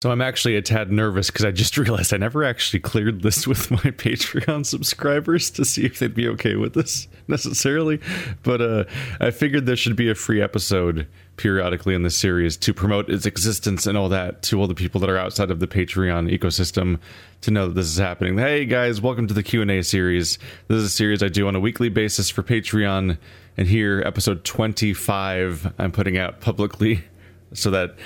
So I'm actually a tad nervous because I just realized I never actually cleared this with my Patreon subscribers to see if they'd be okay with this necessarily. But uh, I figured there should be a free episode periodically in the series to promote its existence and all that to all the people that are outside of the Patreon ecosystem to know that this is happening. Hey guys, welcome to the Q&A series. This is a series I do on a weekly basis for Patreon and here episode 25 I'm putting out publicly so that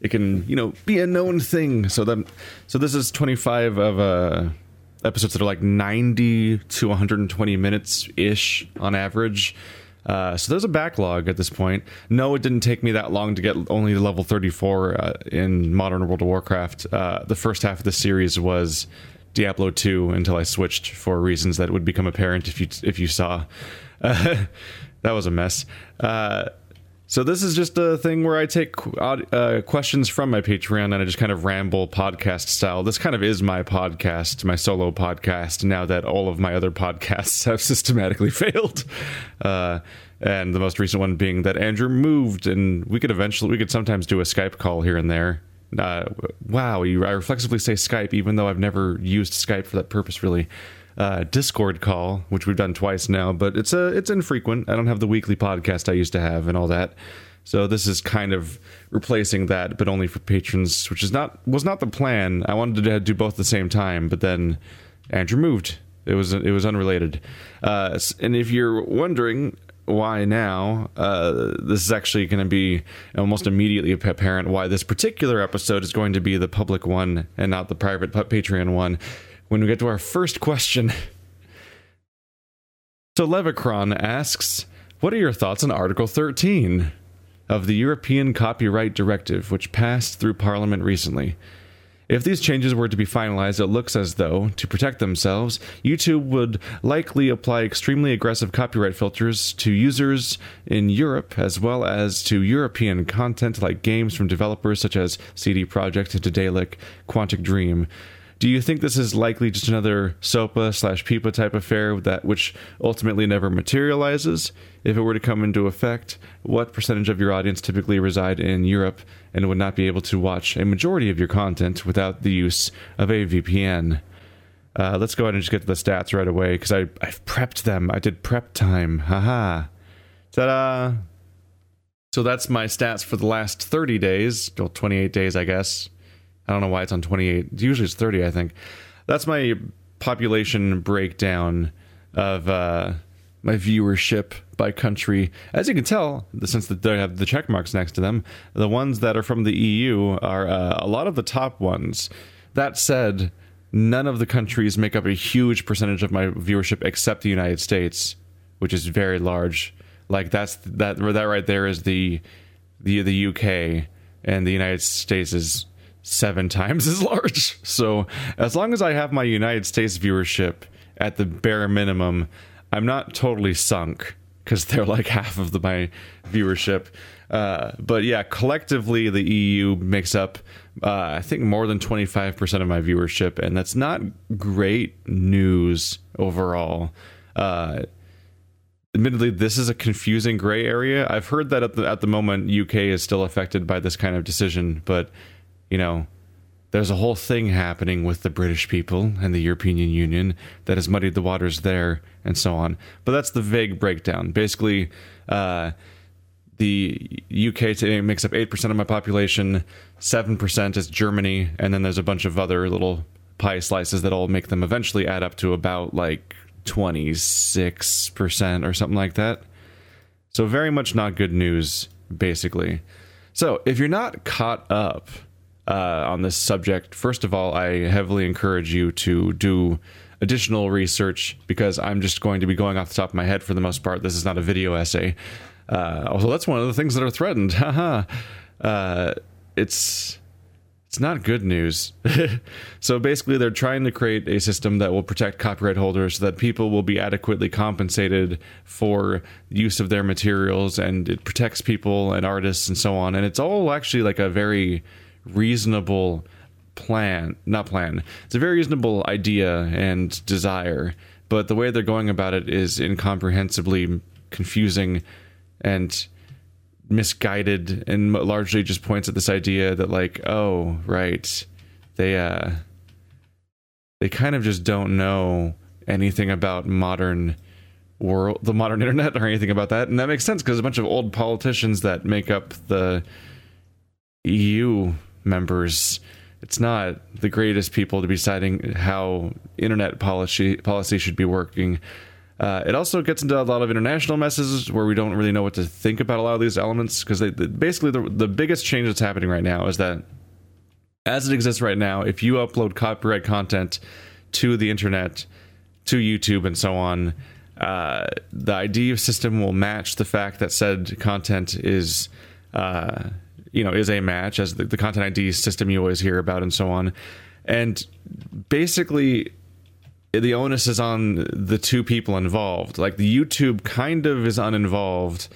it can you know be a known thing so that so this is 25 of uh episodes that are like 90 to 120 minutes ish on average uh, so there's a backlog at this point. No, it didn't take me that long to get only to level 34 uh, in Modern World of Warcraft. Uh, the first half of the series was Diablo 2 until I switched for reasons that would become apparent if you if you saw. that was a mess. So this is just a thing where I take uh, questions from my Patreon and I just kind of ramble podcast style. This kind of is my podcast, my solo podcast. Now that all of my other podcasts have systematically failed, uh, and the most recent one being that Andrew moved, and we could eventually, we could sometimes do a Skype call here and there. Uh, wow, you, I reflexively say Skype, even though I've never used Skype for that purpose, really uh, Discord call, which we've done twice now, but it's a it's infrequent. I don't have the weekly podcast I used to have and all that. So this is kind of replacing that, but only for patrons, which is not was not the plan. I wanted to do both at the same time, but then Andrew moved. It was it was unrelated. Uh, and if you're wondering why now, uh, this is actually going to be almost immediately apparent why this particular episode is going to be the public one and not the private Patreon one when we get to our first question. So Levicron asks, What are your thoughts on Article 13 of the European Copyright Directive, which passed through Parliament recently? If these changes were to be finalized, it looks as though, to protect themselves, YouTube would likely apply extremely aggressive copyright filters to users in Europe as well as to European content like games from developers such as CD Projekt, Daedalic, Quantic Dream. Do you think this is likely just another SOPA slash PIPA type affair that which ultimately never materializes? If it were to come into effect, what percentage of your audience typically reside in Europe and would not be able to watch a majority of your content without the use of a VPN? Uh, let's go ahead and just get to the stats right away because I I've prepped them. I did prep time. Haha. Ta-da! So that's my stats for the last 30 days, well, 28 days, I guess. I don't know why it's on 28. Usually it's 30, I think. That's my population breakdown of uh, my viewership by country. As you can tell, since they have the check marks next to them, the ones that are from the EU are uh, a lot of the top ones. That said, none of the countries make up a huge percentage of my viewership except the United States, which is very large. Like that's that that right there is the the the UK and the United States is seven times as large. So as long as I have my United States viewership at the bare minimum, I'm not totally sunk because they're like half of the, my viewership. Uh, but yeah, collectively, the EU makes up, uh, I think, more than 25% of my viewership, and that's not great news overall. Uh, admittedly, this is a confusing gray area. I've heard that at the at the moment, UK is still affected by this kind of decision, but you know, there's a whole thing happening with the British people and the European Union that has muddied the waters there and so on. But that's the vague breakdown. Basically, uh, the UK today makes up 8% of my population, 7% is Germany, and then there's a bunch of other little pie slices that all make them eventually add up to about like 26% or something like that. So, very much not good news, basically. So, if you're not caught up, uh, on this subject, first of all, I heavily encourage you to do additional research because I'm just going to be going off the top of my head for the most part. This is not a video essay. Uh, although that's one of the things that are threatened. Haha. uh, it's it's not good news. so basically, they're trying to create a system that will protect copyright holders so that people will be adequately compensated for use of their materials and it protects people and artists and so on. And it's all actually like a very reasonable plan, not plan. It's a very reasonable idea and desire, but the way they're going about it is incomprehensibly confusing and misguided and largely just points at this idea that like oh right they uh they kind of just don't know anything about modern world the modern internet or anything about that and that makes sense because a bunch of old politicians that make up the EU members it's not the greatest people to be deciding how internet policy policy should be working. Uh, it also gets into a lot of international messes where we don't really know what to think about a lot of these elements because they basically the, the biggest change that's happening right now is that as it exists right now, if you upload copyright content to the internet, to YouTube, and so on, uh, the ID system will match the fact that said content is, uh, you know, is a match as the, the content ID system you always hear about, and so on. And basically, the onus is on the two people involved. Like the YouTube kind of is uninvolved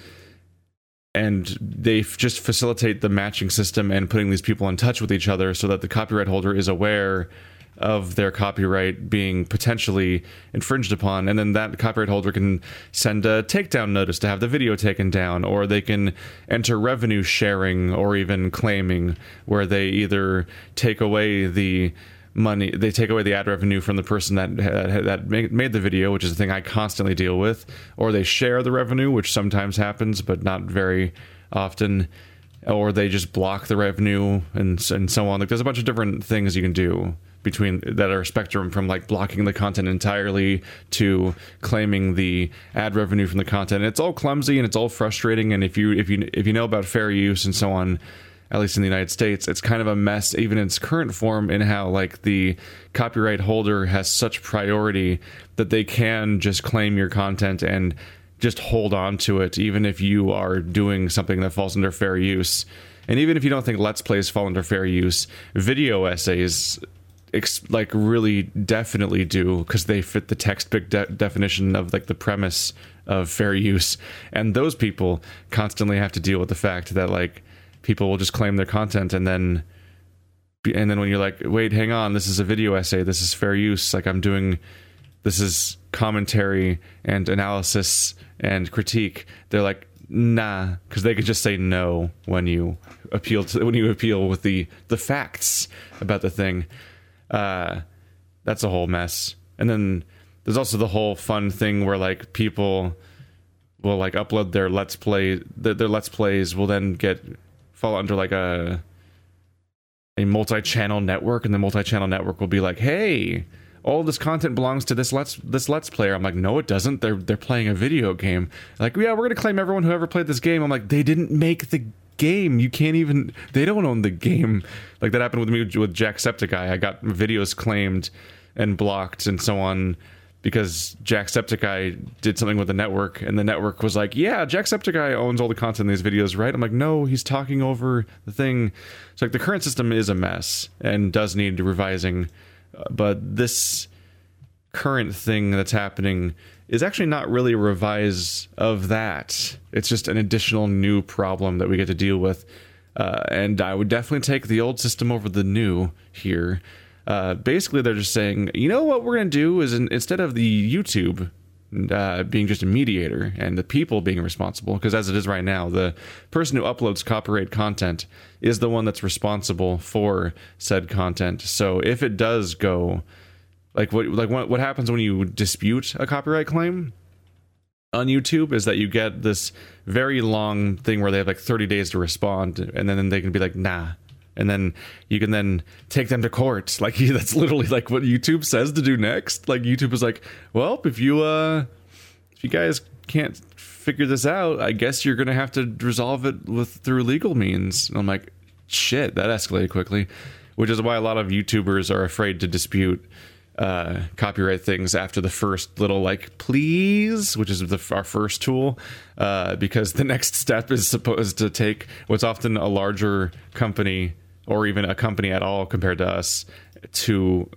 and they just facilitate the matching system and putting these people in touch with each other so that the copyright holder is aware of their copyright being potentially infringed upon. And then that copyright holder can send a takedown notice to have the video taken down or they can enter revenue sharing or even claiming where they either take away the money they take away the ad revenue from the person that that made the video which is the thing i constantly deal with or they share the revenue which sometimes happens but not very often or they just block the revenue and and so on. Like there's a bunch of different things you can do between that are spectrum from like blocking the content entirely to claiming the ad revenue from the content it's all clumsy and it's all frustrating and if you if you if you know about fair use and so on at least in the United States, it's kind of a mess, even in its current form, in how like the copyright holder has such priority that they can just claim your content and just hold on to it, even if you are doing something that falls under fair use. And even if you don't think Let's Plays fall under fair use, video essays ex- like really definitely do because they fit the textbook de- definition of like the premise of fair use. And those people constantly have to deal with the fact that like people will just claim their content and then and then when you're like wait hang on this is a video essay this is fair use like i'm doing this is commentary and analysis and critique they're like nah because they could just say no when you appeal to when you appeal with the the facts about the thing uh that's a whole mess. And then there's also the whole fun thing where like people will like upload their let's play their, their let's plays will then get fall under like a a multi-channel network. And the multi-channel network will be like hey all this content belongs to this let's this let's player. I'm like no it doesn't. They're they're playing a video game. Like yeah we're gonna claim everyone who ever played this game. I'm like they didn't make the game you can't even they don't own the game like that happened with me with jacksepticeye i got videos claimed and blocked and so on because Jacksepticeye did something with the network, and the network was like, "Yeah, Jacksepticeye owns all the content in these videos, right?" I'm like, "No, he's talking over the thing." So like the current system is a mess and does need revising, uh, but this current thing that's happening is actually not really a revise of that. It's just an additional new problem that we get to deal with. Uh, and I would definitely take the old system over the new here uh, basically they're just saying, you know what we're going to do is in, instead of the YouTube uh, being just a mediator and the people being responsible, because as it is right now, the person who uploads copyright content is the one that's responsible for said content. So if it does go, like what like what what happens when you dispute a copyright claim? on YouTube is that you get this very long thing where they have like 30 days to respond and then they can be like nah. And then you can then take them to court. Like that's literally like what youtube says to do next. Like youtube is like well if you uh if you guys can't figure this out i guess you're gonna have to resolve it with through legal means. And i'm like shit that escalated quickly which is why a lot of youtubers are afraid to dispute uh, copyright things after the first little like please which is the, our first tool uh, because the next step is supposed to take what's often a larger company or even a company at all compared to us to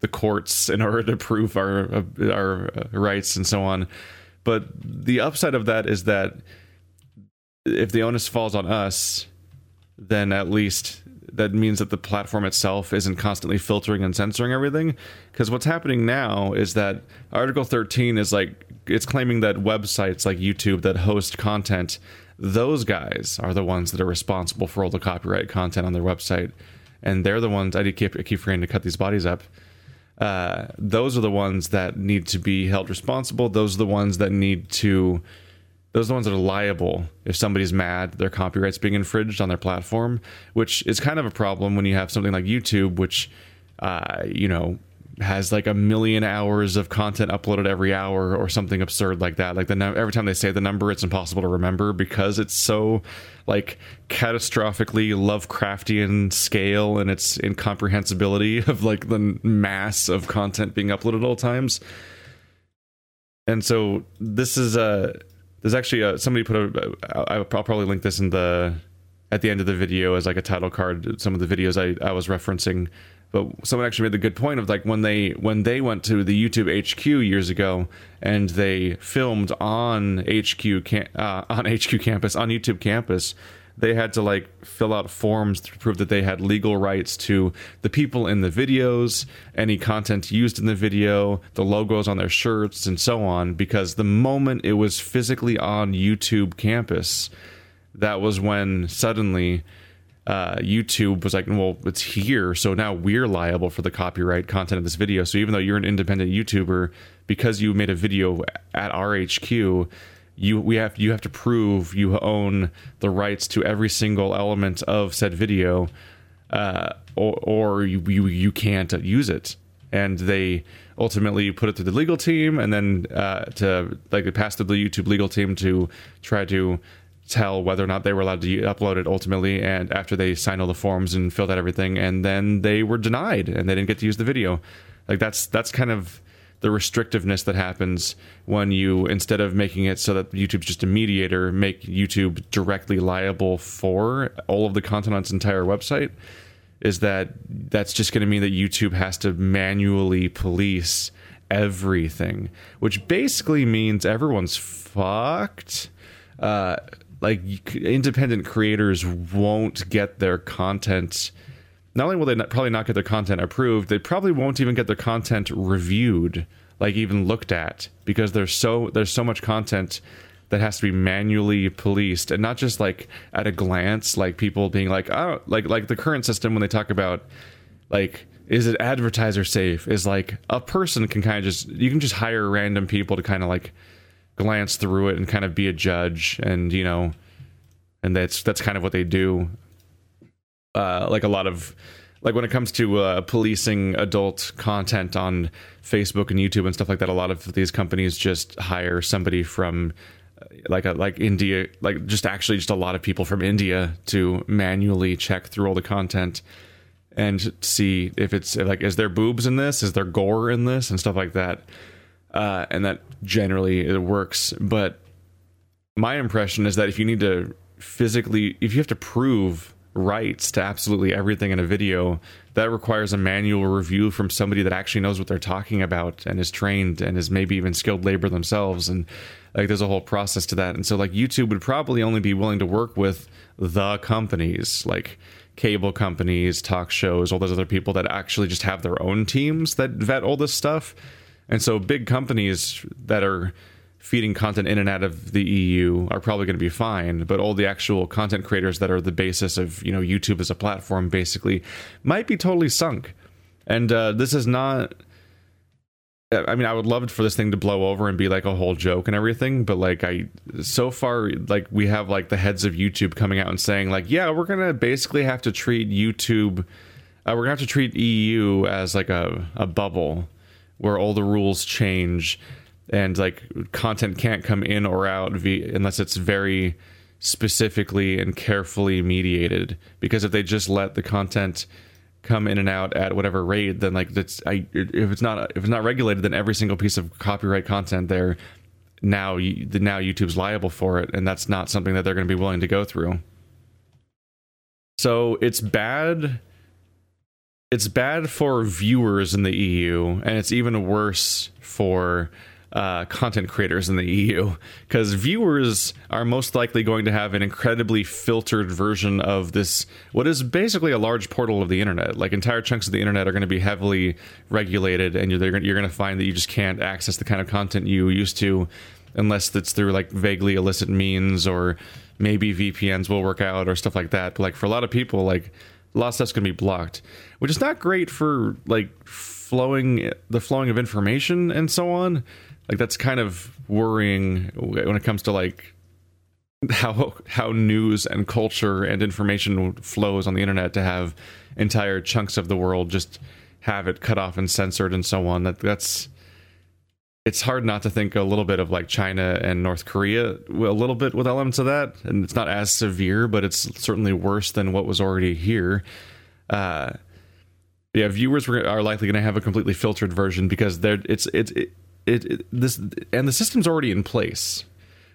the courts in order to prove our our rights and so on. But the upside of that is that if the onus falls on us, then at least that means that the platform itself isn't constantly filtering and censoring everything. Because what's happening now is that Article 13 is like it's claiming that websites like YouTube that host content those guys are the ones that are responsible for all the copyright content on their website, and they're the ones. I keep I keep forgetting to cut these bodies up. Uh, those are the ones that need to be held responsible. Those are the ones that need to. Those are the ones that are liable if somebody's mad their copyright's being infringed on their platform, which is kind of a problem when you have something like YouTube, which, uh, you know, has like a million hours of content uploaded every hour or something absurd like that. Like the every time they say the number, it's impossible to remember because it's so like catastrophically Lovecraftian scale and its incomprehensibility of like the mass of content being uploaded at all times. And so this is a there's actually a, somebody put a I'll probably link this in the at the end of the video as like a title card. Some of the videos I I was referencing but someone actually made the good point of like when they when they went to the YouTube HQ years ago and they filmed on HQ uh, on HQ campus on YouTube campus they had to like fill out forms to prove that they had legal rights to the people in the videos, any content used in the video, the logos on their shirts, and so on. Because the moment it was physically on YouTube campus, that was when suddenly uh, YouTube was like, well, it's here, so now we're liable for the copyright content of this video. So even though you're an independent YouTuber, because you made a video at RHQ, you we have you have to prove you own the rights to every single element of said video, uh, or, or you, you you can't use it. And they ultimately put it through the legal team, and then uh, to like it passed the YouTube legal team to try to tell whether or not they were allowed to upload it ultimately and after they signed all the forms and filled out everything and then they were denied and they didn't get to use the video like that's that's kind of the restrictiveness that happens when you instead of making it so that YouTube's just a mediator make YouTube directly liable for all of the content on its entire website is that that's just going to mean that YouTube has to manually police everything which basically means everyone's fucked. Uh, like independent creators won't get their content not only will they not, probably not get their content approved they probably won't even get their content reviewed like even looked at because there's so there's so much content that has to be manually policed and not just like at a glance like people being like oh like like the current system when they talk about like is it advertiser safe is like a person can kind of just you can just hire random people to kind of like glance through it and kind of be a judge and you know and that's that's kind of what they do uh, like a lot of like when it comes to uh, policing adult content on Facebook and YouTube and stuff like that, a lot of these companies just hire somebody from uh, like a like India, like just actually just a lot of people from India to manually check through all the content and see if it's like is there boobs in this, is there gore in this, and stuff like that. Uh, and that generally it works. But my impression is that if you need to physically, if you have to prove rights to absolutely everything in a video, that requires a manual review from somebody that actually knows what they're talking about and is trained and is maybe even skilled labor themselves. And like there's a whole process to that. And so like YouTube would probably only be willing to work with the companies like cable companies, talk shows, all those other people that actually just have their own teams that vet all this stuff and so big companies that are feeding content in and out of the EU are probably going to be fine, but all the actual content creators that are the basis of, you know, YouTube as a platform basically might be totally sunk. And uh, this is not I mean, I would love for this thing to blow over and be like a whole joke and everything, but like I so far like we have like the heads of YouTube coming out and saying like, yeah, we're going to basically have to treat YouTube uh, we're to have to treat EU as like a a bubble where all the rules change and like content can't come in or out via, unless it's very specifically and carefully mediated. Because if they just let the content come in and out at whatever rate then like that's I, if it's not if it's not regulated then every single piece of copyright content there now now YouTube's liable for it and that's not something that they're going to be willing to go through. So it's bad it's bad for viewers in the EU, and it's even worse for uh, content creators in the EU because viewers are most likely going to have an incredibly filtered version of this, what is basically a large portal of the internet. Like entire chunks of the internet are going to be heavily regulated, and you're you're going to find that you just can't access the kind of content you used to unless it's through like vaguely illicit means or maybe VPNs will work out or stuff like that. But like for a lot of people, like a lot of stuff's gonna be blocked, which is not great for like flowing the flowing of information and so on. Like that's kind of worrying when it comes to like how how news and culture and information flows on the internet to have entire chunks of the world just have it cut off and censored and so on. That that's it's hard not to think a little bit of like China and North Korea, a little bit with elements of that, and it's not as severe, but it's certainly worse than what was already here. Uh, yeah, viewers are likely going to have a completely filtered version because they're it's it's it, it, it this and the system's already in place.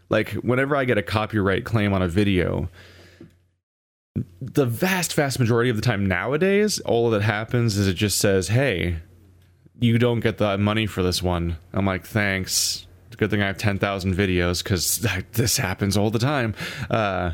Like whenever I get a copyright claim on a video, the vast vast majority of the time nowadays, all that happens is it just says, "Hey, you don't get the money for this one. I'm like, thanks. Good thing I have 10,000 videos because this happens all the time. Uh,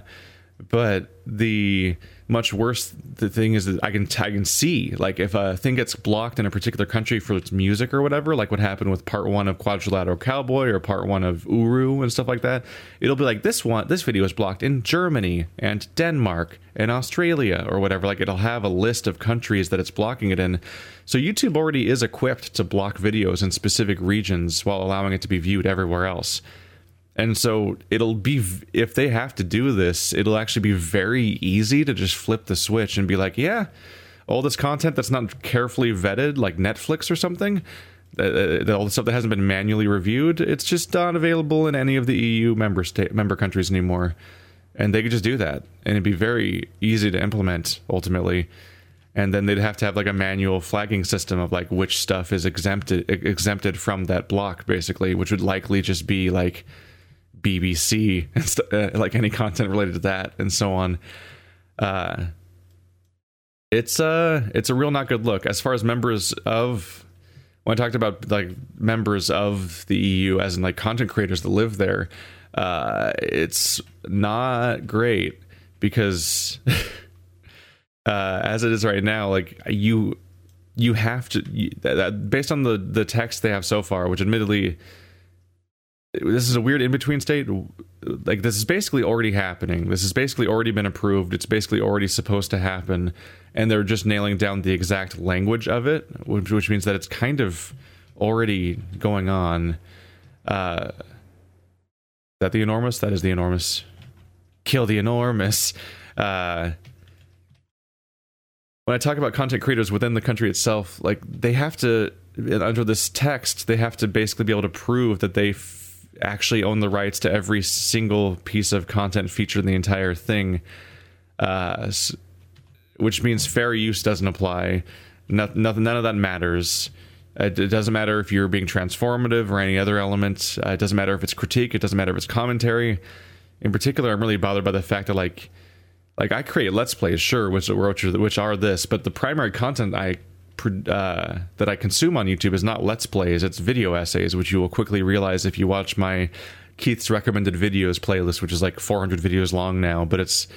but the much worse the thing is that I can I can see like if a thing gets blocked in a particular country for its music or whatever, like what happened with part one of Quadrilateral Cowboy or part one of Uru and stuff like that. It'll be like this one this video is blocked in Germany and Denmark and Australia or whatever. Like it'll have a list of countries that it's blocking it in. So YouTube already is equipped to block videos in specific regions while allowing it to be viewed everywhere else. And so it'll be if they have to do this, it'll actually be very easy to just flip the switch and be like, yeah, all this content that's not carefully vetted, like Netflix or something, uh, all the stuff that hasn't been manually reviewed, it's just not available in any of the EU member state member countries anymore. And they could just do that, and it'd be very easy to implement ultimately. And then they'd have to have like a manual flagging system of like which stuff is exempted exempted from that block, basically, which would likely just be like BBC and st- uh, like any content related to that and so on. Uh, it's uh it's a real not good look as far as members of when I talked about like members of the EU as in like content creators that live there. Uh, it's not great because uh, as it is right now, like you you have to you, that, based on the the text they have so far, which admittedly this is a weird in between state. Like this is basically already happening. This has basically already been approved. It's basically already supposed to happen, and they're just nailing down the exact language of it, which, which means that it's kind of already going on. Uh, that the enormous? That is the enormous. Kill the enormous. Uh, when I talk about content creators within the country itself, like they have to under this text, they have to basically be able to prove that they actually own the rights to every single piece of content featured in the entire thing, uh, which means fair use doesn't apply. nothing, none of that matters. It, it, doesn't matter if you're being transformative or any other element. Uh, it doesn't matter if it's critique. It doesn't matter if it's commentary. In particular, I'm really bothered by the fact that like, like I create let's plays, sure, which which are, which are this, but the primary content I uh, that I consume on YouTube is not let's plays; it's video essays, which you will quickly realize if you watch my Keith's recommended videos playlist, which is like 400 videos long now. But it's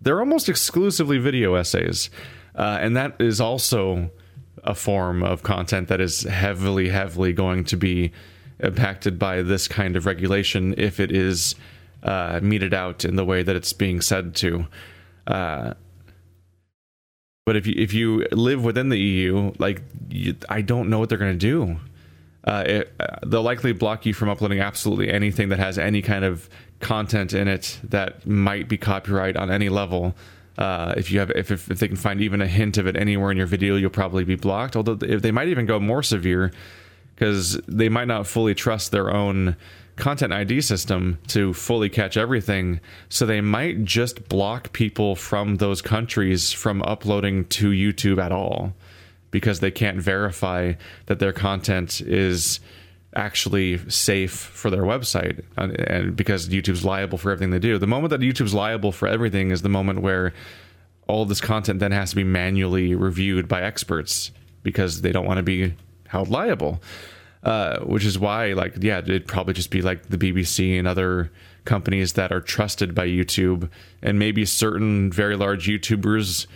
they're almost exclusively video essays, uh, and that is also a form of content that is heavily, heavily going to be impacted by this kind of regulation if it is uh, meted out in the way that it's being said to. Uh, but if you if you live within the EU, like you, I don't know what they're going to do. Uh, it, uh, they'll likely block you from uploading absolutely anything that has any kind of content in it that might be copyright on any level. Uh, if you have, if, if, if they can find even a hint of it anywhere in your video, you'll probably be blocked. Although they might even go more severe, because they might not fully trust their own content ID system to fully catch everything. So they might just block people from those countries from uploading to YouTube at all because they can't verify that their content is actually safe for their website and because YouTube's liable for everything they do. The moment that YouTube's liable for everything is the moment where all this content then has to be manually reviewed by experts because they don't want to be held liable. Uh, which is why, like, yeah, it'd probably just be like the BBC and other companies that are trusted by YouTube, and maybe certain very large YouTubers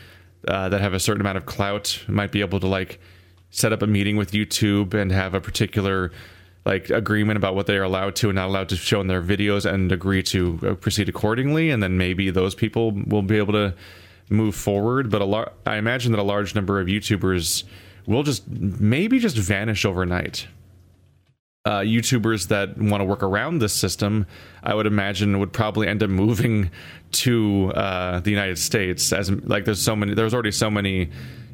uh, that have a certain amount of clout might be able to like set up a meeting with YouTube and have a particular like agreement about what they are allowed to and not allowed to show in their videos and agree to uh, proceed accordingly. And then maybe those people will be able to move forward. But a lot i imagine that a large number of youtubers will just maybe just vanish overnight uh, YouTubers that want to work around this system, I would imagine would probably end up moving to uh, the United States. As like, there's so many, there's already so many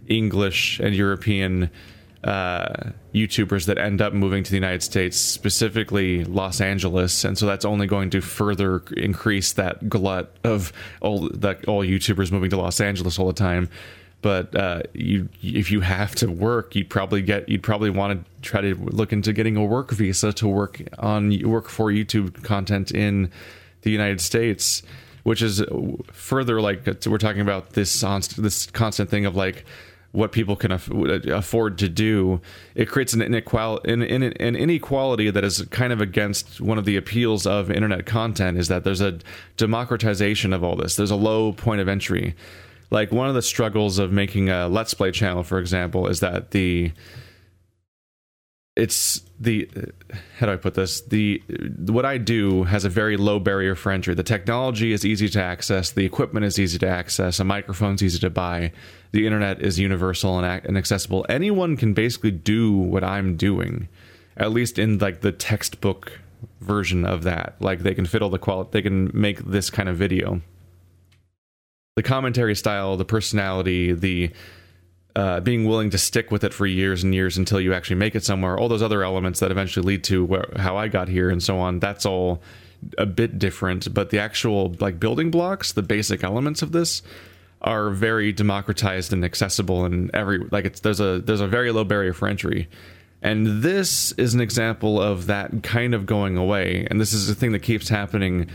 English and European uh, YouTubers that end up moving to the United States, specifically Los Angeles, and so that's only going to further increase that glut of all that all YouTubers moving to Los Angeles all the time. But uh, you, if you have to work, you'd probably get, you'd probably want to try to look into getting a work visa to work on work for YouTube content in the United States, which is further like we're talking about this this constant thing of like what people can afford to do, it creates an inequality, an, an inequality that is kind of against one of the appeals of internet content. Is that there's a democratization of all this. There's a low point of entry. Like one of the struggles of making a Let's Play channel, for example, is that the it's the how do I put this? The what I do has a very low barrier for entry. The technology is easy to access, the equipment is easy to access, a microphone's easy to buy, the internet is universal and, accessible. Anyone can basically do what I'm doing, at least in like the textbook version of that. Like they can fiddle the quality, they can make this kind of video. The commentary style, the personality, the uh, being willing to stick with it for years and years until you actually make it somewhere. All those other elements that eventually lead to wh- how I got here and so on. That's all a bit different, but the actual like building blocks, the basic elements of this are very democratized and accessible and every like it's there's a there's a very low barrier for entry. And this is an example of that kind of going away. And this is a thing that keeps happening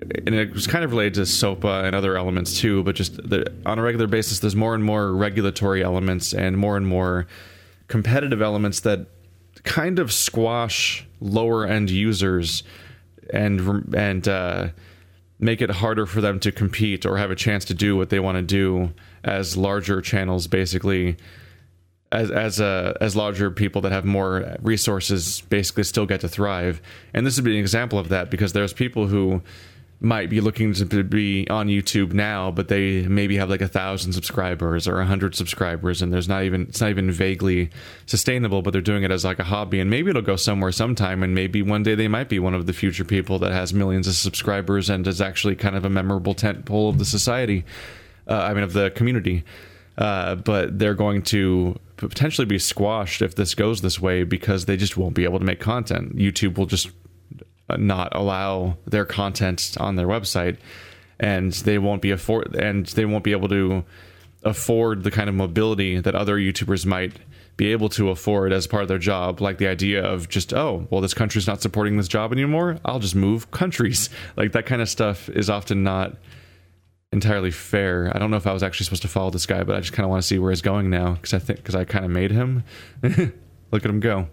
and it was kind of related to SOPA and other elements too, but just the, on a regular basis, there's more and more regulatory elements and more and more competitive elements that kind of squash lower end users and and uh, make it harder for them to compete or have a chance to do what they want to do as larger channels, basically. As as uh, as larger people that have more resources basically still get to thrive, and this would be an example of that because there's people who might be looking to be on YouTube now, but they maybe have like a thousand subscribers or a hundred subscribers, and there's not even it's not even vaguely sustainable. But they're doing it as like a hobby, and maybe it'll go somewhere sometime, and maybe one day they might be one of the future people that has millions of subscribers and is actually kind of a memorable tent pole of the society. Uh, I mean, of the community. Uh, but they're going to potentially be squashed if this goes this way because they just won't be able to make content. YouTube will just not allow their content on their website, and they won't be afford and they won't be able to afford the kind of mobility that other YouTubers might be able to afford as part of their job. Like the idea of just oh well, this country's not supporting this job anymore. I'll just move countries. Like that kind of stuff is often not entirely fair. I don't know if I was actually supposed to follow this guy, but I just kind of want to see where he's going now because I think because I kind of made him. Look at him go.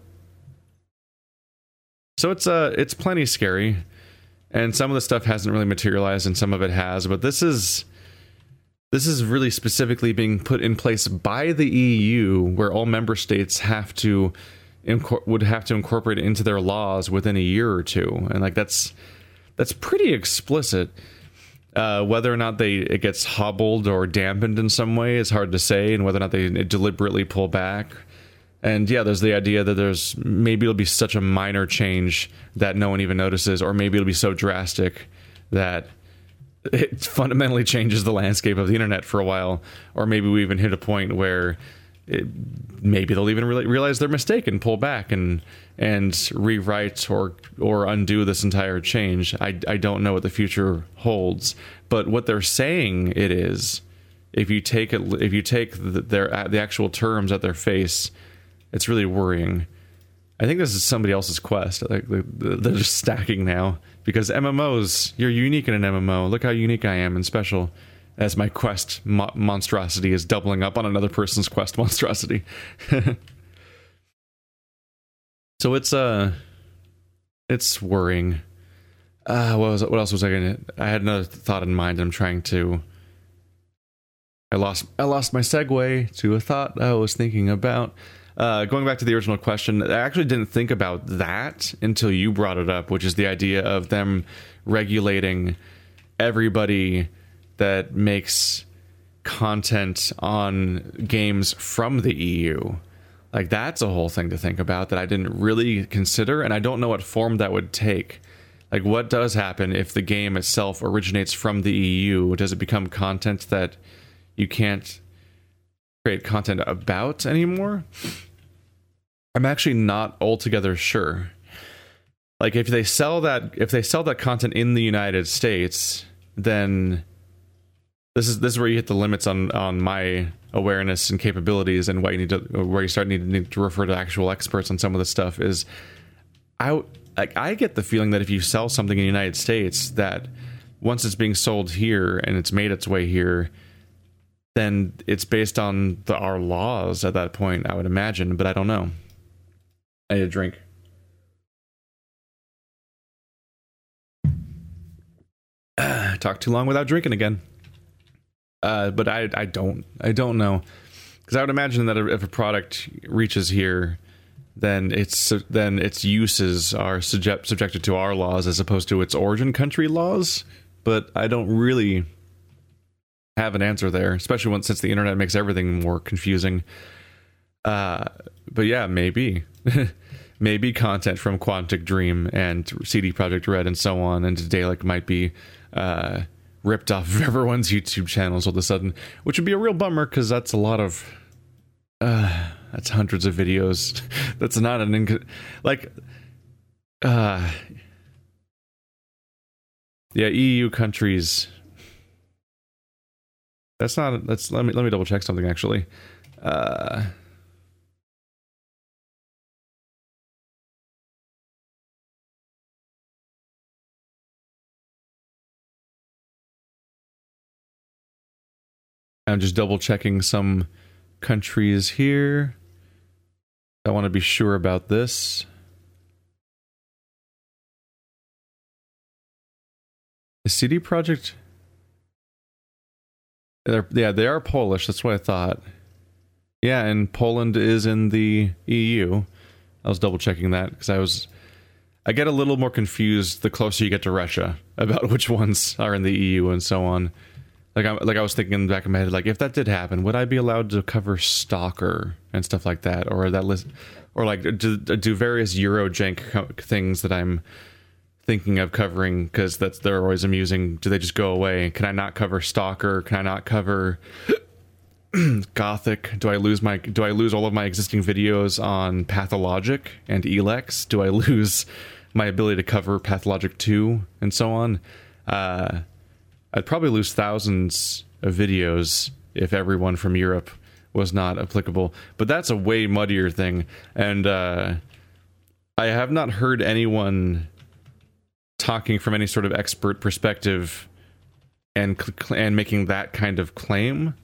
So it's uh it's plenty scary. And some of the stuff hasn't really materialized and some of it has, but this is this is really specifically being put in place by the EU where all member states have to would have to incorporate it into their laws within a year or two. And like that's that's pretty explicit. Uh, whether or not they it gets hobbled or dampened in some way is hard to say, and whether or not they deliberately pull back and yeah, there's the idea that there's maybe it'll be such a minor change that no one even notices, or maybe it'll be so drastic that it fundamentally changes the landscape of the internet for a while, or maybe we even hit a point where it, maybe they'll even re- realize their mistake and pull back and and rewrite or or undo this entire change. I, I don't know what the future holds, but what they're saying it is, if you take it, if you take the, their the actual terms at their face it's really worrying. I think this is somebody else's quest. Like they're just stacking now because MMOs. You're unique in an MMO. Look how unique I am and special. As my quest mo- monstrosity is doubling up on another person's quest monstrosity. so it's uh it's worrying. Uh, what was what else was I gonna? I had another thought in mind. I'm trying to. I lost I lost my segue to a thought I was thinking about. Uh, going back to the original question, I actually didn't think about that until you brought it up, which is the idea of them regulating everybody that makes content on games from the EU. Like that's a whole thing to think about that I didn't really consider, and I don't know what form that would take. Like, what does happen if the game itself originates from the EU? Does it become content that you can't create content about anymore? I'm actually not altogether sure. Like, if they sell that, if they sell that content in the United States, then this is this is where you hit the limits on on my awareness and capabilities and what you need to where you start needing need to refer to actual experts on some of the stuff is I like I get the feeling that if you sell something in the United States that once it's being sold here and it's made its way here then it's based on the, our laws at that point I would imagine but I don't know. I need a drink. Talk too long without drinking again. Uh, but I I don't I don't know. Because I would imagine that if a product reaches here, then its then its uses are subject, subjected to our laws as opposed to its origin country laws. But I don't really have an answer there, especially when since the internet makes everything more confusing. Uh, but yeah, maybe. maybe content from Quantic Dream and CD Projekt Red and so on and Daedalic might be uh, ripped off of everyone's YouTube channels all of a sudden, which would be a real bummer because that's a lot of uh, that's hundreds of videos. that's not an inc- like uh yeah, EU countries. That's not that's let me let me double check something actually. Uh I'm just double checking some countries here. I want to be sure about this. The CD Projekt. They're, yeah, they are Polish. That's what I thought. Yeah, and Poland is in the EU. I was double checking that because I was. I get a little more confused the closer you get to Russia about which ones are in the EU and so on. Like I like I was thinking in the back of my head, like if that did happen, would I be allowed to cover Stalker and stuff like that, or that list, or like do, do various Eurojank things that I'm thinking of covering because that's they're always amusing. Do they just go away? Can I not cover Stalker? Can I not cover Gothic? Do I lose my Do I lose all of my existing videos on Pathologic and Elex? Do I lose my ability to cover Pathologic two and so on? Uh, I'd probably lose thousands of videos if everyone from Europe was not applicable. But that's a way muddier thing, and uh, I have not heard anyone talking from any sort of expert perspective and and making that kind of claim.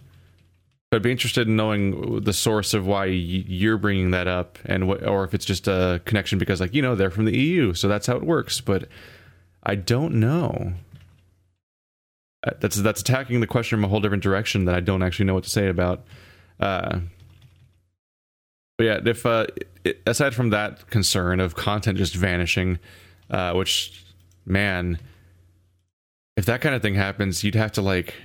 I'd be interested in knowing the source of why you're bringing that up, and what, or if it's just a connection because, like, you know, they're from the EU, so that's how it works. But I don't know. Uh, that's that's attacking the question from a whole different direction that I don't actually know what to say about. Uh, but yeah, if uh, aside from that concern of content just vanishing, uh, which man, if that kind of thing happens, you'd have to like,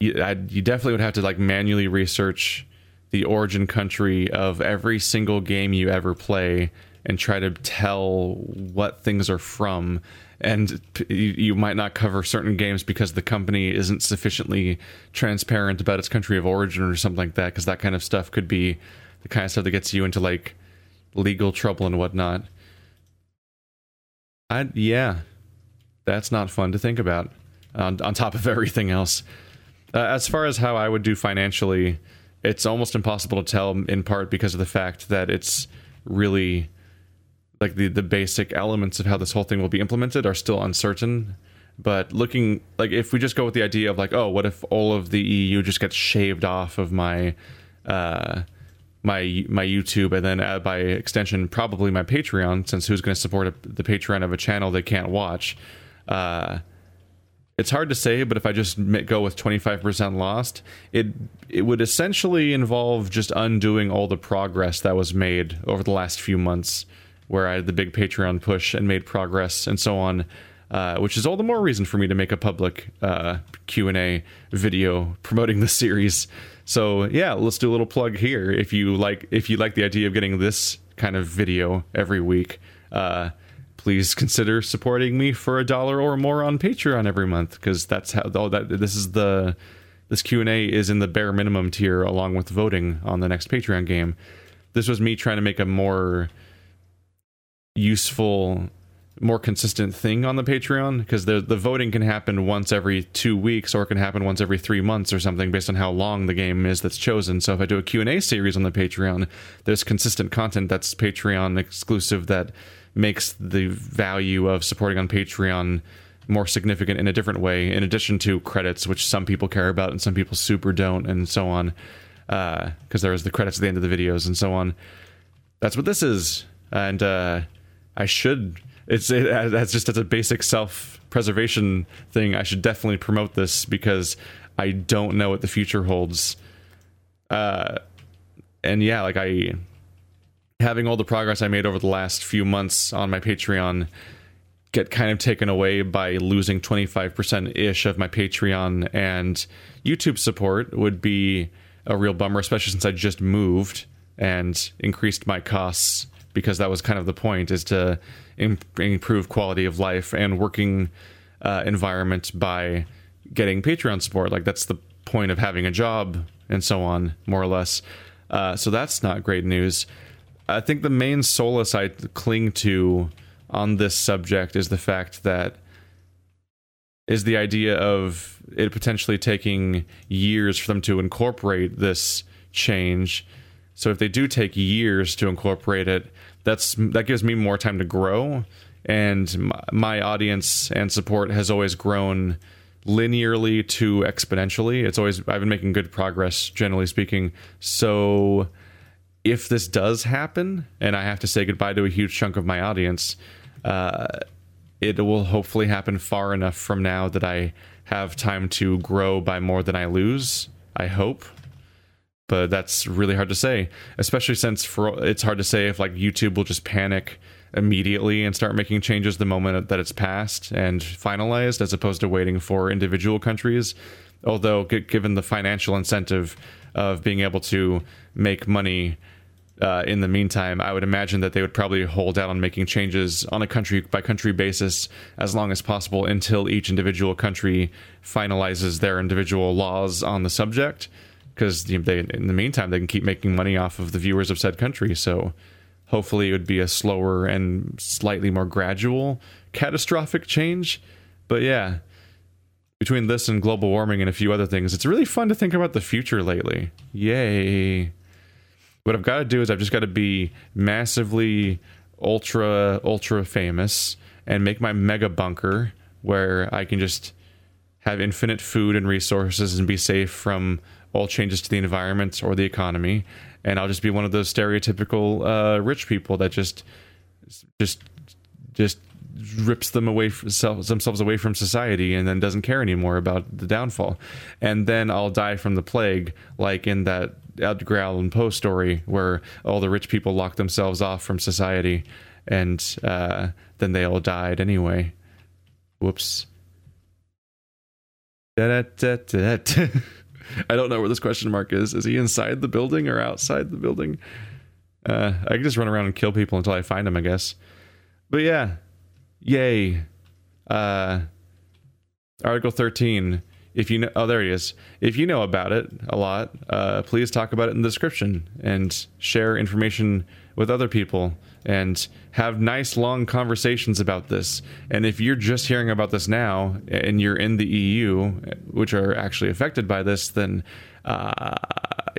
you, I'd, you definitely would have to like manually research the origin country of every single game you ever play and try to tell what things are from. And you, might not cover certain games because the company isn't sufficiently transparent about its country of origin or something like that because that kind of stuff could be the kind of stuff that gets you into like legal trouble and whatnot I, yeah. That's not fun to think about on, on top of everything else. Uh, as far as how i would do financially it's almost impossible to tell in part because of the fact that it's really like the the basic elements of how this whole thing will be implemented are still uncertain. But looking like if we just go with the idea of like oh what if all of the EU just gets shaved off of my uh my my YouTube and then uh, by extension probably my Patreon since who's going to support a, the Patreon of a channel they can't watch uh it's hard to say, but if I just go with 25% lost, it it would essentially involve just undoing all the progress that was made over the last few months, where I had the big Patreon push and made progress and so on. Uh, which is all the more reason for me to make a public uh, Q and A video promoting the series. So yeah, let's do a little plug here. If you like, if you like the idea of getting this kind of video every week, uh, please consider supporting me for a dollar or more on Patreon every month because that's how all that this is the this Q&A is in the bare minimum tier along with voting on the next Patreon game. This was me trying to make a more useful more consistent thing on the Patreon because the the voting can happen once every 2 weeks or it can happen once every 3 months or something based on how long the game is that's chosen. So if I do a Q&A series on the Patreon, there's consistent content that's Patreon exclusive that makes the value of supporting on Patreon more significant in a different way, in addition to credits, which some people care about and some people super don't, and so on. Because uh, there is the credits at the end of the videos and so on. That's what this is, and uh, I should. It's it, that's just as a basic self preservation thing. I should definitely promote this because I don't know what the future holds. Uh, and yeah, like I having all the progress I made over the last few months on my Patreon get kind of taken away by losing 25% ish of my Patreon and YouTube support would be a real bummer, especially since I just moved and increased my costs because that was kind of the point is to improve quality of life and working uh, environment by getting Patreon support. Like that's the point of having a job and so on, more or less. Uh, so that's not great news. I think the main solace I cling to on this subject is the fact that is the idea of it potentially taking years for them to incorporate this change. So if they do take years to incorporate it, that's that gives me more time to grow and my audience and support has always grown linearly to exponentially. It's always I've been making good progress generally speaking. So if this does happen and I have to say goodbye to a huge chunk of my audience, uh, it will hopefully happen far enough from now that I have time to grow by more than I lose. I hope. But that's really hard to say, especially since for it's hard to say if like YouTube will just panic immediately and start making changes the moment that it's passed and finalized as opposed to waiting for individual countries. Although given the financial incentive of being able to make money uh, in the meantime, I would imagine that they would probably hold out on making changes on a country by country basis as long as possible until each individual country finalizes their individual laws on the subject. Because they, in the meantime, they can keep making money off of the viewers of said country. So hopefully, it would be a slower and slightly more gradual catastrophic change. But yeah, between this and global warming and a few other things, it's really fun to think about the future lately. Yay. What I've got to do is I've just got to be massively ultra ultra famous and make my mega bunker where I can just have infinite food and resources and be safe from all changes to the environment or the economy and I'll just be one of those stereotypical uh, rich people that just just just rips them away themselves away from society and then doesn't care anymore about the downfall and then I'll die from the plague like in that Edgar Allan Poe story where all the rich people locked themselves off from society and uh, then they all died anyway. Whoops. I don't know where this question mark is. Is he inside the building or outside the building? Uh, I can just run around and kill people until I find him, I guess. But yeah, yay. Uh, Article 13 if you know, oh, there he is. If you know about it a lot, uh, please talk about it in the description and share information with other people and have nice long conversations about this. And if you're just hearing about this now and you're in the EU, which are actually affected by this, then uh,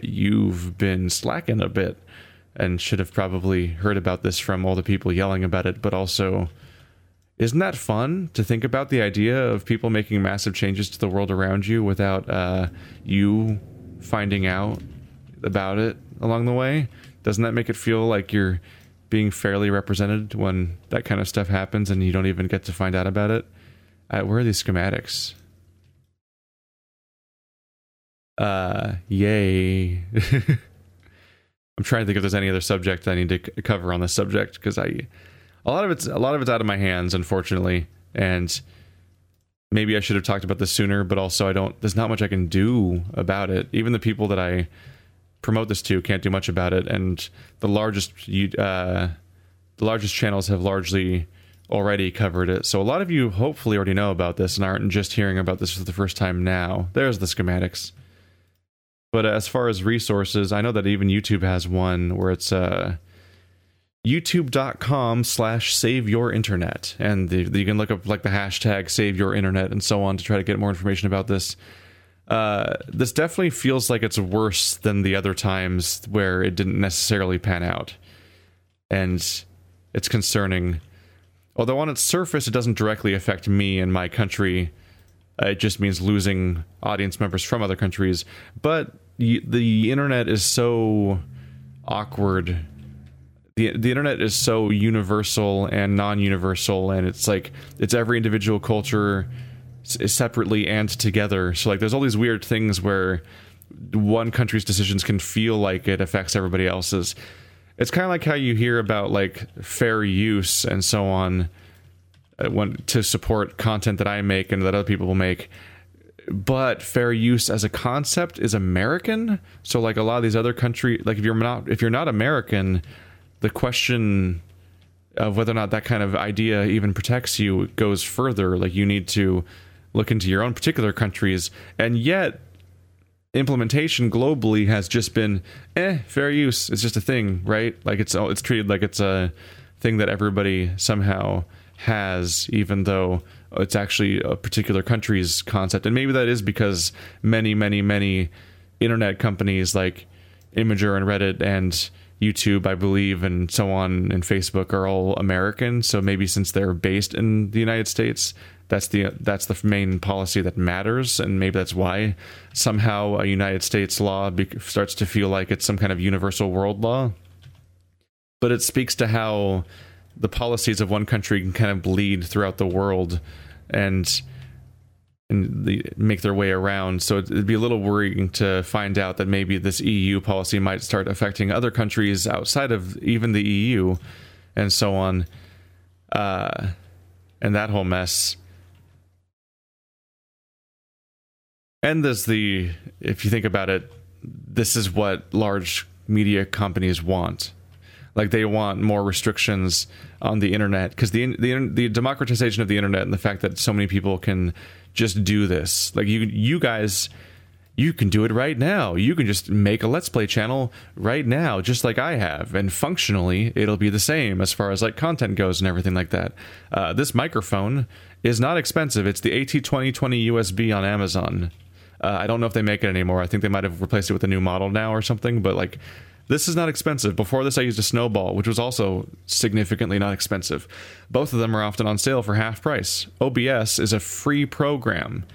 you've been slacking a bit and should have probably heard about this from all the people yelling about it, but also isn't that fun to think about the idea of people making massive changes to the world around you without uh, you finding out about it along the way? Doesn't that make it feel like you're being fairly represented when that kind of stuff happens and you don't even get to find out about it. Uh, where are these schematics? Uh, yay. I'm trying to think if there's any other subject I need to c- cover on this subject because I, a lot of it's a lot of it's out of my hands, unfortunately, and maybe I should have talked about this sooner. But also, I don't. There's not much I can do about it. Even the people that I promote this to can't do much about it, and the largest uh, the largest channels have largely already covered it. So a lot of you hopefully already know about this and aren't just hearing about this for the first time now. There's the schematics. But as far as resources, I know that even YouTube has one where it's uh, youtube.com slash save your internet. And the, the, you can look up like the hashtag save your internet and so on to try to get more information about this. Uh, this definitely feels like it's worse than the other times where it didn't necessarily pan out. And it's concerning. Although on its surface, it doesn't directly affect me and my country it just means losing audience members from other countries. But the, internet is so awkward. The, the internet is so universal and non-universal and it's like it's every individual culture separately and together so like there's all these weird things where one country's decisions can feel like it affects everybody else's it's kind of like how you hear about like fair use and so on uh, when to support content that I make and that other people will make. But fair use as a concept is American. So like a lot of these other country, like if you're not if you're not American, the question of whether or not that kind of idea even protects you goes further. Like you need to look into your own particular countries, and yet implementation globally has just been eh fair use. It's just a thing, right? Like it's it's treated like it's a thing that everybody somehow has, even though it's actually a particular country's concept. And maybe that is because many, many, many internet companies like Imgur and Reddit and YouTube, I believe, and so on, and Facebook are all American. So maybe since they're based in the United States, that's the that's the main policy that matters, and maybe that's why somehow a United States law be- starts to feel like it's some kind of universal world law. But it speaks to how the policies of one country can kind of bleed throughout the world and and the, make their way around. So it'd be a little worrying to find out that maybe this EU policy might start affecting other countries outside of even the EU, and so on, uh, and that whole mess. And there's the, if you think about it, this is what large media companies want like they want more restrictions on the internet because the, the the democratization of the internet and the fact that so many people can just do this. Like you you guys you can do it right now. You can just make a Let's Play channel right now, just like I have, and functionally it'll be the same as far as like content goes and everything like that. Uh, this microphone is not expensive. It's the AT2020 USB on Amazon. Uh, I don't know if they make it anymore. I think they might have replaced it with a new model now or something. But like this is not expensive. Before this, I used a Snowball, which was also significantly not expensive. Both of them are often on sale for half price. OBS is a free program.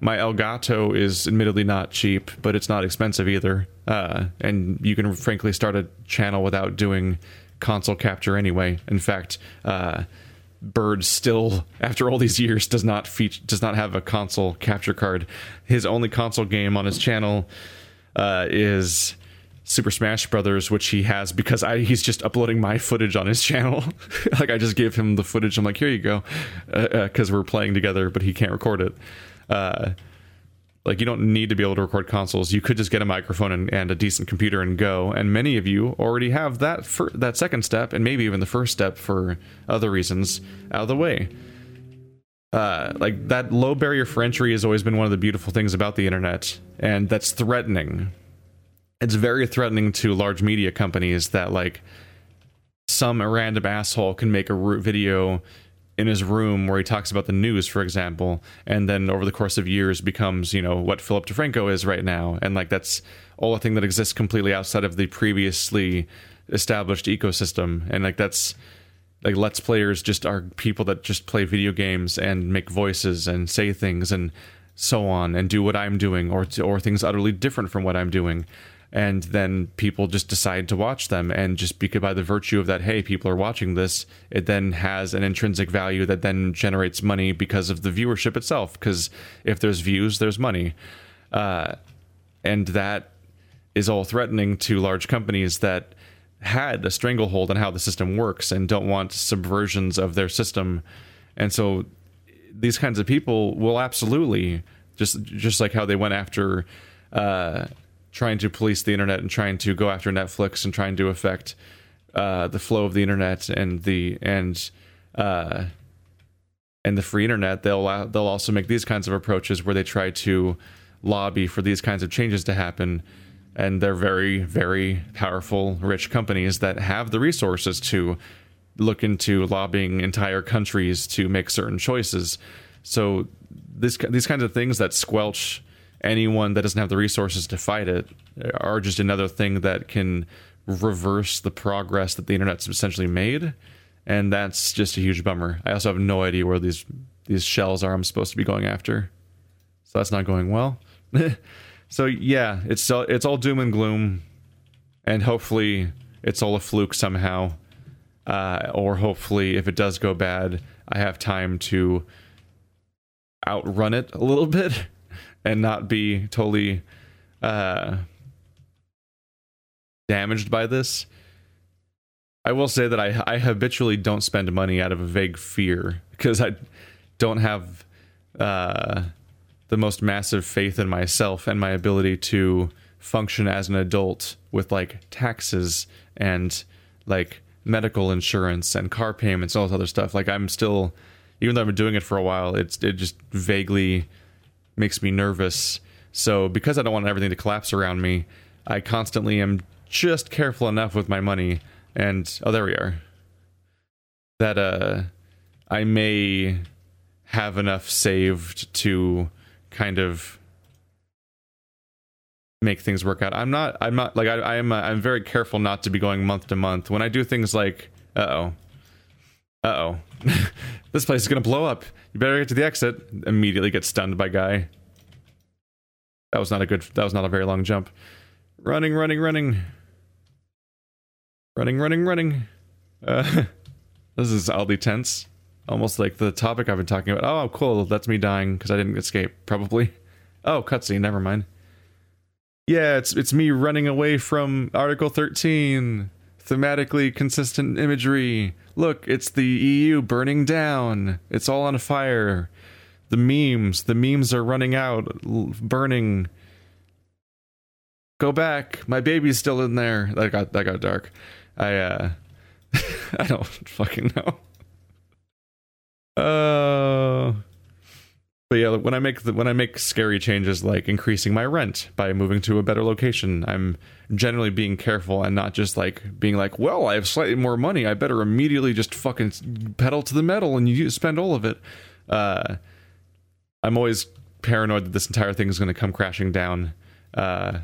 My Elgato is admittedly not cheap, but it's not expensive either. Uh, and you can frankly start a channel without doing console capture anyway. In fact, uh, Bird still, after all these years, does not feature, does not have a console capture card. His only console game on his channel uh, is Super Smash Brothers, which he has because I he's just uploading my footage on his channel. like I just gave him the footage. I'm like, here you go, because uh, uh, we're playing together, but he can't record it. Like you don't need to be able to record consoles. You could just get a microphone and, and a decent computer and go. And many of you already have that that second step, and maybe even the first step for other reasons out of the way. Uh, like that low barrier for entry has always been one of the beautiful things about the internet, and that's threatening it's very threatening to large media companies that like some random asshole can make a video in his room where he talks about the news, for example, and then over the course of years becomes, you know, what Philip DeFranco is right now. And like that's all a thing that exists completely outside of the previously established ecosystem. And like that's like let's players just are people that just play video games and make voices and say things and so on and do what I'm doing or or things utterly different from what I'm doing and then people just decide to watch them. And just because by the virtue of that hey people are watching this it then has an intrinsic value that then generates money because of the viewership itself. Because if there's views there's money. Uh, and that is all threatening to large companies that had a stranglehold on how the system works and don't want subversions of their system. And so these kinds of people will absolutely just just like how they went after uh, trying to police the internet and trying to go after Netflix and trying to affect uh, the flow of the internet and the and uh, and the free internet. They'll they'll also make these kinds of approaches where they try to lobby for these kinds of changes to happen. And they're very, very powerful, rich companies that have the resources to look into lobbying entire countries to make certain choices. So this these kinds of things that squelch anyone that doesn't have the resources to fight it are just another thing that can reverse the progress that the internet's essentially made. And that's just a huge bummer. I also have no idea where these these shells are i'm supposed to be going after. So that's not going well. So yeah it's all, it's all doom and gloom. And hopefully it's all a fluke somehow. Uh, or hopefully if it does go bad i have time to outrun it a little bit and not be totally uh, damaged by this. I will say that I, I habitually don't spend money out of a vague fear because I don't have uh, the most massive faith in myself and my ability to function as an adult with like taxes and like medical insurance and car payments and all this other stuff. Like I'm still, even though I've been doing it for a while, it's it just vaguely makes me nervous. So because I don't want everything to collapse around me, I constantly am just careful enough with my money. And oh, there we are. That uh, I may have enough saved to kind of make things work out. I'm not. I'm not like I, I am. Uh, I'm very careful not to be going month to month when I do things like. Oh. Uh oh. this place is gonna blow up. You better get to the exit. Immediately get stunned by guy. That was not a good. That was not a very long jump. Running, running, running. Running, running, running. Uh, this is oddly tense. Almost like the topic I've been talking about. Oh, cool. That's me dying because I didn't escape. Probably. Oh, cutscene. Never mind. Yeah, it's it's me running away from Article 13. Thematically consistent imagery. Look, it's the EU burning down. It's all on fire. The memes, the memes are running out, burning. Go back. My baby's still in there. That got that got dark. I uh I don't fucking know. Uh but yeah, when I make the, when I make scary changes like increasing my rent by moving to a better location, I'm generally being careful and not just like being like, well, I have slightly more money, I better immediately just fucking pedal to the metal and you spend all of it. Uh, I'm always paranoid that this entire thing is going to come crashing down. Uh,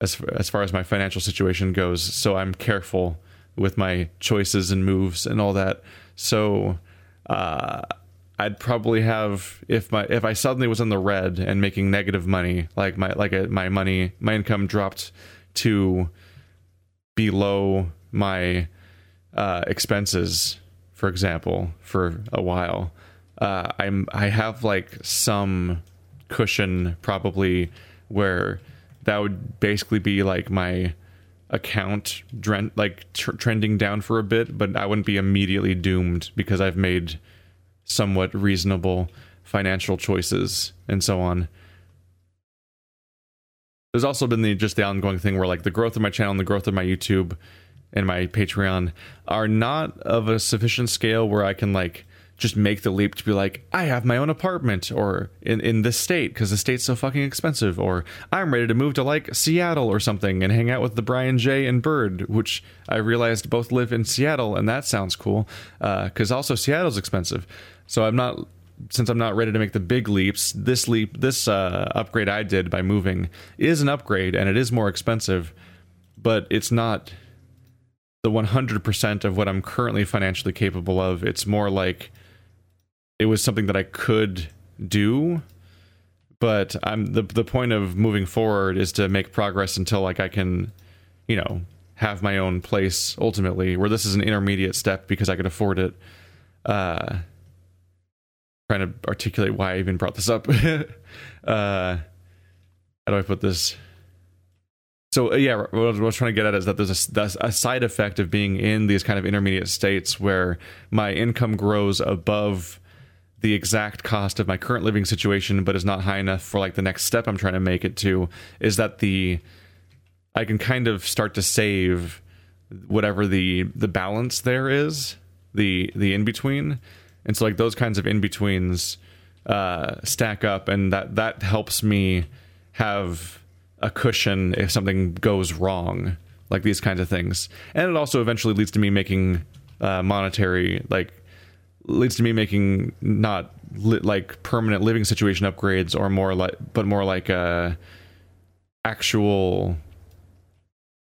as as far as my financial situation goes, so I'm careful with my choices and moves and all that. So uh, I'd probably have if my if I suddenly was in the red and making negative money, like my like a, my money my income dropped to below my uh, expenses, for example, for a while. Uh, I'm I have like some cushion probably where that would basically be like my account dren- like tr- trending down for a bit, but I wouldn't be immediately doomed because I've made somewhat reasonable financial choices and so on. There's also been the just the ongoing thing where like the growth of my channel and the growth of my YouTube and my Patreon are not of a sufficient scale where I can like just make the leap to be like, I have my own apartment or in, in this state because the state's so fucking expensive, or I'm ready to move to like Seattle or something and hang out with the Brian J and Bird, which I realized both live in Seattle and that sounds cool because uh, also Seattle's expensive. So I'm not since I'm not ready to make the big leaps. This leap, this uh, upgrade I did by moving is an upgrade and it is more expensive, but it's not the 100% of what I'm currently financially capable of. It's more like it was something that I could do, but I'm the the point of moving forward is to make progress until like I can, you know, have my own place ultimately. Where this is an intermediate step because I could afford it. Uh, trying to articulate why I even brought this up. uh, how do I put this? So uh, yeah, what I was trying to get at is that there's a, a, side effect of being in these kind of intermediate states where my income grows above the exact cost of my current living situation, but is not high enough for like the next step I'm trying to make it to. Is that the I can kind of start to save whatever the the balance there is, the the in between, and so like those kinds of in betweens uh, stack up, and that that helps me have a cushion if something goes wrong, like these kinds of things. And it also eventually leads to me making uh, monetary, like, leads to me making not li- like permanent living situation upgrades or more like, but more like uh, actual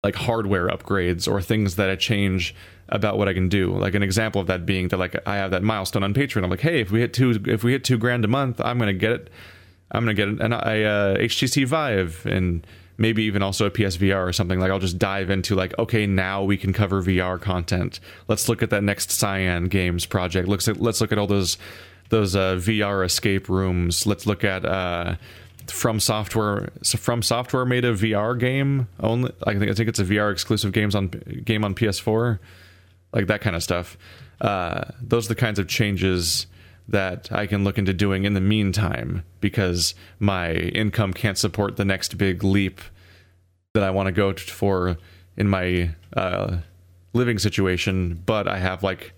like hardware upgrades or things that I change about what I can do. Like an example of that being that like I have that milestone on Patreon. I'm like, hey, if we hit two, if we hit two grand a month, I'm gonna get it I'm gonna get an, an uh, HTC Vive and maybe even also a PSVR or something. Like I'll just dive into like, okay, now we can cover VR content. Let's look at that next Cyan Games project. Looks at let's look at all those those uh, VR escape rooms. Let's look at uh, FromSoftware so FromSoftware made a VR game only. I think I think it's a VR exclusive games on game on PS4, like that kind of stuff. Uh, those are the kinds of changes that I can look into doing in the meantime because my income can't support the next big leap that I want to go for in my uh, living situation. But I have like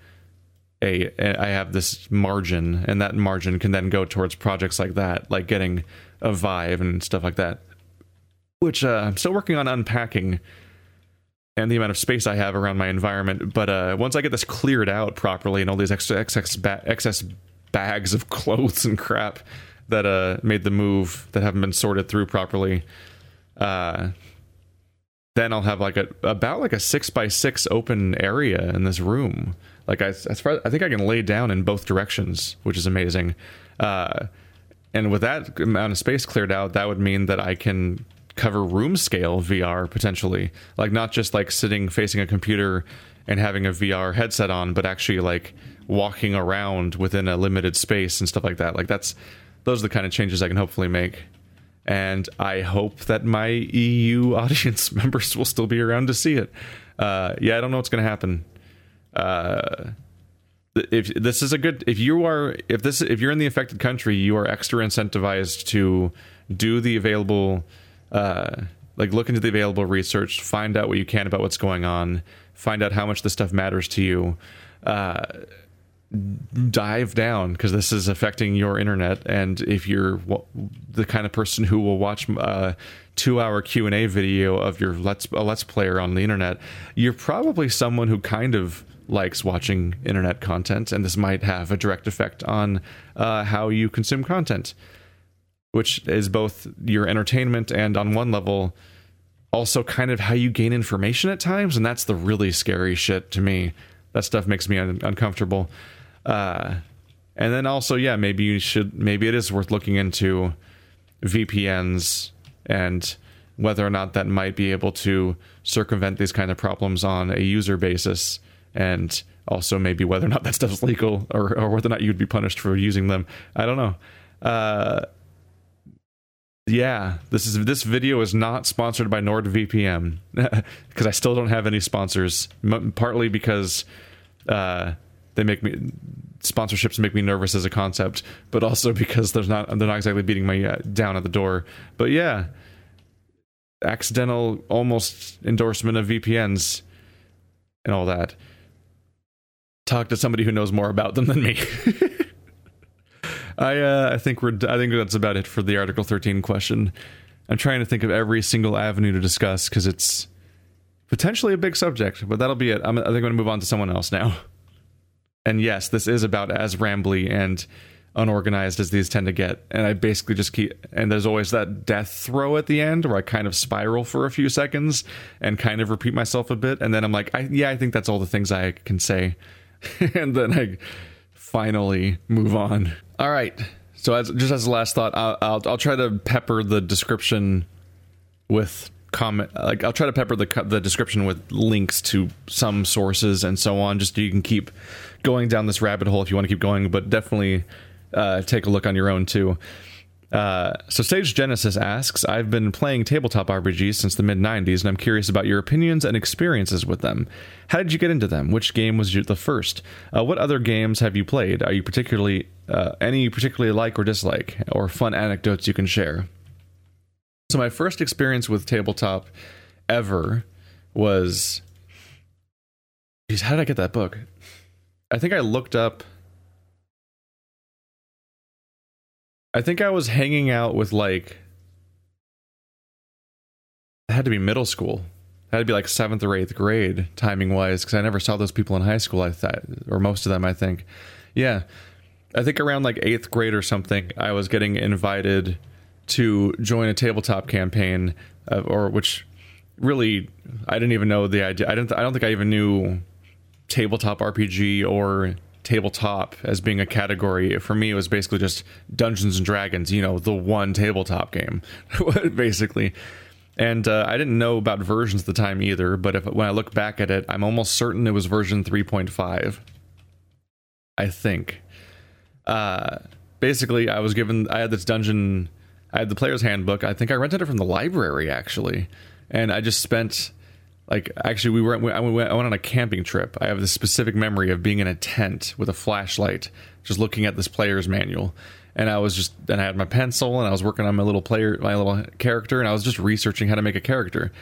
a I have this margin, and that margin can then go towards projects like that, like getting a Vive and stuff like that. Which uh, I'm still working on unpacking and the amount of space I have around my environment. But uh, once I get this cleared out properly and all these extra excess, ba- excess bags of clothes and crap that uh, made the move that haven't been sorted through properly. Uh, then I'll have like a about like a six by six open area in this room. Like I, as far, I think I can lay down in both directions, which is amazing. Uh, and with that amount of space cleared out, that would mean that I can cover room scale VR potentially, like not just like sitting facing a computer and having a VR headset on, but actually like walking around within a limited space and stuff like that. Like that's those are the kind of changes I can hopefully make. And I hope that my EU audience members will still be around to see it. Uh, yeah, I don't know what's going to happen. Uh, if this is a good, if you are, if this, if you're in the affected country, you are extra incentivized to do the available, uh, like look into the available research, find out what you can about what's going on, find out how much this stuff matters to you. Uh, dive down because this is affecting your internet. And if you're the kind of person who will watch a two hour q&a video of your let's a let's player on the internet you're probably someone who kind of likes watching internet content. And this might have a direct effect on uh, how you consume content which is both your entertainment and on one level also kind of how you gain information at times. And that's the really scary shit to me. That stuff makes me un- uncomfortable uh, and then also, yeah, maybe you should, maybe it is worth looking into VPNs and whether or not that might be able to circumvent these kind of problems on a user basis and also maybe whether or not that stuff is legal or, or whether or not you'd be punished for using them. I don't know. Uh, yeah this is this video is not sponsored by nordvpn because i still don't have any sponsors m- partly because uh, they make me sponsorships make me nervous as a concept, but also because there's not they're not exactly beating me uh, down at the door. But yeah, accidental almost endorsement of VPNs and all that. Talk to somebody who knows more about them than me. I uh, I think we're I think that's about it for the Article 13 question. I'm trying to think of every single avenue to discuss because it's potentially a big subject, but that'll be it. I'm, I think I'm going to move on to someone else now. And yes, this is about as rambly and unorganized as these tend to get. And I basically just keep, and there's always that death throw at the end where I kind of spiral for a few seconds and kind of repeat myself a bit. And then I'm like, I, yeah, I think that's all the things I can say. and then I finally move on. All right. So as just as a last thought, I'll, I'll, I'll try to pepper the description with comment like I'll try to pepper the the description with links to some sources and so on just so you can keep going down this rabbit hole if you want to keep going but definitely uh, take a look on your own too Uh, so Sage Genesis asks, I've been playing tabletop RPGs since the mid 90s, and I'm curious about your opinions and experiences with them. How did you get into them? Which game was the first? Uh, what other games have you played? Are you particularly uh, any you particularly like or dislike, or fun anecdotes you can share? So my first experience with tabletop ever was, geez, how did I get that book? I think I looked up I think I was hanging out with like it had to be middle school. It had to be like seventh or eighth grade, timing wise, because I never saw those people in high school. I thought, or most of them, I think. Yeah, I think around like eighth grade or something, I was getting invited to join a tabletop campaign, uh, or which really I didn't even know the idea. I didn't. I don't think I even knew tabletop RPG or tabletop as being a category for me it was basically just dungeons and dragons you know the one tabletop game basically. And uh, i didn't know about versions at the time either but if when i look back at it i'm almost certain it was version 3.5 i think. Uh, basically i was given i had this dungeon i had the player's handbook. I think i rented it from the library actually. And i just spent like actually we were I went, I went on a camping trip. I have this specific memory of being in a tent with a flashlight just looking at this player's manual. And i was just and i had my pencil and i was working on my little player my little character and i was just researching how to make a character.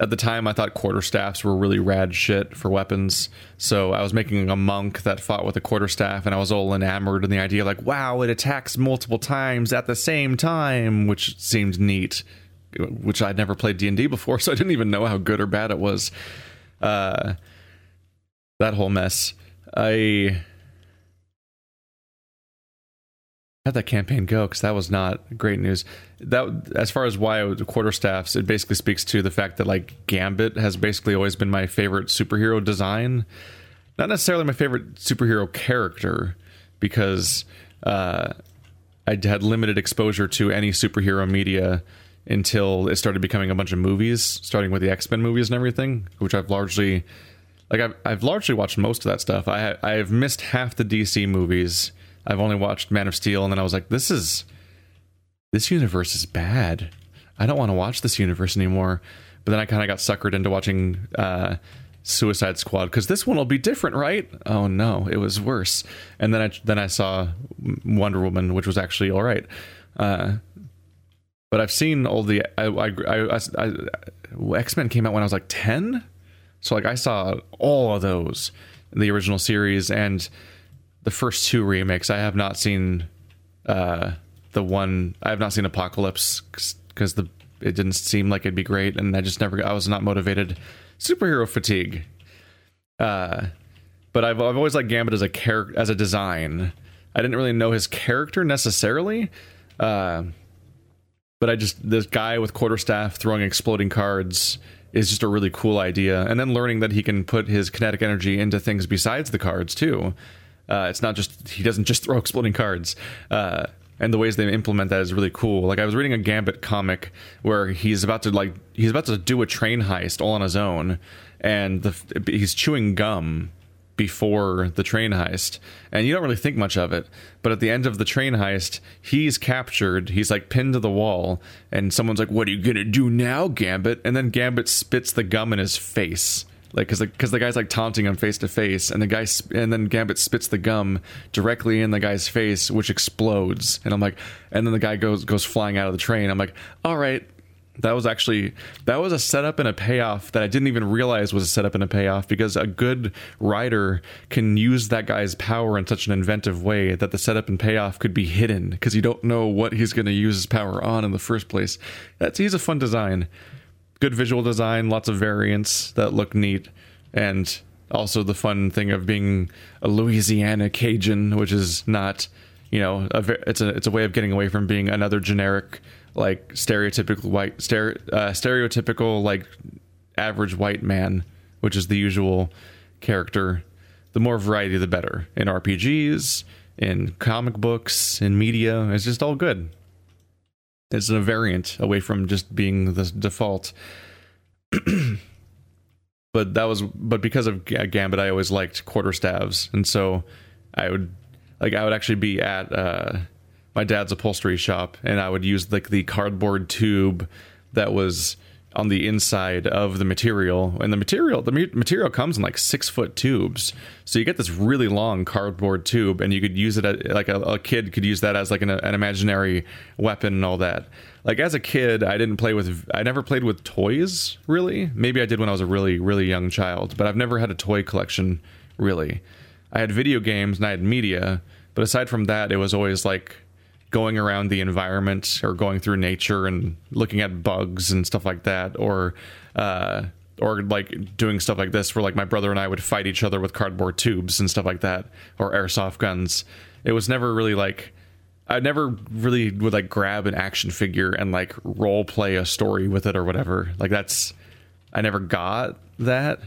At the time i thought quarterstaffs were really rad shit for weapons. So i was making a monk that fought with a quarterstaff and i was all enamored in the idea like wow it attacks multiple times at the same time which seemed neat which I'd never played D and D before, so I didn't even know how good or bad it was. Uh, that whole mess. I had that campaign go because that was not great news. That as far as why the quarterstaffs, it basically speaks to the fact that like Gambit has basically always been my favorite superhero design. Not necessarily my favorite superhero character because uh, I had limited exposure to any superhero media until it started becoming a bunch of movies, starting with the X Men movies and everything, which I've largely like I've I've largely watched most of that stuff. I I have missed half the DC movies. I've only watched Man of Steel, and then I was like, this is this universe is bad. I don't want to watch this universe anymore. But then I kind of got suckered into watching uh, Suicide Squad because this one will be different, right? Oh no, it was worse. And then I then I saw Wonder Woman, which was actually all right. Uh, but I've seen all the I, I, I, I X Men came out when I was like ten, so like I saw all of those the original series and the first two remakes. I have not seen uh, the one. I have not seen Apocalypse because the it didn't seem like it'd be great, and I just never. I was not motivated. Superhero fatigue. Uh, but I've I've always liked Gambit as a character as a design. I didn't really know his character necessarily. Uh, but I just this guy with quarterstaff throwing exploding cards is just a really cool idea. And then learning that he can put his kinetic energy into things besides the cards too. Uh, it's not just he doesn't just throw exploding cards. Uh, and the ways they implement that is really cool. Like I was reading a Gambit comic where he's about to like he's about to do a train heist all on his own, and the, he's chewing gum before the train heist and you don't really think much of it but at the end of the train heist he's captured he's like pinned to the wall and someone's like what are you gonna do now gambit? And then gambit spits the gum in his face like because because the, the, guy's like taunting him face to face and the guy and then gambit spits the gum directly in the guy's face which explodes and i'm like and then the guy goes goes flying out of the train. I'm like all right that was actually that was a setup and a payoff that I didn't even realize was a setup and a payoff because a good writer can use that guy's power in such an inventive way that the setup and payoff could be hidden because you don't know what he's going to use his power on in the first place. That's he's a fun design, good visual design, lots of variants that look neat, and also the fun thing of being a Louisiana Cajun, which is not you know a, it's a it's a way of getting away from being another generic like stereotypical white stere, uh, stereotypical like average white man, which is the usual character. The more variety, the better. In RPGs, in comic books, in media, it's just all good. It's a variant away from just being the default. but that was but because of Gambit, I always liked quarter staves, and so I would like I would actually be at uh, my dad's upholstery shop, and I would use like the cardboard tube that was on the inside of the material. And the material the material comes in like six foot tubes. So you get this really long cardboard tube and you could use it like a, a, kid could use that as like an, an, imaginary weapon and all that. Like as a kid i didn't play with i never played with toys really. Maybe i did when i was a really really young child but i've never had a toy collection really. I had video games and i had media but aside from that it was always like going around the environment or going through nature and looking at bugs and stuff like that or uh, or like doing stuff like this where like my brother and I would fight each other with cardboard tubes and stuff like that or airsoft guns. It was never really like I never really would like grab an action figure and like role play a story with it or whatever. Like that's I never got that.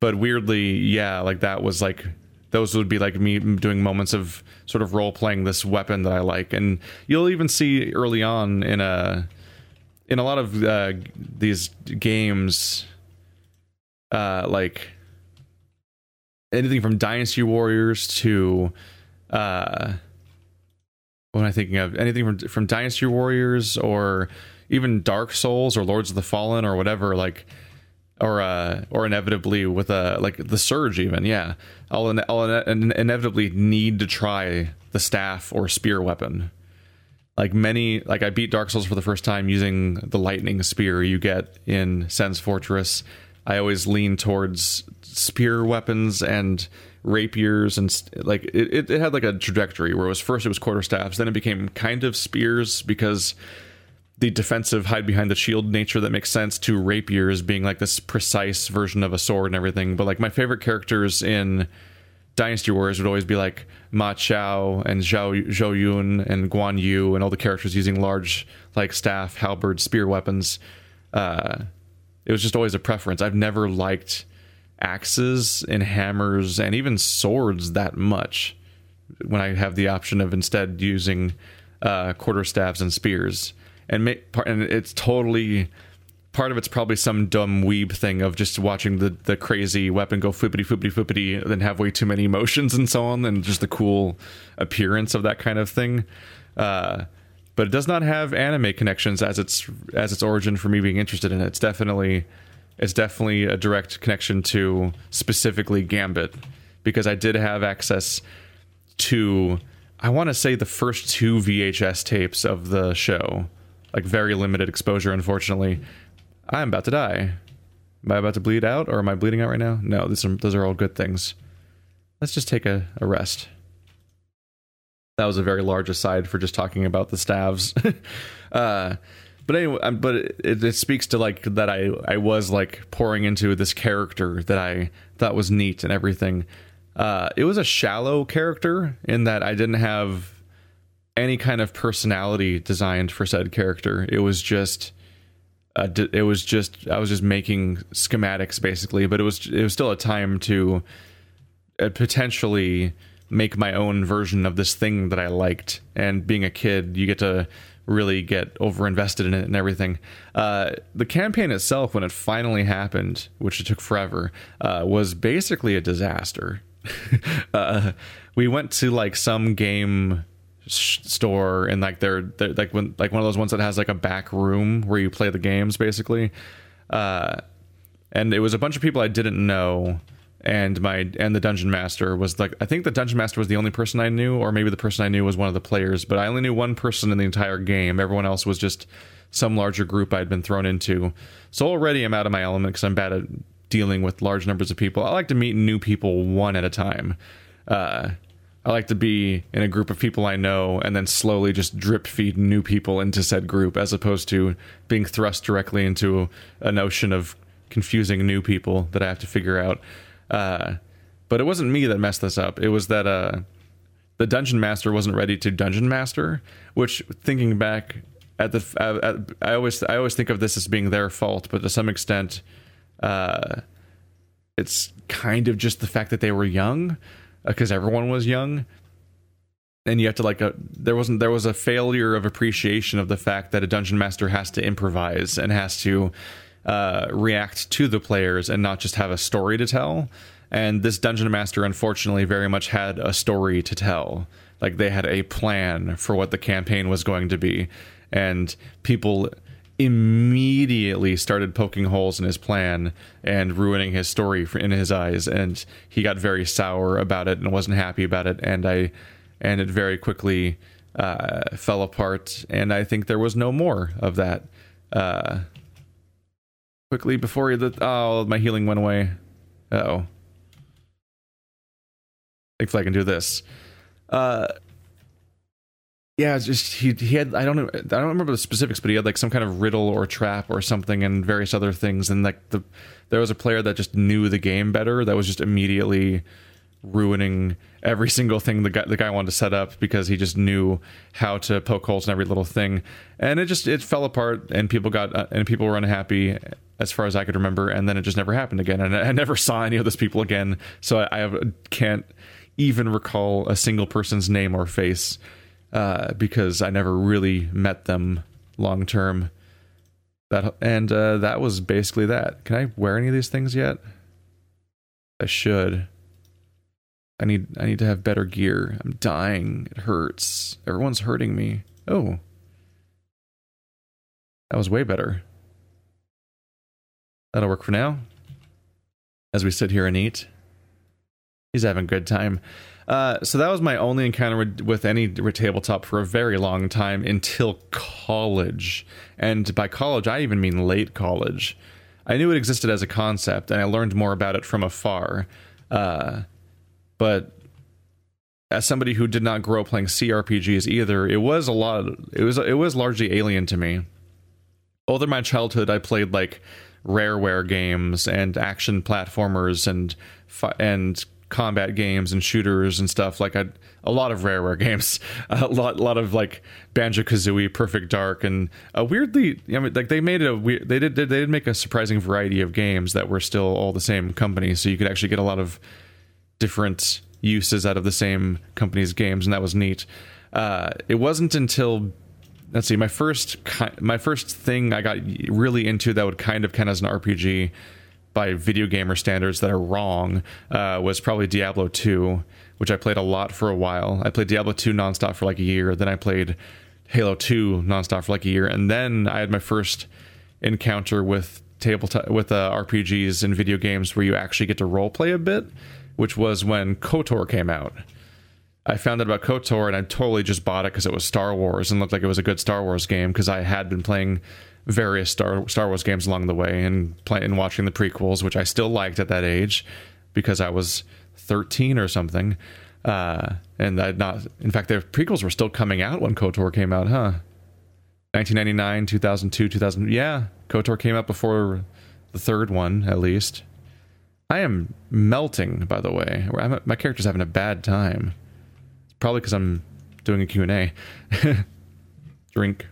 But weirdly yeah like that was like those would be like me doing moments of sort of role playing this weapon that I like, and you'll even see early on in a in a lot of uh, these games, uh, like anything from Dynasty Warriors to uh, what am I thinking of? Anything from from Dynasty Warriors or even Dark Souls or Lords of the Fallen or whatever, like or uh, or inevitably with a like the surge even yeah. I'll, in, I'll in, inevitably need to try the staff or spear weapon. Like many like I beat Dark Souls for the first time using the lightning spear you get in Sen's Fortress. I always lean towards spear weapons and rapiers and like it, it had like a trajectory where it was first it was quarterstaffs then it became kind of spears because the defensive hide behind the shield nature that makes sense to rapiers being like this precise version of a sword and everything. But like my favorite characters in Dynasty Warriors would always be like Ma Chao and Zhao, Zhou Yun and Guan Yu and all the characters using large like staff, halberd, spear weapons. Uh, it was just always a preference. I've never liked axes and hammers and even swords that much when I have the option of instead using uh, quarterstaffs and spears and make part and it's totally part of it's probably some dumb weeb thing of just watching the the crazy weapon go flippity flippity flippity, then have way too many emotions and so on, and just the cool appearance of that kind of thing. Uh, but it does not have anime connections as its as its origin for me being interested in it. It's definitely it's definitely a direct connection to specifically Gambit because I did have access to I want to say the first two VHS tapes of the show like very limited exposure, unfortunately. I'm about to die. Am I about to bleed out, or am I bleeding out right now? No, are, those are all good things. Let's just take a, a rest. That was a very large aside for just talking about the staves. uh, but anyway, um, but it, it, speaks to like that I I was like pouring into this character that I thought was neat and everything. Uh, it was a shallow character in that I didn't have any kind of personality designed for said character. It was just uh, it was just I was just making schematics basically, but it was it was still a time to uh, potentially make my own version of this thing that I liked. And being a kid, you get to really get over invested in it and everything. Uh, the campaign itself, when it finally happened, which it took forever, uh, was basically a disaster. uh, we went to like some game store and like they're, they're, like when like one of those ones that has like a back room where you play the games basically. Uh and it was a bunch of people i didn't know and my and the dungeon master was like i think the dungeon master was the only person i knew or maybe the person i knew was one of the players but i only knew one person in the entire game. Everyone else was just some larger group i'd been thrown into. So already i'm out of my element because i'm bad at dealing with large numbers of people. I like to meet new people one at a time. Uh I like to be in a group of people I know and then slowly just drip feed new people into said group as opposed to being thrust directly into a notion of confusing new people that I have to figure out. Uh, but it wasn't me that messed this up. It was that uh, the dungeon master wasn't ready to dungeon master, which thinking back at the at, at, I always I always think of this as being their fault, but to some extent uh, it's kind of just the fact that they were young because uh, everyone was young. And you have to like a, uh, there wasn't there was a failure of appreciation of the fact that a dungeon master has to improvise and has to uh, react to the players and not just have a story to tell. And this dungeon master unfortunately very much had a story to tell. Like they had a plan for what the campaign was going to be. And people immediately started poking holes in his plan and ruining his story in his eyes and he got very sour about it and wasn't happy about it and i and it very quickly uh, fell apart and i think there was no more of that uh, quickly before the oh my healing went away. Oh thankfully i can do this. Uh yeah, just he he had I don't know I don't remember the specifics, but he had like some kind of riddle or trap or something and various other things. And like the there was a player that just knew the game better that was just immediately ruining every single thing the guy the guy wanted to set up because he just knew how to poke holes in every little thing, and it just it fell apart and people got uh, and people were unhappy as far as I could remember, and then it just never happened again, and I, I never saw any of those people again. So I, I have, can't even recall a single person's name or face uh, because I never really met them long term. That and uh, that was basically that. Can I wear any of these things yet? I should. I need I need to have better gear. I'm dying. It hurts. Everyone's hurting me. Oh. That was way better. That'll work for now. As we sit here and eat. He's having a good time. Uh, so that was my only encounter with, any tabletop for a very long time until college. And by college, I even mean late college. I knew it existed as a concept, and I learned more about it from afar. Uh, but as somebody who did not grow up playing CRPGs either, it was a lot. Of, it was it was largely alien to me. Through my childhood, I played like Rareware games and action platformers and and combat games and shooters and stuff. Like a, a lot of Rareware games, a lot, lot of like Banjo Kazooie, Perfect Dark, and a weirdly, I mean, like they made a weird. They did they did make a surprising variety of games that were still all the same company, so you could actually get a lot of different uses out of the same company's games, and that was neat. Uh, it wasn't until let's see, my first my first thing I got really into that would kind of count as an RPG by video gamer standards that are wrong uh, was probably Diablo 2, which I played a lot for a while. I played Diablo 2 nonstop for like a year. Then I played Halo 2 nonstop for like a year, and then I had my first encounter with tabletop with uh, RPGs and video games where you actually get to role play a bit, which was when KOTOR came out. I found out about KOTOR and I totally just bought it because it was Star Wars and looked like it was a good Star Wars game because I had been playing various Star Star Wars games along the way and play and watching the prequels, which I still liked at that age because I was 13 or something. Uh, and I'd not, in fact, the prequels were still coming out when KOTOR came out, huh? 1999, 2002, 2000. Yeah, KOTOR came out before the third one, at least. I am melting, by the way. I'm, my character's having a bad time. It's probably because I'm doing a Q&A. Drink.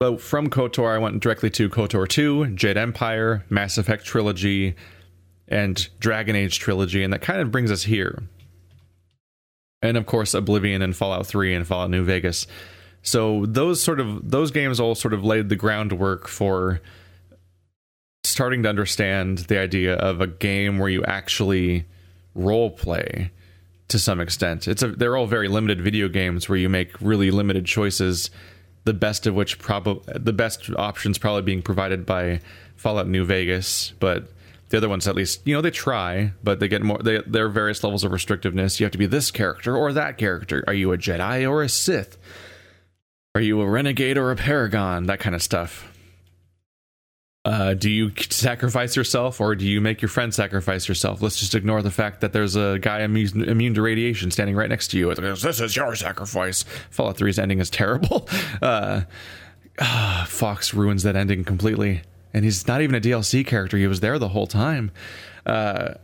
So from KOTOR, I went directly to KOTOR 2, Jade Empire, Mass Effect Trilogy, and Dragon Age Trilogy, and that kind of brings us here. And of course, Oblivion and Fallout 3 and Fallout New Vegas. So those sort of those games all sort of laid the groundwork for starting to understand the idea of a game where you actually role play to some extent. It's a they're all very limited video games where you make really limited choices the best of which probably the best options probably being provided by Fallout New Vegas, but the other ones at least you know they try, but they get more. They, there are various levels of restrictiveness. You have to be this character or that character. Are you a Jedi or a Sith? Are you a renegade or a paragon? That kind of stuff. Uh, do you sacrifice yourself or do you make your friend sacrifice yourself? Let's just ignore the fact that there's a guy immune, immune to radiation standing right next to you. This is your sacrifice. Fallout 3's ending is terrible. Uh, uh, Fawkes ruins that ending completely. And he's not even a DLC character. He was there the whole time. Uh,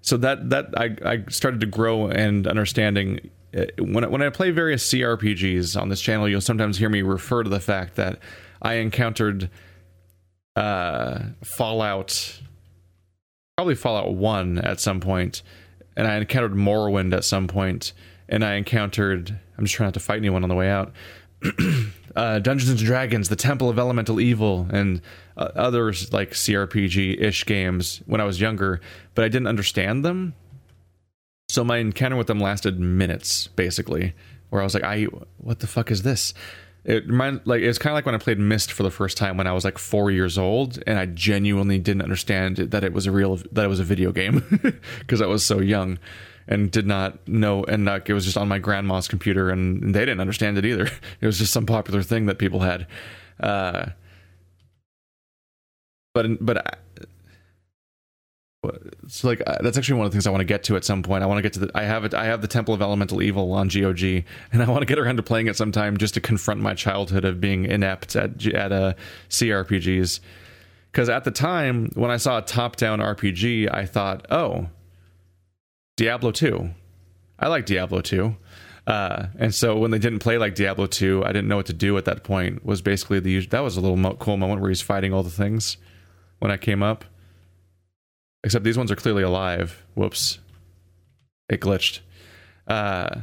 so that that I, I started to grow and understanding uh, when when I play various CRPGs on this channel, you'll sometimes hear me refer to the fact that I encountered uh, Fallout, probably Fallout 1 at some point, and I encountered Morrowind at some point, and I encountered, I'm just trying not to fight anyone on the way out, uh, Dungeons and Dragons, The Temple of Elemental Evil, and uh, others like CRPG ish games when I was younger, but I didn't understand them. So my encounter with them lasted minutes, basically, where I was like, "I what the fuck is this?" It remind like it's kind of like when I played Myst for the first time when I was like four years old, and I genuinely didn't understand that it was a real that it was a video game because I was so young and did not know and like it was just on my grandma's computer and they didn't understand it either. It was just some popular thing that people had. Uh, but but it's like uh, that's actually one of the things I want to get to at some point. I want to get to the I have it I have the Temple of Elemental Evil on GOG and I want to get around to playing it sometime just to confront my childhood of being inept at at uh, CRPGs. Cuz at the time when I saw a top-down RPG, I thought, "Oh, Diablo 2. I like Diablo 2. Uh, and so when they didn't play like Diablo 2, I didn't know what to do at that point. Was basically the that was a little mo- cool moment where he's fighting all the things when I came up. Except these ones are clearly alive. Whoops, it glitched. Uh,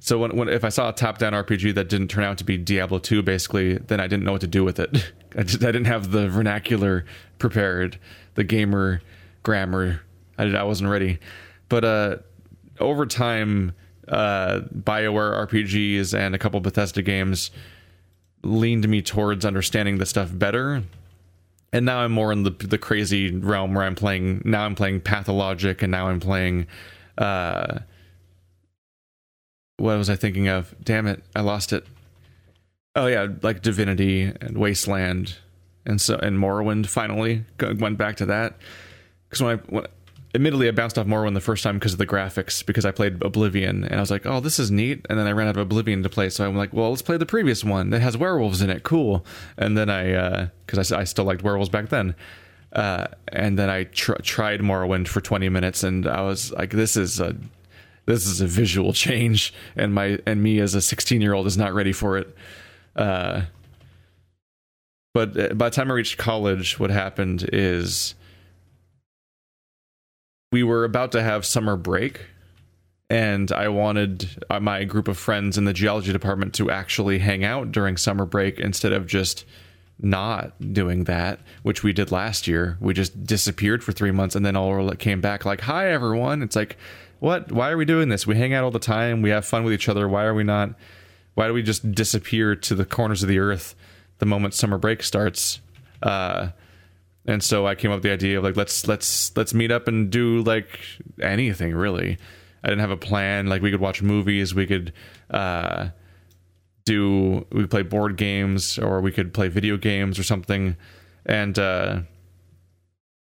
so when, when if I saw a top-down RPG that didn't turn out to be Diablo 2, basically, then I didn't know what to do with it. I, just, I didn't have the vernacular prepared, the gamer grammar. I, I wasn't ready. But uh, over time, uh, Bioware RPGs and a couple Bethesda games leaned me towards understanding the stuff better. And now I'm more in the the crazy realm where I'm playing. Now I'm playing Pathologic, and now I'm playing. Uh, what was I thinking of? Damn it, I lost it. Oh yeah, like Divinity and Wasteland, and so and Morrowind. Finally, went back to that because when I when, admittedly, I bounced off Morrowind the first time because of the graphics, because I played Oblivion, and I was like, "Oh, this is neat." And then I ran out of Oblivion to play, so I'm like, "Well, let's play the previous one that has werewolves in it. Cool." And then I, because uh, I, I still liked werewolves back then, uh, and then I tr- tried Morrowind for 20 minutes, and I was like, "This is a, this is a visual change," and my and me as a 16 year old is not ready for it. Uh, but uh, by the time I reached college, what happened is we were about to have summer break and I wanted uh, my group of friends in the geology department to actually hang out during summer break instead of just not doing that, which we did last year. We just disappeared for three months and then all came back like, "Hi everyone." It's like, what? Why are we doing this? We hang out all the time. We have fun with each other. Why are we not? Why do we just disappear to the corners of the earth the moment summer break starts? Uh, and so I came up with the idea of like let's let's let's meet up and do like anything really. I didn't have a plan. Like we could watch movies, we could uh, do we play board games, or we could play video games or something. And uh,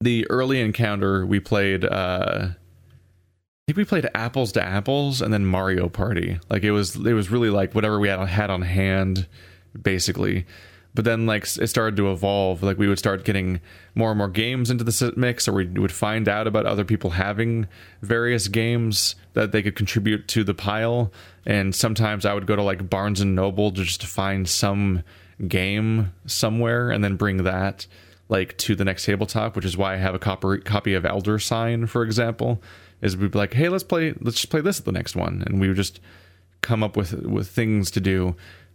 the early encounter we played. Uh, I think we played apples to apples and then Mario Party. Like it was it was really like whatever we had had on hand, basically but then like it started to evolve. Like we would start getting more and more games into the mix or we would find out about other people having various games that they could contribute to the pile. And sometimes i would go to like barnes and noble to just to find some game somewhere and then bring that like to the next tabletop which is why i have a copy copy of elder sign for example is we'd be like hey let's play let's just play this at the next one. And we would just come up with with things to do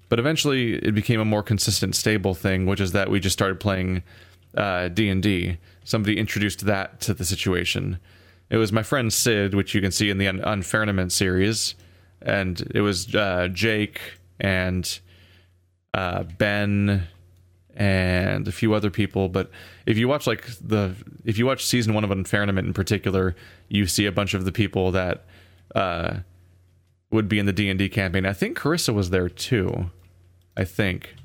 but eventually, it became a more consistent, stable thing, which is that we just started playing uh, D and D. Somebody introduced that to the situation. It was my friend Sid, which you can see in the Un- Unfairnament series, and it was uh, Jake and uh, Ben and a few other people. But if you watch like the if you watch season one of Unfairnament in particular, you see a bunch of the people that uh, would be in the D and D campaign. I think Carissa was there too. I think.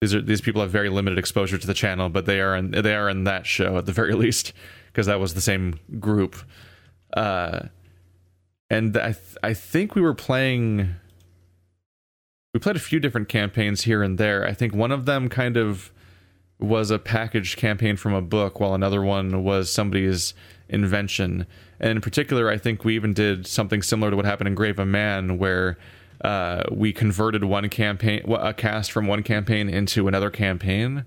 These are these people have very limited exposure to the channel, but they are in they are in that show at the very least because that was the same group. Uh, and I th- I think we were playing. We played a few different campaigns here and there. I think one of them kind of was a packaged campaign from a book, while another one was somebody's invention. And in particular, I think we even did something similar to what happened in Grave of Man, where uh, we converted one campaign, a cast from one campaign into another campaign.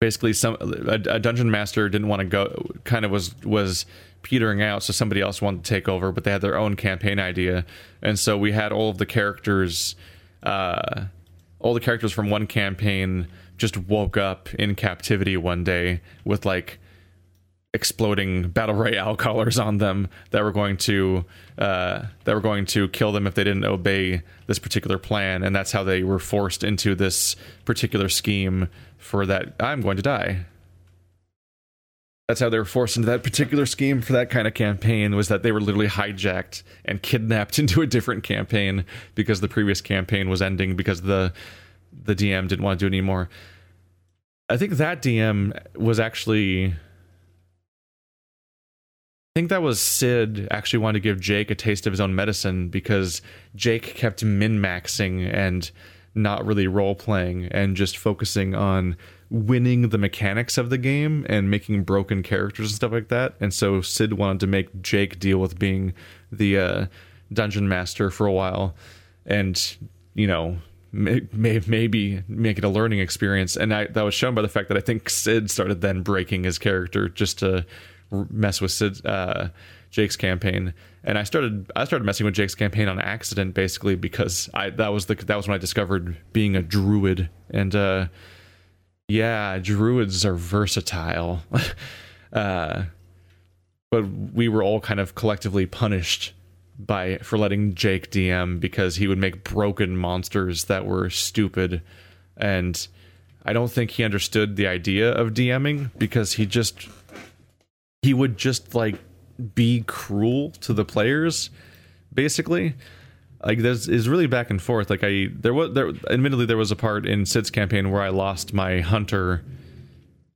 Basically, some a, a dungeon master didn't want to go, kind of was was petering out, so somebody else wanted to take over, but they had their own campaign idea, and so we had all of the characters uh, all the characters from one campaign just woke up in captivity one day with like exploding battle royale collars on them that were going to uh, that were going to kill them if they didn't obey this particular plan, and that's how they were forced into this particular scheme for that. I'm going to die. That's how they were forced into that particular scheme for that kind of campaign. Was that they were literally hijacked and kidnapped into a different campaign because the previous campaign was ending because the the DM didn't want to do it anymore. I think that DM was actually think that was Sid actually wanted to give Jake a taste of his own medicine because Jake kept min maxing and not really role playing and just focusing on winning the mechanics of the game and making broken characters and stuff like that. And so Sid wanted to make Jake deal with being the uh, dungeon master for a while and, you know, may, may, maybe make it a learning experience. And I, that was shown by the fact that I think Sid started then breaking his character just to mess with Sid, uh, Jake's campaign, and I started I started messing with Jake's campaign on accident, basically because I that was the that was when I discovered being a druid, and uh, yeah, druids are versatile, uh, but we were all kind of collectively punished by for letting Jake DM because he would make broken monsters that were stupid, and I don't think he understood the idea of DMing because he just he would just like be cruel to the players basically. Like there's is really back and forth. Like i there was there admittedly there was a part in sid's campaign where i lost my hunter.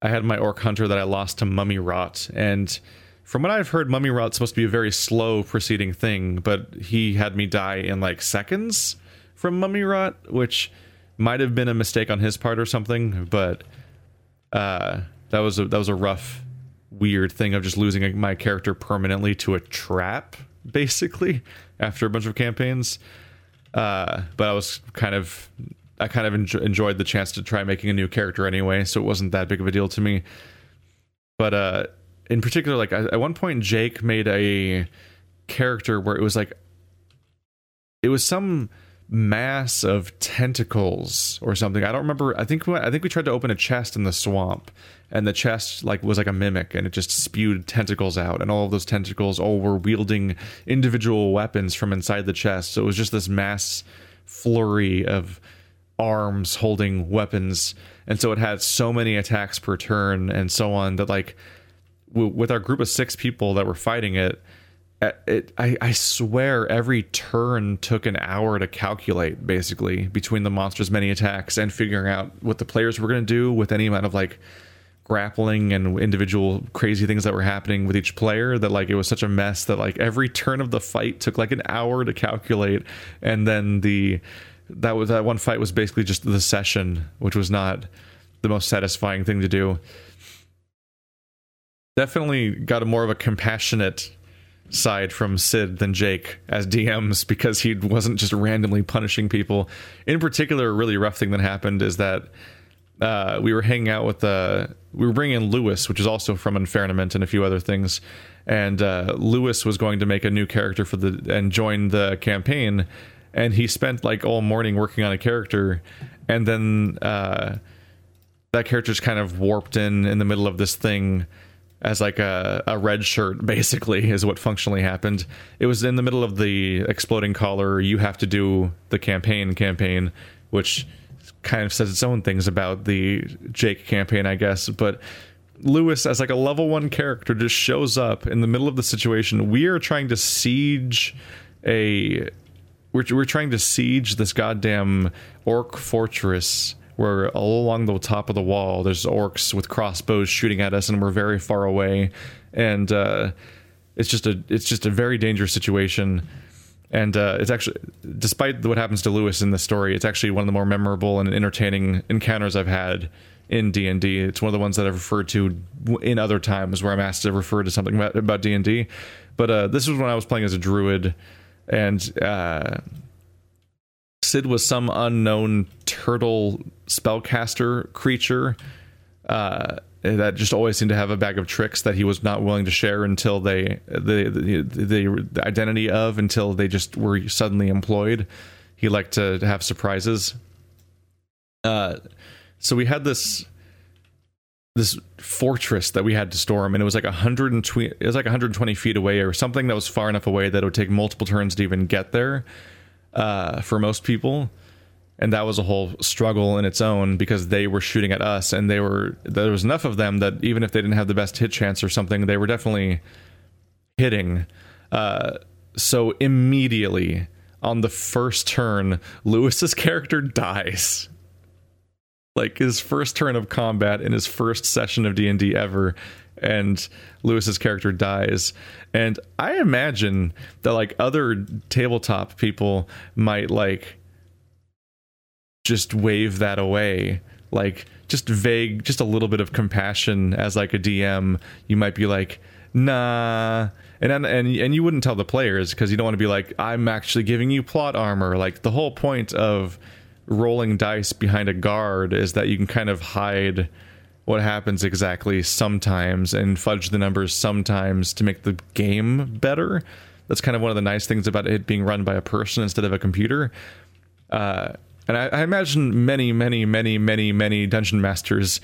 I had my orc hunter that i lost to mummy rot. And from what i've heard mummy rot's supposed to be a very slow proceeding thing but he had me die in like seconds from mummy rot which might have been a mistake on his part or something but uh that was a that was a rough weird thing of just losing my character permanently to a trap, basically, after a bunch of campaigns. Uh, but I was kind of, I kind of enjoy, enjoyed the chance to try making a new character anyway, so it wasn't that big of a deal to me. But uh, in particular, like at one point, Jake made a character where it was like, it was some mass of tentacles or something. I don't remember. I think I think we tried to open a chest in the swamp, and the chest like was like a mimic and it just spewed tentacles out and all of those tentacles all were wielding individual weapons from inside the chest so it was just this mass flurry of arms holding weapons and so it had so many attacks per turn and so on that like with our group of six people that were fighting it it I, I swear every turn took an hour to calculate basically between the monster's many attacks and figuring out what the players were going to do with any amount of like grappling and individual crazy things that were happening with each player that like it was such a mess that like every turn of the fight took like an hour to calculate. And then the that was that one fight was basically just the session which was not the most satisfying thing to do. Definitely got a more of a compassionate side from Sid than Jake as DMs because he wasn't just randomly punishing people. In particular, a really rough thing that happened is that uh, we were hanging out with uh, we were bringing in Lewis, which is also from Infernoment and a few other things. And uh, Lewis was going to make a new character for the and join the campaign, and he spent like all morning working on a character, and then uh, that character just kind of warped in in the middle of this thing as like a, a red shirt basically is what functionally happened it was in the middle of the exploding collar you have to do the campaign campaign which kind of says its own things about the Jake campaign, I guess. But Lewis, as like a level one character, just shows up in the middle of the situation. We are trying to siege a. We're, we're trying to siege this goddamn orc fortress where all along the top of the wall there's orcs with crossbows shooting at us and we're very far away. And uh, it's just a it's just a very dangerous situation. And uh, it's actually despite what happens to lewis in the story it's actually one of the more memorable and entertaining encounters i've had in d&d it's one of the ones that i've referred to in other times where i'm asked to refer to something about, about d&d but uh, this was when i was playing as a druid. And uh, sid was some unknown turtle spellcaster creature uh, that just always seemed to have a bag of tricks that he was not willing to share until they the the, the identity of until they just were suddenly employed. He liked to have surprises. Uh, so we had this this fortress that we had to storm, and it was like 120. It was like 120 feet away, or something that was far enough away that it would take multiple turns to even get there. Uh, for most people, and that was a whole struggle in its own because they were shooting at us, and they were there was enough of them that even if they didn't have the best hit chance or something, they were definitely hitting. Uh, so immediately on the first turn, Lewis's character dies. Like his first turn of combat in his first session of D&D ever and Lewis's character dies. And I imagine that like other tabletop people might like just wave that away. Like just vague, just a little bit of compassion as like a DM. You might be like, nah. And and and you wouldn't tell the players because you don't want to be like, I'm actually giving you plot armor. Like the whole point of rolling dice behind a guard is that you can kind of hide what happens exactly sometimes and fudge the numbers sometimes to make the game better. That's kind of one of the nice things about it being run by a person instead of a computer. Uh, and I, I, imagine many, many, many, many, many dungeon masters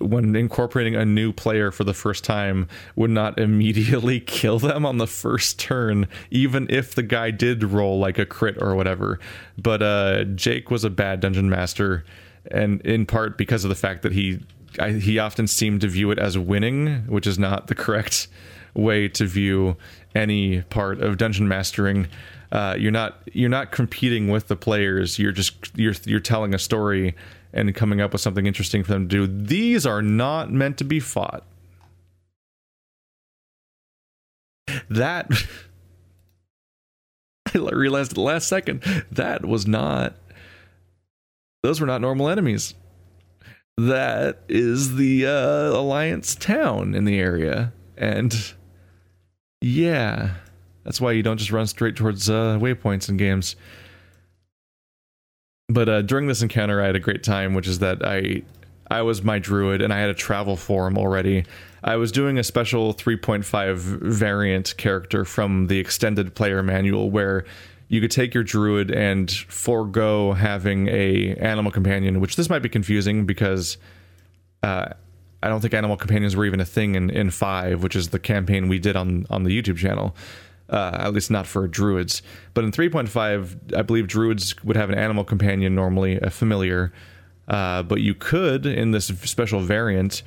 when incorporating a new player for the first time would not immediately kill them on the first turn even if the guy did roll like a crit or whatever but uh, jake was a bad dungeon master and in part because of the fact that he I, he often seemed to view it as winning which is not the correct way to view any part of dungeon mastering uh, you're not you're not competing with the players you're just you're you're telling a story and coming up with something interesting for them to do. These are not meant to be fought. That I realized at the last second that was not those were not normal enemies. That is the uh, Alliance town in the area, and yeah, that's why you don't just run straight towards uh, waypoints in games but uh, during this encounter, I had a great time, which is that I I was my druid and I had a travel form already. I was doing a special 3.5 variant character from the extended player manual where you could take your druid and forego having a animal companion, which this might be confusing because uh, I don't think animal companions were even a thing in, in five, which is the campaign we did on on the YouTube channel uh, at least not for druids. But in 3.5, I believe druids would have an animal companion normally, a familiar. Uh, but you could, in this special variant,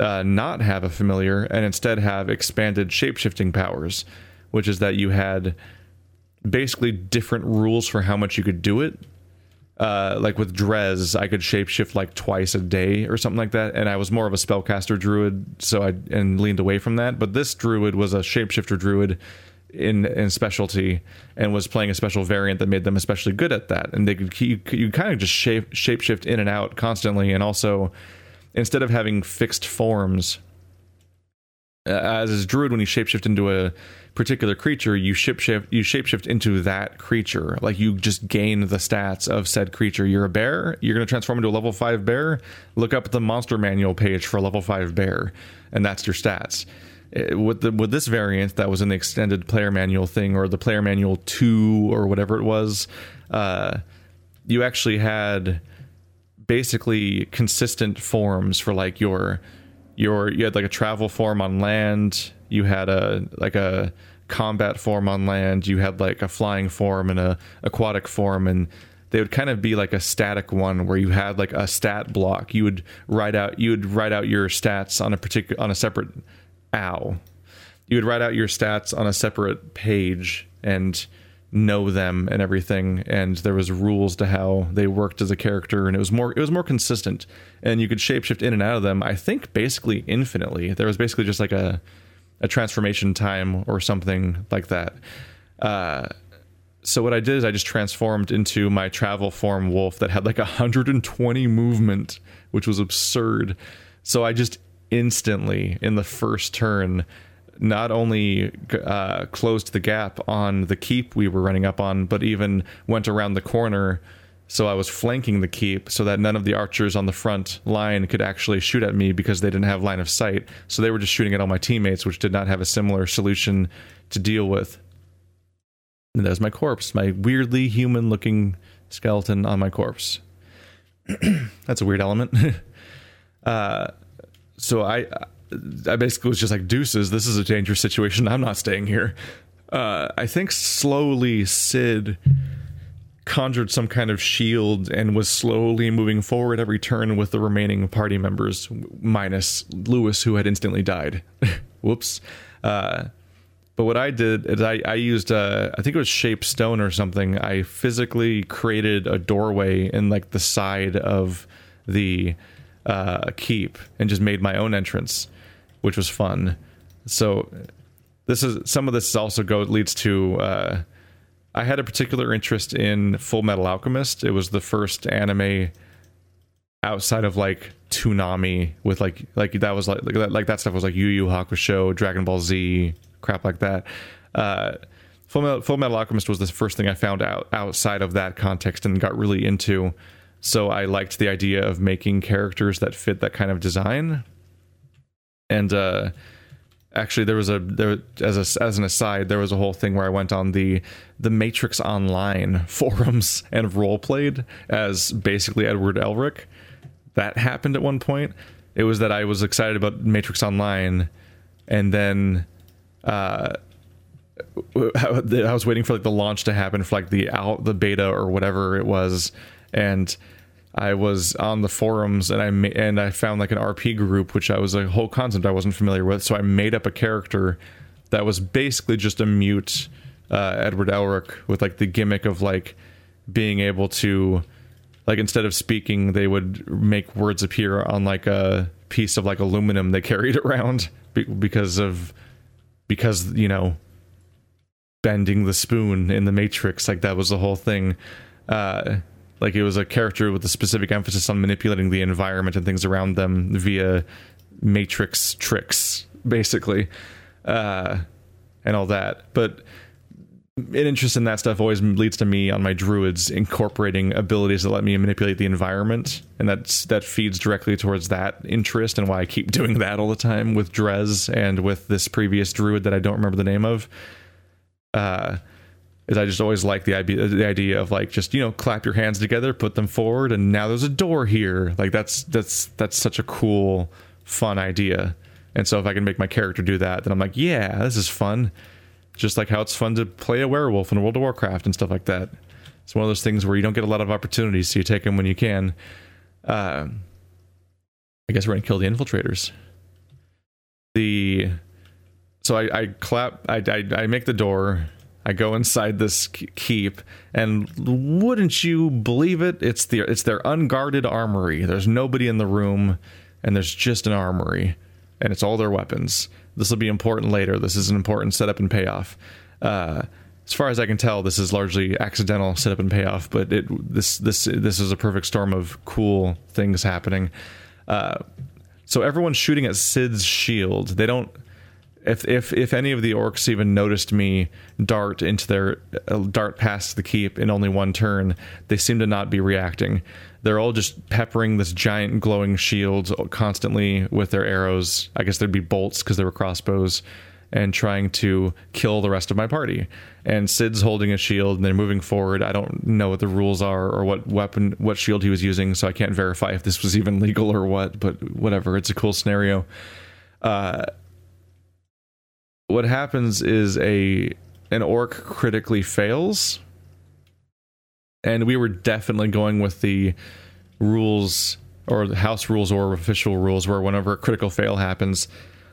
uh, not have a familiar and instead have expanded shapeshifting powers, which is that you had basically different rules for how much you could do it. Uh, like with Drez, I could shapeshift like twice a day or something like that, and I was more of a spellcaster druid, so I and leaned away from that. But this druid was a shapeshifter druid, in in specialty and was playing a special variant that made them especially good at that and they could you, you kind of just shape shapeshift in and out constantly and also instead of having fixed forms as is druid when you shapeshift into a particular creature you shapeshift you shapeshift into that creature. Like you just gain the stats of said creature. You're a bear you're going to transform into a level 5 bear. Look up the monster manual page for level 5 bear and that's your stats. Uh, with the with this variant that was in the extended player manual thing or the player manual 2 or whatever it was uh, you actually had basically consistent forms for like your your you had like a travel form on land you had a like a combat form on land you had like a flying form and a aquatic form and they would kind of be like a static one where you had like a stat block you would write out you would write out your stats on a particular on a separate ow. You would write out your stats on a separate page and know them and everything and there was rules to how they worked as a character and it was more it was more consistent and you could shapeshift in and out of them i think basically infinitely there was basically just like a a transformation time or something like that uh, so what i did is i just transformed into my travel form wolf that had like 120 movement which was absurd so i just instantly in the first turn not only uh, closed the gap on the keep we were running up on, but even went around the corner. So I was flanking the keep so that none of the archers on the front line could actually shoot at me because they didn't have line of sight. So they were just shooting at all my teammates, which did not have a similar solution to deal with. And there's my corpse, my weirdly human looking skeleton on my corpse. That's a weird element. uh, so I, I basically was just like, deuces, this is a dangerous situation. I'm not staying here. Uh, I think slowly Sid conjured some kind of shield and was slowly moving forward every turn with the remaining party members, minus Lewis, who had instantly died. Whoops. Uh, but what I did is I, I used, uh, I think it was shape stone or something. I physically created a doorway in like the side of the uh, keep and just made my own entrance, which was fun. So this is some of this also go leads to uh, I had a particular interest in Full Metal Alchemist. It was the first anime outside of like Toonami with like like that was like like that, stuff was like Yu Yu Hakusho, Dragon Ball Z, crap like that. Uh, Full Metal, Full Metal Alchemist was the first thing I found out outside of that context and got really into. So I liked the idea of making characters that fit that kind of design. And uh, actually, there was a there as a as an aside, there was a whole thing where I went on the the Matrix Online forums and role played as basically Edward Elric. That happened at one point. It was that I was excited about Matrix Online, and then uh, I was waiting for like the launch to happen for like the out the beta or whatever it was, and I was on the forums and I ma- and I found like an RP group, which I was a whole concept I wasn't familiar with. So I made up a character that was basically just a mute uh, Edward Elric with like the gimmick of like being able to like instead of speaking, they would make words appear on like a piece of like aluminum they carried around be- because of because you know bending the spoon in the Matrix. Like that was the whole thing. Uh, like it was a character with a specific emphasis on manipulating the environment and things around them via matrix tricks basically uh, and all that. But an interest in that stuff always leads to me on my druids incorporating abilities that let me manipulate the environment and that's that feeds directly towards that interest and why i keep doing that all the time with drez and with this previous druid that i don't remember the name of. Uh, is I just always like the idea the idea of like just you know clap your hands together, put them forward, and now there's a door here. Like that's that's that's such a cool, fun idea. And so if I can make my character do that, then I'm like, yeah, this is fun. Just like how it's fun to play a werewolf in World of Warcraft and stuff like that. It's one of those things where you don't get a lot of opportunities, so you take them when you can. Uh, I guess we're gonna kill the infiltrators. The so I, I clap, I, I I make the door I go inside this keep, and wouldn't you believe it? It's the it's their unguarded armory. There's nobody in the room, and there's just an armory, and it's all their weapons. This will be important later. This is an important setup and payoff. Uh, as far as I can tell, this is largely accidental setup and payoff, but it this this this is a perfect storm of cool things happening. Uh, so everyone's shooting at Sid's shield. They don't if if if any of the orcs even noticed me dart into their uh, dart past the keep in only one turn, they seem to not be reacting. They're all just peppering this giant glowing shield constantly with their arrows. I guess there'd be bolts because they were crossbows, and trying to kill the rest of my party. And Sid's holding a shield and they're moving forward. I don't know what the rules are or what weapon, what shield he was using, so I can't verify if this was even legal or what. But whatever, it's a cool scenario. Uh, what happens is a an orc critically fails. And we were definitely going with the rules or the house rules or official rules where whenever a critical fail happens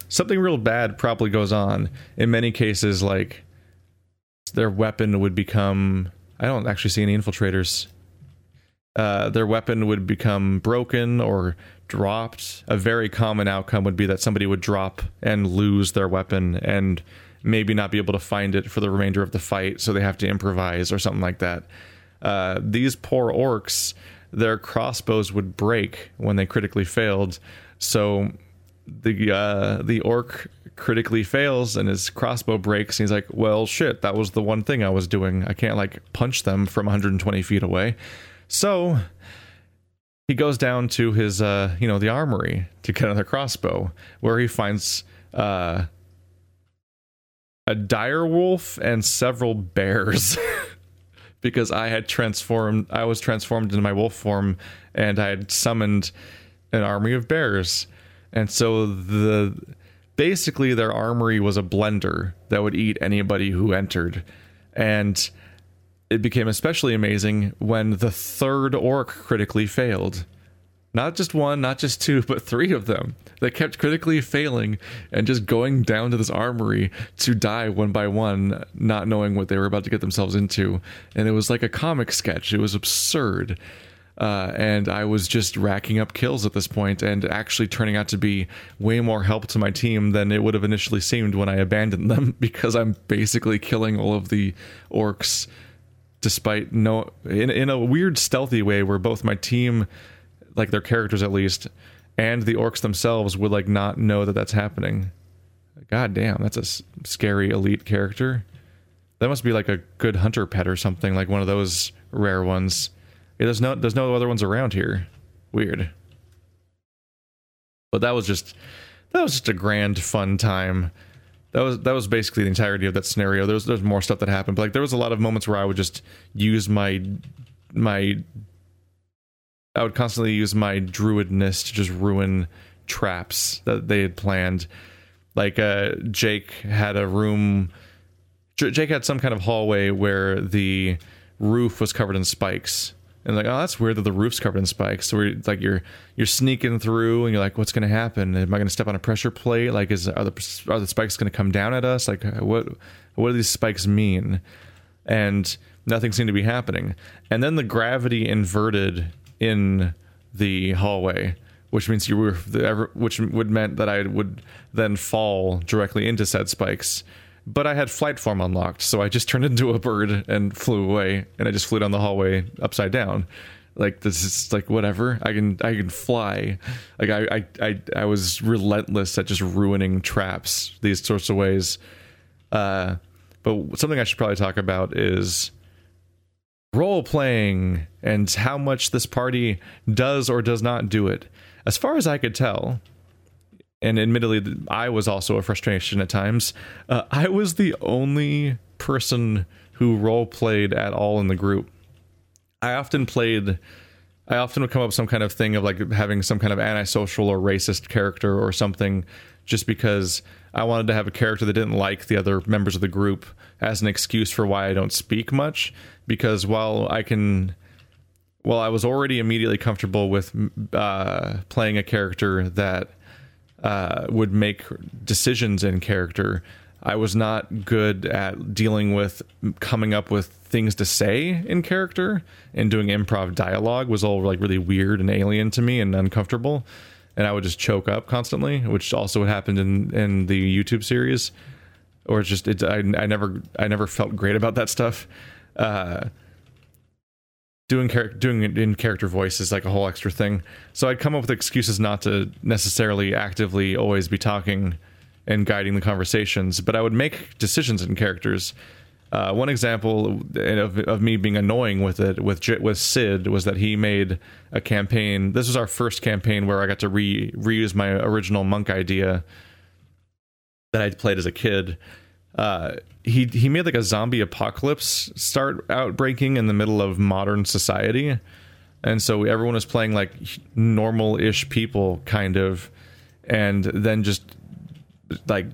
something real bad probably goes on. In many cases like their weapon would become i don't actually see any infiltrators. Uh, their weapon would become broken or dropped, a very common outcome would be that somebody would drop and lose their weapon and maybe not be able to find it for the remainder of the fight, so they have to improvise or something like that. Uh, these poor orcs, their crossbows would break when they critically failed, so the uh, the orc critically fails and his crossbow breaks and he's like well shit that was the one thing i was doing. I can't like punch them from 120 feet away. So he goes down to his uh you know the armory to get another crossbow where he finds uh a dire wolf and several bears because I had transformed. I was transformed into my wolf form, and I had summoned an army of bears, and so the basically their armory was a blender that would eat anybody who entered, and it became especially amazing when the third orc critically failed. Not just one, not just two, but three of them. They kept critically failing and just going down to this armory to die one by one, not knowing what they were about to get themselves into. And it was like a comic sketch. It was absurd. Uh, and I was just racking up kills at this point and actually turning out to be way more help to my team than it would have initially seemed when I abandoned them because I'm basically killing all of the orcs despite no in in a weird stealthy way where both my team like their characters at least and the orcs themselves would like not know that that's happening. God damn that's a s- scary elite character. That must be like a good hunter pet or something like one of those rare ones. Yeah, there's no there's no other ones around here. Weird. But that was just that was just a grand fun time that was that was basically the entirety of that scenario. There's there's more stuff that happened, but like there was a lot of moments where I would just use my my I would constantly use my druidness to just ruin traps that they had planned. Like uh, Jake had a room. Jake had some kind of hallway where the roof was covered in spikes, and like, oh, that's weird that the roof's covered in spikes. So we're like, you're you're sneaking through, and you're like, what's going to happen? Am I going to step on a pressure plate? Like, is are the are the spikes going to come down at us? Like, what what do these spikes mean? And nothing seemed to be happening. And then the gravity inverted in the hallway, which means you were which would meant that I would then fall directly into said spikes. But I had flight form unlocked, so I just turned into a bird and flew away, and I just flew down the hallway upside down. Like this is like whatever. I can I can fly. Like I I I, I was relentless at just ruining traps these sorts of ways. Uh, but something I should probably talk about is role playing and how much this party does or does not do it. As far as I could tell, and admittedly, I was also a frustration at times. Uh, I was the only person who role played at all in the group. I often played. I often would come up with some kind of thing of like having some kind of antisocial or racist character or something, just because I wanted to have a character that didn't like the other members of the group as an excuse for why I don't speak much. Because while I can, well, I was already immediately comfortable with uh, playing a character that uh, would make decisions in character. I was not good at dealing with coming up with things to say in character and doing improv dialogue was all like really weird and alien to me and uncomfortable and I would just choke up constantly, which also happened in in the YouTube series or just it I, I never I never felt great about that stuff. Uh, doing char- doing it in character voice is like a whole extra thing. So I'd come up with excuses not to necessarily actively always be talking and guiding the conversations, but I would make decisions in characters. Uh, one example of, of me being annoying with it with with Sid was that he made a campaign. This was our first campaign where I got to re reuse my original monk idea that I played as a kid. Uh, he he made like a zombie apocalypse start outbreaking in the middle of modern society, and so everyone was playing like normal-ish people, kind of, and then just like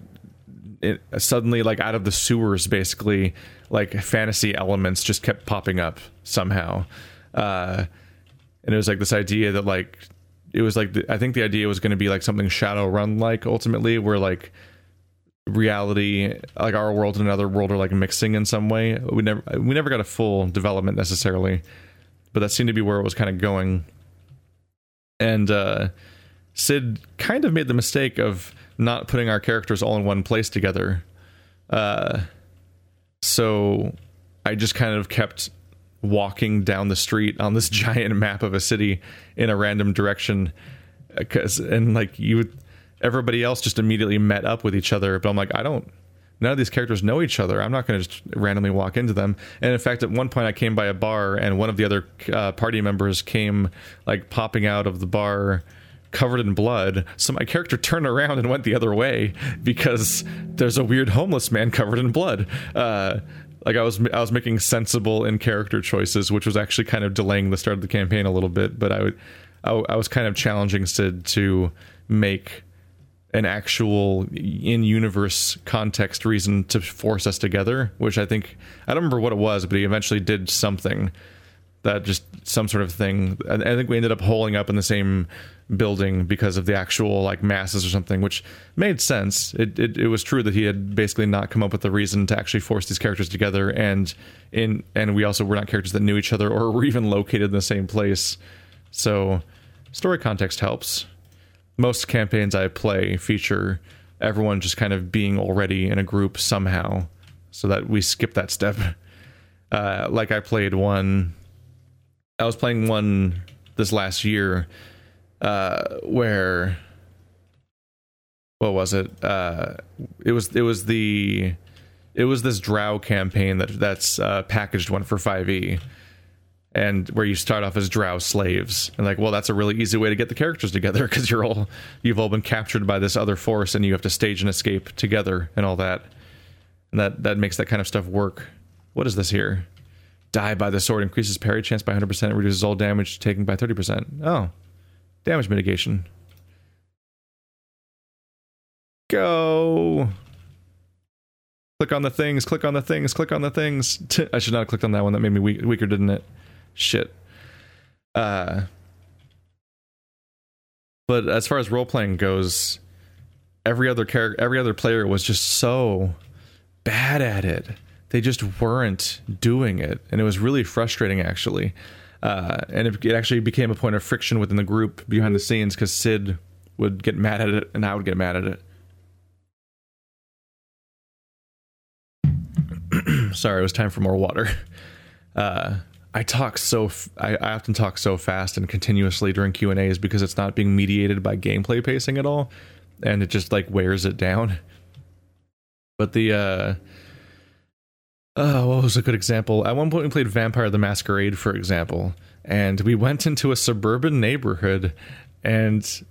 it, suddenly like out of the sewers, basically like fantasy elements just kept popping up somehow, uh, and it was like this idea that like it was like the, I think the idea was going to be like something Shadowrun like ultimately, where like reality like our world and another world are like mixing in some way. We never we never got a full development necessarily but that seemed to be where it was kind of going. And uh sid kind of made the mistake of not putting our characters all in one place together. Uh so i just kind of kept walking down the street on this giant map of a city in a random direction because and like you would everybody else just immediately met up with each other. But I'm like, I don't. None of these characters know each other. I'm not going to just randomly walk into them. And in fact, at one point, I came by a bar, and one of the other uh, party members came like popping out of the bar, covered in blood. So my character turned around and went the other way because there's a weird homeless man covered in blood. Uh, like I was I was making sensible in character choices, which was actually kind of delaying the start of the campaign a little bit. But I would I, I was kind of challenging Sid to make an actual in universe context reason to force us together, which I think I don't remember what it was, but he eventually did something that just some sort of thing. I think we ended up holing up in the same building because of the actual like masses or something, which made sense. It, it, it was true that he had basically not come up with a reason to actually force these characters together, and in and we also were not characters that knew each other or were even located in the same place. So story context helps most campaigns I play feature everyone just kind of being already in a group somehow, so that we skip that step. Uh, like I played one, I was playing one this last year, uh, where what was it? Uh, it was it was the it was this Drow campaign that that's uh, packaged one for five E and where you start off as drow slaves. And like well that's a really easy way to get the characters together because you're all you've all been captured by this other force and you have to stage an escape together and all that. And that that makes that kind of stuff work. What is this here? Die by the sword increases parry chance by 100% reduces all damage taken by 30% oh damage mitigation. Go. Click on the things click on the things click on the things. I should not have clicked on that one. That made me weak, weaker didn't it shit. Uh, but as far as role playing goes, every other character, every other player was just so bad at it. They just weren't doing it, and it was really frustrating actually. Uh, and it, it, actually became a point of friction within the group behind the scenes because Sid would get mad at it, and I would get mad at it. Sorry, it was time for more water. Uh, I talk so f- I, I often talk so fast and continuously during Q and A's because it's not being mediated by gameplay pacing at all, and it just like wears it down. But the uh, oh, what was a good example? At one point, we played Vampire the Masquerade, for example, and we went into a suburban neighborhood, and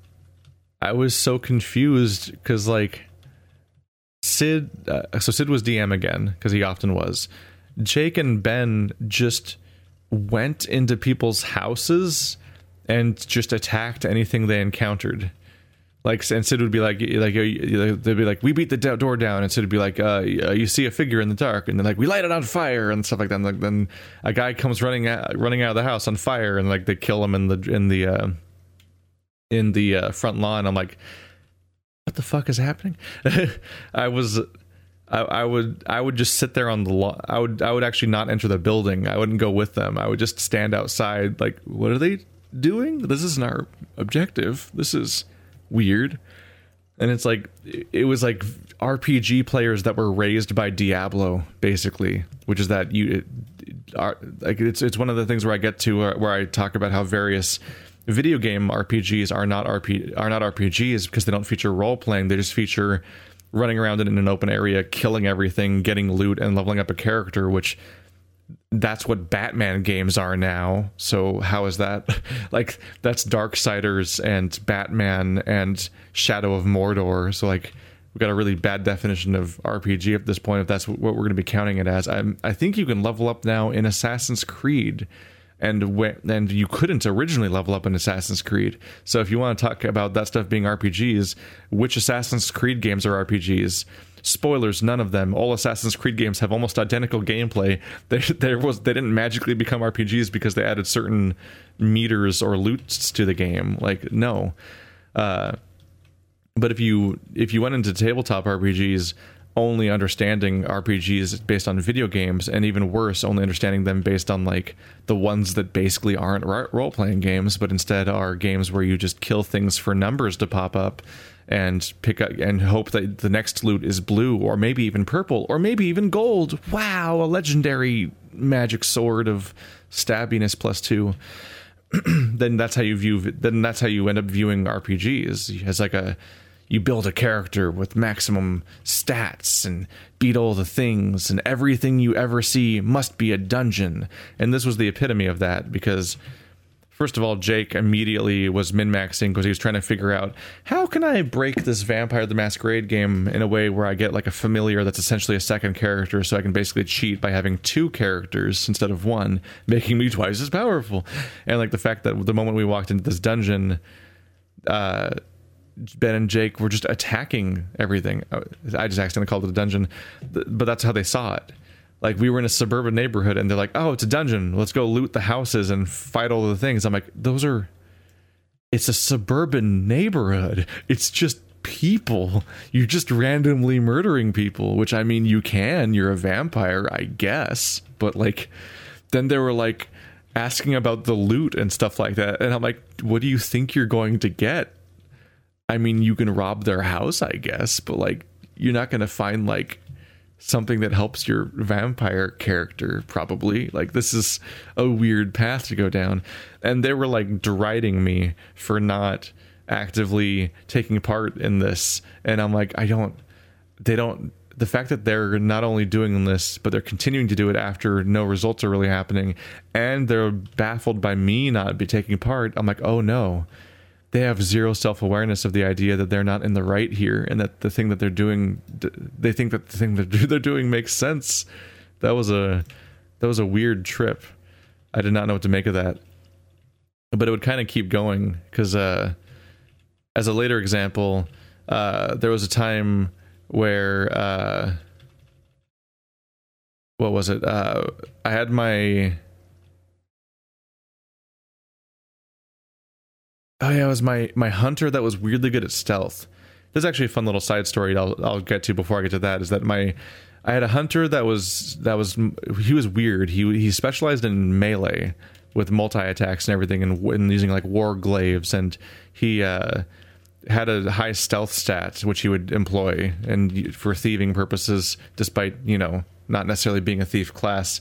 I was so confused because like Sid, uh, so Sid was DM again because he often was. Jake and Ben just went into people's houses and just attacked anything they encountered. Like and Sid would be like, like they'd be like, we beat the door down, and Sid would be like, uh, you see a figure in the dark, and then like we light it on fire and stuff like that. And like, then a guy comes running out, running out of the house on fire, and like they kill him in the in the uh, in the uh, front lawn. I'm like, what the fuck is happening? I was I, would I would just sit there on the. I would I would actually not enter the building. I wouldn't go with them. I would just stand outside. Like, what are they doing? This isn't our objective. This is weird. And it's like it was like RPG players that were raised by Diablo, basically, which is that you it, are like it's it's one of the things where I get to where, where I talk about how various video game RPGs are not RP are not RPGs because they don't feature role playing. They just feature running around in an open area, killing everything, getting loot, and leveling up a character, which that's what Batman games are now. So how is that? like that's Darksiders and Batman and Shadow of Mordor. So like we've got a really bad definition of RPG at this point. If that's what we're going to be counting it as, I I think you can level up now in Assassin's Creed and when, and you couldn't originally level up in Assassin's Creed. So if you want to talk about that stuff being RPGs, which Assassin's Creed games are RPGs? Spoilers, none of them. All Assassin's Creed games have almost identical gameplay. They, there was they didn't magically become RPGs because they added certain meters or loots to the game. Like no. Uh, but if you if you went into tabletop RPGs, only understanding RPGs based on video games, and even worse, only understanding them based on like the ones that basically aren't role playing games, but instead are games where you just kill things for numbers to pop up and pick up and hope that the next loot is blue or maybe even purple or maybe even gold. Wow, a legendary magic sword of stabbiness plus two. then that's how you view. Then that's how you end up viewing RPGs as like a you build a character with maximum stats and beat all the things, and everything you ever see must be a dungeon. And this was the epitome of that because first of all, Jake immediately was min maxing because he was trying to figure out how can I break this Vampire the Masquerade game in a way where I get like a familiar that's essentially a second character, so I can basically cheat by having two characters instead of one, making me twice as powerful. And like the fact that the moment we walked into this dungeon, uh, Ben and Jake were just attacking everything. Uh, I just accidentally called it a dungeon, but that's how they saw it like we were in a suburban neighborhood and they're like, "Oh, it's a dungeon. Let's go loot the houses and fight all the things." I'm like, "Those are it's a suburban neighborhood. It's just people. You're just randomly murdering people, which I mean, you can. You're a vampire, I guess. But like then they were like asking about the loot and stuff like that. And I'm like, "What do you think you're going to get?" I mean, you can rob their house, I guess, but like you're not going to find like something that helps your vampire character probably. Like this is a weird path to go down. And they were like deriding me for not actively taking part in this. And i'm like i don't they don't the fact that they're not only doing this but they're continuing to do it after no results are really happening and they're baffled by me not be taking part i'm like oh no they have zero self-awareness of the idea that they're not in the right here and that the thing that they're doing they think that the thing that they're doing makes sense. That was a that was a weird trip. I did not know what to make of that. But it would kind of keep going because uh as a later example uh there was a time where uh what was it? Uh i had my Oh yeah, it was my my hunter that was weirdly good at stealth. There's actually a fun little side story I'll I'll get to before I get to that. Is that my I had a hunter that was that was he was weird. He he specialized in melee with multi attacks and everything, and, and using like war glaives, and he uh, had a high stealth stat which he would employ and for thieving purposes, despite you know not necessarily being a thief class.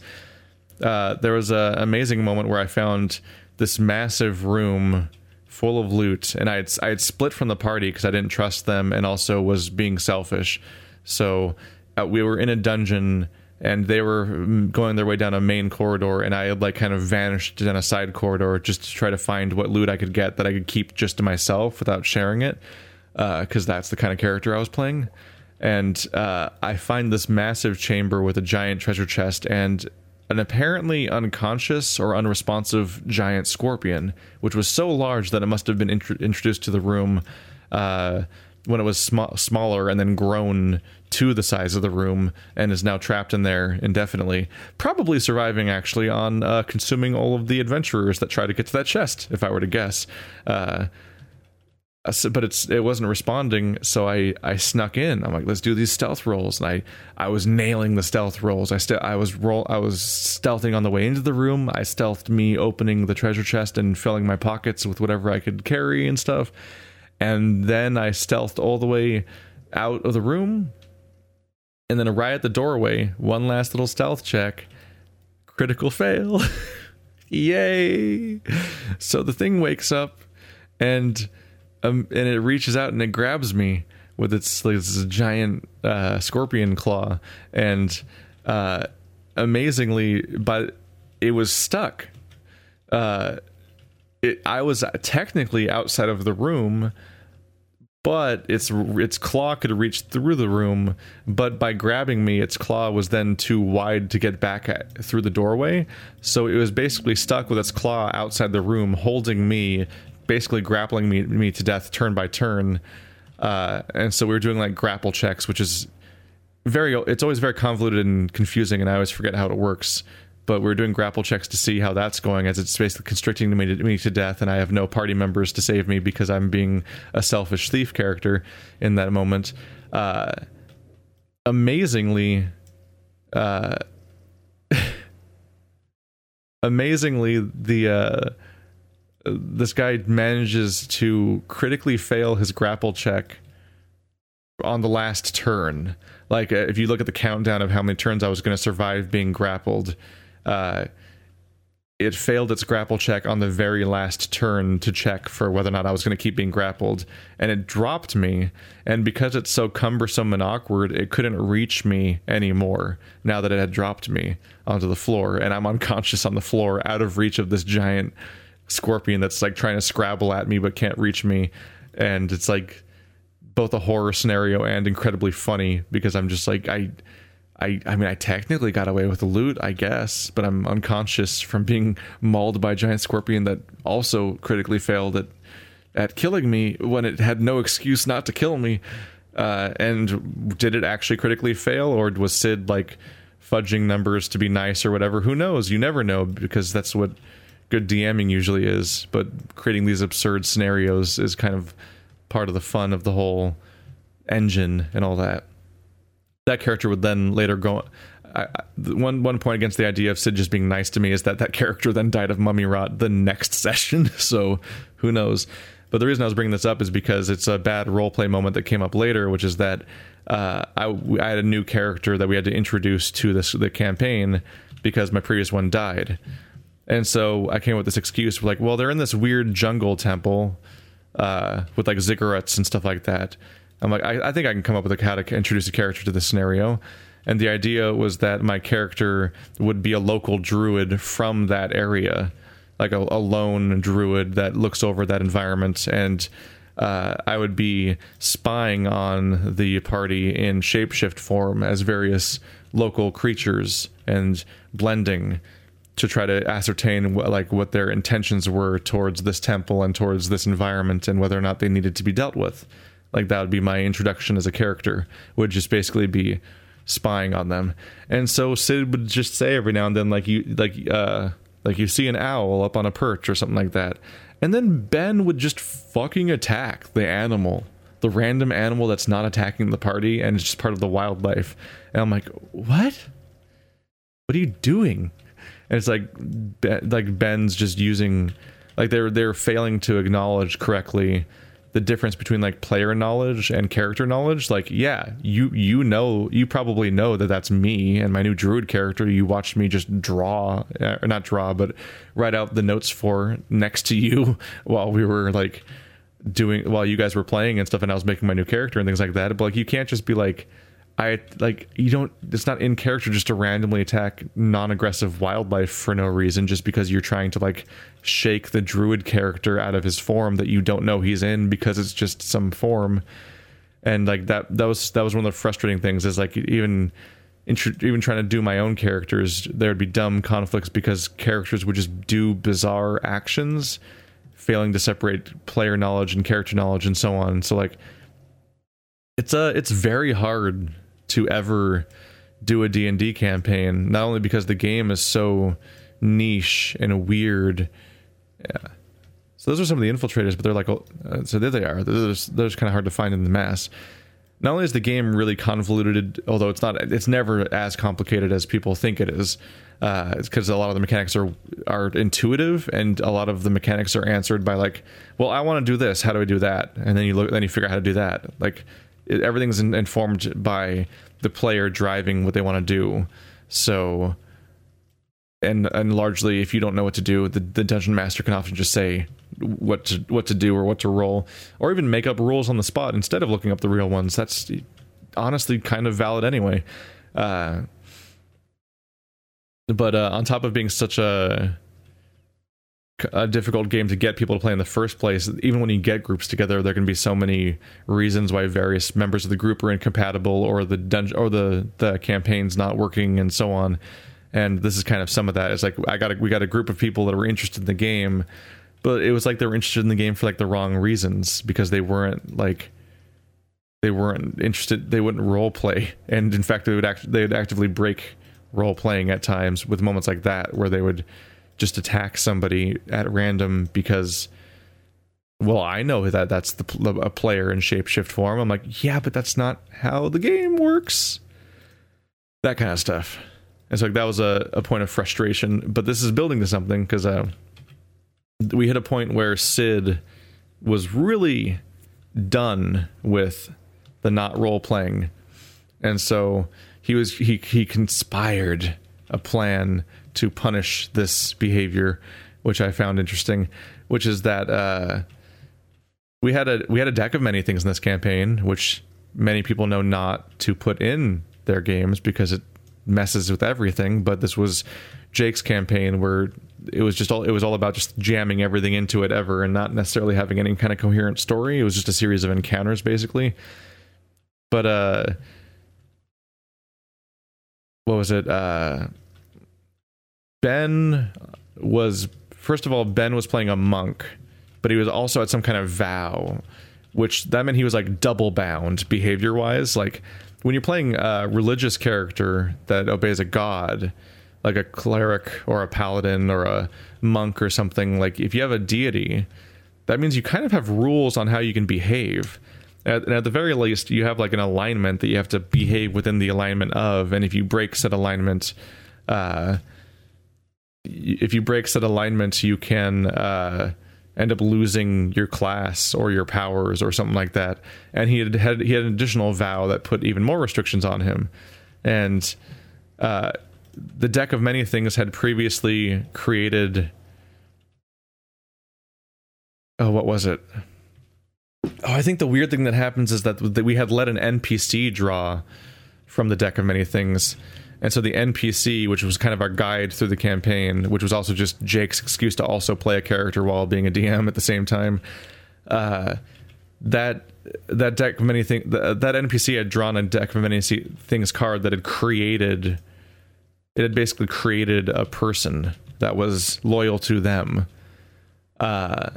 Uh, there was an amazing moment where I found this massive room full of loot, and I had I had split from the party because I didn't trust them, and also was being selfish. So uh, we were in a dungeon, and they were mm, going their way down a main corridor, and I had like kind of vanished down a side corridor just to try to find what loot I could get that I could keep just to myself without sharing it, because uh, that's the kind of character I was playing. And uh, I find this massive chamber with a giant treasure chest, and an apparently unconscious or unresponsive giant scorpion, which was so large that it must have been int- introduced to the room uh, when it was sm- smaller and then grown to the size of the room and is now trapped in there indefinitely. Probably surviving actually on uh, consuming all of the adventurers that try to get to that chest, if I were to guess. Uh, but it's it wasn't responding so i i snuck in. I'm like let's do these stealth rolls. And i i was nailing the stealth rolls. I still i was roll i was stealthing on the way into the room. I stealthed me opening the treasure chest and filling my pockets with whatever i could carry and stuff. And then i stealthed all the way out of the room. And then right at the doorway one last little stealth check. Critical fail. Yay. So the thing wakes up and um, and it reaches out and it grabs me with its like, this giant uh, scorpion claw, and uh, amazingly, but it was stuck. Uh, it, I was technically outside of the room, but its its claw could reach through the room. But by grabbing me, its claw was then too wide to get back at, through the doorway. So it was basically stuck with its claw outside the room, holding me basically grappling me, me to death turn by turn. Uh, and so we were doing like grapple checks, which is very, it's always very convoluted and confusing, and I always forget how it works. But we are doing grapple checks to see how that's going, as it's basically constricting me to, me to death, and I have no party members to save me because I'm being a selfish thief character in that moment. Uh, amazingly, uh, amazingly, the uh, this guy manages to critically fail his grapple check on the last turn. Like uh, if you look at the countdown of how many turns I was going to survive being grappled, uh, it failed its grapple check on the very last turn to check for whether or not I was going to keep being grappled, and it dropped me. And because it's so cumbersome and awkward, it couldn't reach me anymore. Now that it had dropped me onto the floor, and I'm unconscious on the floor, out of reach of this giant scorpion that's like trying to scrabble at me but can't reach me, and it's like both a horror scenario and incredibly funny because I'm just like I. I, I mean, I technically got away with the loot, I guess, but I'm unconscious from being mauled by a giant scorpion that also critically failed at at killing me when it had no excuse not to kill me. Uh, and did it actually critically fail, or was Sid like fudging numbers to be nice or whatever? Who knows? You never know because that's what good DMing usually is. But creating these absurd scenarios is kind of part of the fun of the whole engine and all that. That character would then later go. I, one one point against the idea of Sid just being nice to me is that that character then died of mummy rot the next session. So who knows? But the reason I was bringing this up is because it's a bad roleplay moment that came up later, which is that uh, I, I, had a new character that we had to introduce to this the campaign because my previous one died, and so I came up with this excuse like, well, they're in this weird jungle temple uh, with like ziggurats and stuff like that. I'm like, I, I think I can come up with a, how to introduce a character to this scenario. And the idea was that my character would be a local druid from that area like a, a lone druid that looks over that environment and uh, I would be spying on the party in shapeshift form as various local creatures and blending to try to ascertain what, like what their intentions were towards this temple and towards this environment and whether or not they needed to be dealt with. Like that would be my introduction as a character. Would just basically be spying on them. And so Sid would just say every now and then like you like uh like you see an owl up on a perch or something like that. And then Ben would just fucking attack the animal, the random animal that's not attacking the party and it's just part of the wildlife. And I'm like, what? What are you doing? And it's like, like Ben's just using, like they're they're failing to acknowledge correctly the difference between like player knowledge and character knowledge. Like yeah you you know you probably know that that's me and my new druid character. You watched me just draw or not draw but write out the notes for next to you while we were like doing while you guys were playing and stuff and I was making my new character and things like that. But like you can't just be like I like you don't it's not in character just to randomly attack non-aggressive wildlife for no reason just because you're trying to like shake the druid character out of his form that you don't know he's in because it's just some form. And like that that was that was one of the frustrating things is like even even trying to do my own characters there'd be dumb conflicts because characters would just do bizarre actions failing to separate player knowledge and character knowledge and so on. So like it's uh it's very hard to ever do a D&D campaign not only because the game is so niche and weird yeah. So those are some of the infiltrators but they're like uh, so there they are. They're just kind of hard to find in the mass. Not only is the game really convoluted although it's not it's never as complicated as people think it is uh, it's because a lot of the mechanics are are intuitive and a lot of the mechanics are answered by like well i want to do this how do i do that? And then you look then you figure out how to do that. Like it, everything's in, informed by the player driving what they want to do. So, and and largely, if you don't know what to do, the, the dungeon master can often just say what to what to do or what to roll, or even make up rules on the spot instead of looking up the real ones. That's honestly kind of valid anyway. Uh, but uh, on top of being such a a difficult game to get people to play in the first place. Even when you get groups together, there can be so many reasons why various members of the group are incompatible, or the dungeon, or the the campaign's not working, and so on. And this is kind of some of that. It's like I got a, we got a group of people that were interested in the game, but it was like they were interested in the game for like the wrong reasons because they weren't like they weren't interested. They wouldn't role play, and in fact, they would act they would actively break role playing at times with moments like that where they would just attack somebody at random because well i know that that's the a player in shapeshift form. I'm like yeah but that's not how the game works. That kind of stuff. And so like, that was a, a point of frustration but this is building to something because uh, we hit a point where sid was really done with the not role playing and so he was he he conspired a plan to punish this behavior, which I found interesting. Which is that uh, we had a we had a deck of many things in this campaign, which many people know not to put in their games because it messes with everything. But this was Jake's campaign where it was just all it was all about just jamming everything into it ever and not necessarily having any kind of coherent story. It was just a series of encounters basically. But uh what was it? Uh Ben was first of all Ben was playing a monk, but he was also at some kind of vow, which that meant he was like double bound behavior wise. Like when you're playing a religious character that obeys a god, like a cleric or a paladin or a monk or something, like if you have a deity, that means you kind of have rules on how you can behave. At, and at the very least, you have like an alignment that you have to behave within the alignment of. And if you break said alignment, uh, if you break said alignment, you can uh, end up losing your class or your powers or something like that. And he had, had he had an additional vow that put even more restrictions on him. And uh, the deck of many things had previously created. Oh, what was it? Oh, I think the weird thing that happens is that we had let an NPC draw from the deck of many things and so the NPC, which was kind of our guide through the campaign, which was also just Jake's excuse to also play a character while being a DM at the same time, uh, that that deck of many things that NPC had drawn a deck of many things card that had created it had basically created a person that was loyal to them. Uh,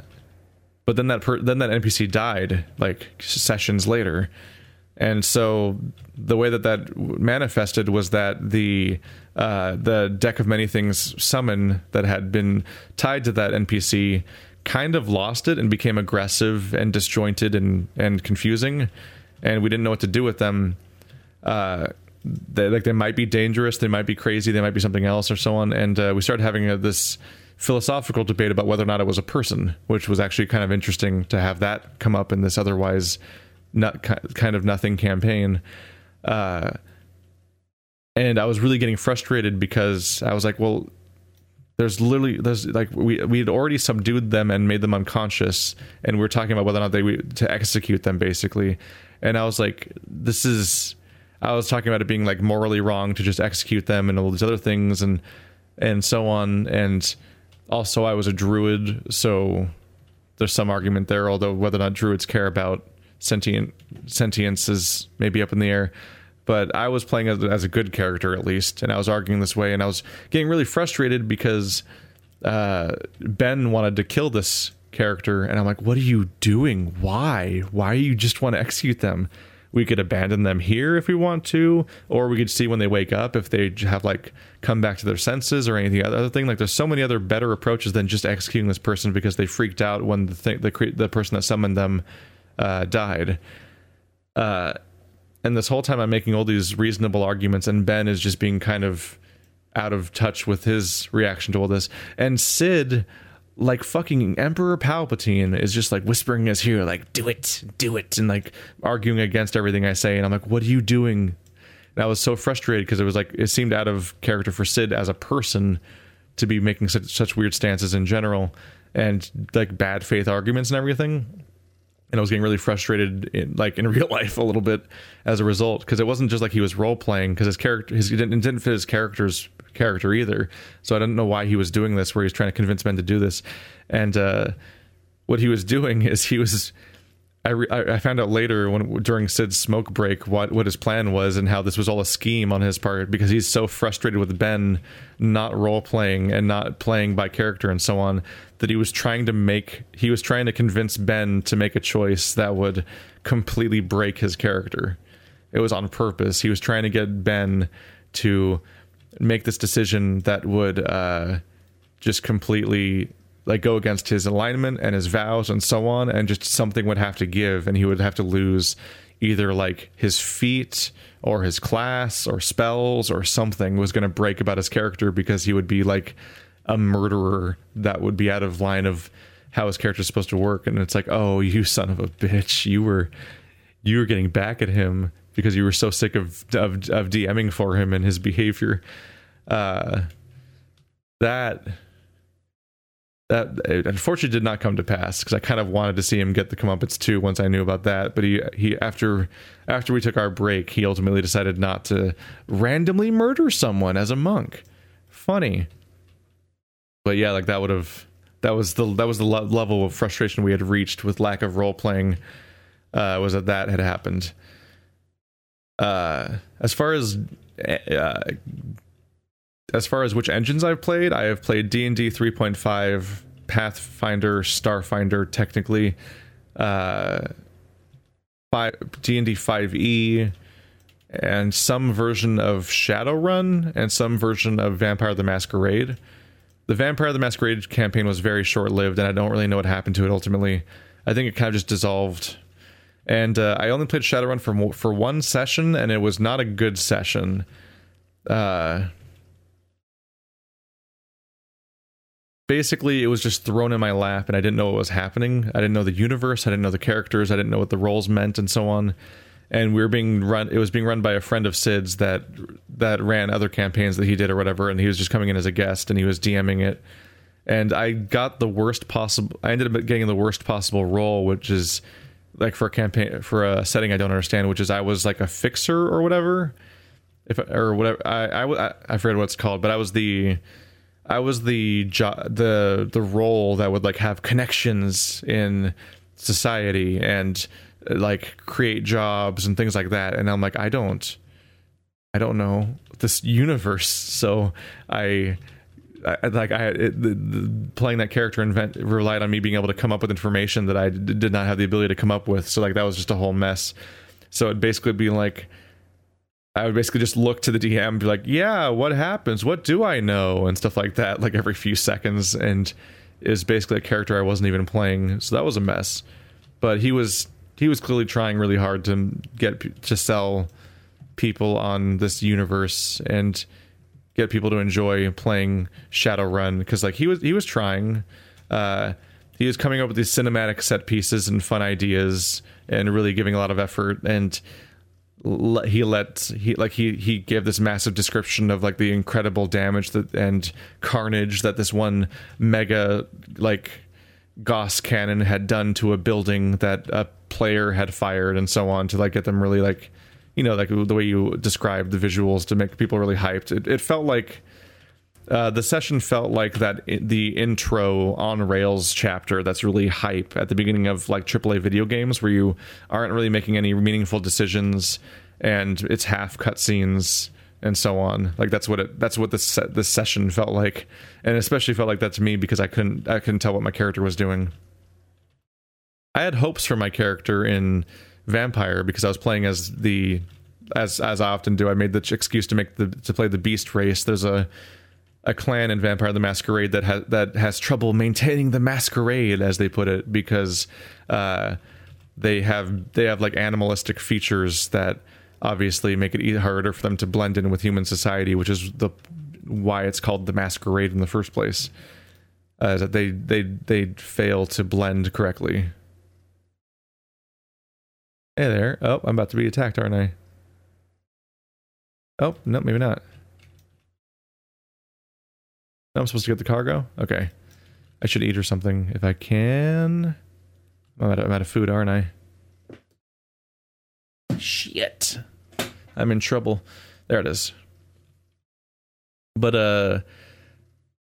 but then that per- then that NPC died like sessions later and so the way that that manifested was that the uh, the deck of many things summon that had been tied to that NPC kind of lost it and became aggressive and disjointed and and confusing, and we didn't know what to do with them. Uh, they, like they might be dangerous, they might be crazy, they might be something else, or so on. And uh, we started having a, this philosophical debate about whether or not it was a person, which was actually kind of interesting to have that come up in this otherwise not kind of nothing campaign. Uh, and I was really getting frustrated because I was like, well, there's literally there's like we we had already subdued them and made them unconscious, and we are talking about whether or not they to execute them basically. And I was like, this is. I was talking about it being like morally wrong to just execute them and all these other things and and so on. And also, I was a druid, so there's some argument there. Although whether or not druids care about sentient sentience is maybe up in the air. But I was playing as, as a good character at least, and I was arguing this way, and I was getting really frustrated because uh, Ben wanted to kill this character, and I'm like, "What are you doing? Why? Why you just want to execute them?" We could abandon them here if we want to, or we could see when they wake up if they have like come back to their senses or anything other thing. Like there's so many other better approaches than just executing this person because they freaked out when the thing, the the person that summoned them uh, died. Uh, and this whole time I'm making all these reasonable arguments, and Ben is just being kind of out of touch with his reaction to all this. And Sid, like fucking Emperor Palpatine, is just like whispering in his ear, like, do it, do it, and like arguing against everything I say. And I'm like, what are you doing? And I was so frustrated because it was like, it seemed out of character for Sid as a person to be making such, such weird stances in general and like bad faith arguments and everything and I was getting really frustrated in like in real life a little bit as a result because it wasn't just like he was role playing because his character his it didn't, fit his character's character either. So I didn't know why he was doing this, where he was trying to convince Ben to do this, and uh, what he was doing is he was I, re- I found out later when during Sid's smoke break what what his plan was and how this was all a scheme on his part because he's so frustrated with Ben not role playing and not playing by character and so on that he was trying to make he was trying to convince Ben to make a choice that would completely break his character. It was on purpose. He was trying to get Ben to make this decision that would uh, just completely like go against his alignment and his vows and so on and just something would have to give and he would have to lose either like his feet or his class or spells or something was going to break about his character because he would be like a murderer that would be out of line of how his character is supposed to work. And it's like oh you son of a bitch. You were you were getting back at him because you were so sick of of, of DMing for him and his behavior. Uh that that unfortunately did not come to pass because I kind of wanted to see him get the comeuppance too once I knew about that. But he he after after we took our break, he ultimately decided not to randomly murder someone as a monk. Funny, but yeah, like that would have that was the that was the le- level of frustration we had reached with lack of role playing. Uh, was that that had happened. Uh, as far as uh, as far as which engines I've played, I have played D and D 3.5, Pathfinder, Starfinder, technically, uh, D and D 5e, and some version of Shadowrun, and some version of Vampire the Masquerade. The Vampire the Masquerade campaign was very short lived, and I don't really know what happened to it ultimately. I think it kind of just dissolved. And uh, I only played Shadowrun for for one session, and it was not a good session. Uh, basically it was just thrown in my lap and I didn't know what was happening. I didn't know the universe, I didn't know the characters, I didn't know what the roles meant and so on. And we were being run it was being run by a friend of Sid's that that ran other campaigns that he did or whatever and he was just coming in as a guest and he was DMing it. And I got the worst possible I ended up getting the worst possible role which is like for a campaign for a setting I don't understand which is I was like a fixer or whatever if or whatever I I I forget what it's called but I was the I was the jo- the the role that would like have connections in society and like create jobs and things like that. And I'm like I don't I don't know this universe. So I, I like I it, the, the, playing that character invent relied on me being able to come up with information that I d- did not have the ability to come up with. So like that was just a whole mess. So it basically be like I would basically just look to the DM and be like, yeah, what happens? What do I know? And stuff like that, like every few seconds. And is basically a character I wasn't even playing. So that was a mess. But he was he was clearly trying really hard to get to sell people on this universe and get people to enjoy playing Shadowrun because like he was he was trying. Uh, he was coming up with these cinematic set pieces and fun ideas and really giving a lot of effort and he let he like he he gave this massive description of like the incredible damage that and carnage that this one mega like Gauss cannon had done to a building that a player had fired and so on to like get them really like you know like the way you described the visuals to make people really hyped. It, it felt like uh, the session felt like that the intro on Rails chapter that's really hype at the beginning of like AAA video games where you aren't really making any meaningful decisions and it's half cutscenes and so on. Like that's what it that's what this this session felt like, and especially felt like that to me because I couldn't I couldn't tell what my character was doing. I had hopes for my character in Vampire because I was playing as the as as I often do. I made the excuse to make the to play the beast race. There's a a clan in Vampire the Masquerade that has that has trouble maintaining the masquerade, as they put it, because uh, they have they have like animalistic features that obviously make it harder for them to blend in with human society, which is the why it's called the masquerade in the first place. Uh, that they they they fail to blend correctly. Hey there! Oh, I'm about to be attacked, aren't I? Oh no, maybe not. I'm supposed to get the cargo? Okay. I should eat or something if I can. I'm out, of, I'm out of food, aren't I? Shit. I'm in trouble. There it is. But uh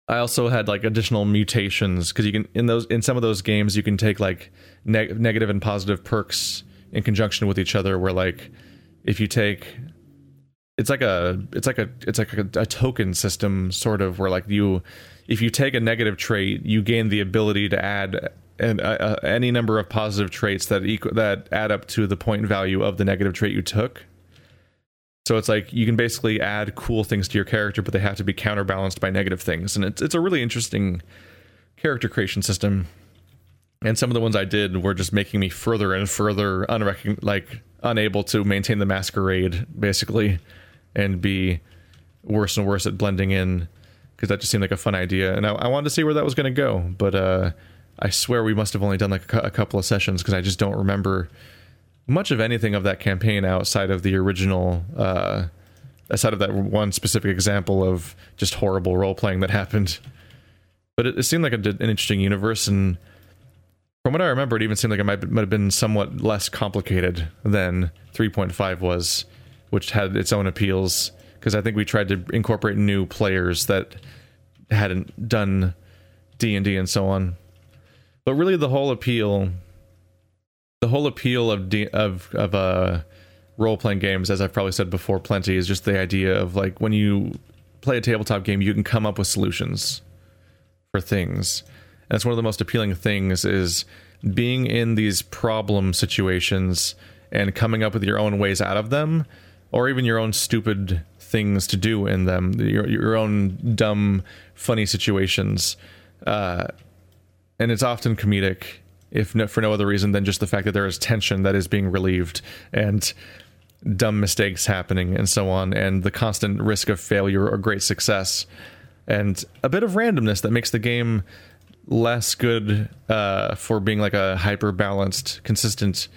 I also had like additional mutations because you can in those in some of those games you can take like neg- negative and positive perks in conjunction with each other where like if you take it's like a it's like a it's like a, a, token system sort of where like you if you take a negative trait you gain the ability to add an, uh, any number of positive traits that equal that add up to the point value of the negative trait you took. So it's like you can basically add cool things to your character but they have to be counterbalanced by negative things. And it's it's a really interesting character creation system. And some of the ones I did were just making me further and further unrecon- like unable to maintain the masquerade basically and be worse and worse at blending in because that just seemed like a fun idea. And I, I wanted to see where that was going to go but uh, I swear we must have only done like a, a couple of sessions because I just don't remember much of anything of that campaign outside of the original uh, aside of that one specific example of just horrible role playing that happened. But it, it seemed like a, an interesting universe and from what I remember, it even seemed like it might, might have been somewhat less complicated than 3.5 was which had its own appeals because I think we tried to incorporate new players that hadn't done D and D and so on. But really, the whole appeal, the whole appeal of D, of of uh, role playing games, as I've probably said before, plenty, is just the idea of like when you play a tabletop game, you can come up with solutions for things. And that's one of the most appealing things is being in these problem situations and coming up with your own ways out of them, or even your own stupid things to do in them, your your own dumb, funny situations. Uh, and it's often comedic, if no, for no other reason than just the fact that there is tension that is being relieved and dumb mistakes happening and so on, and the constant risk of failure or great success, and a bit of randomness that makes the game less good uh, for being like a hyper balanced, consistent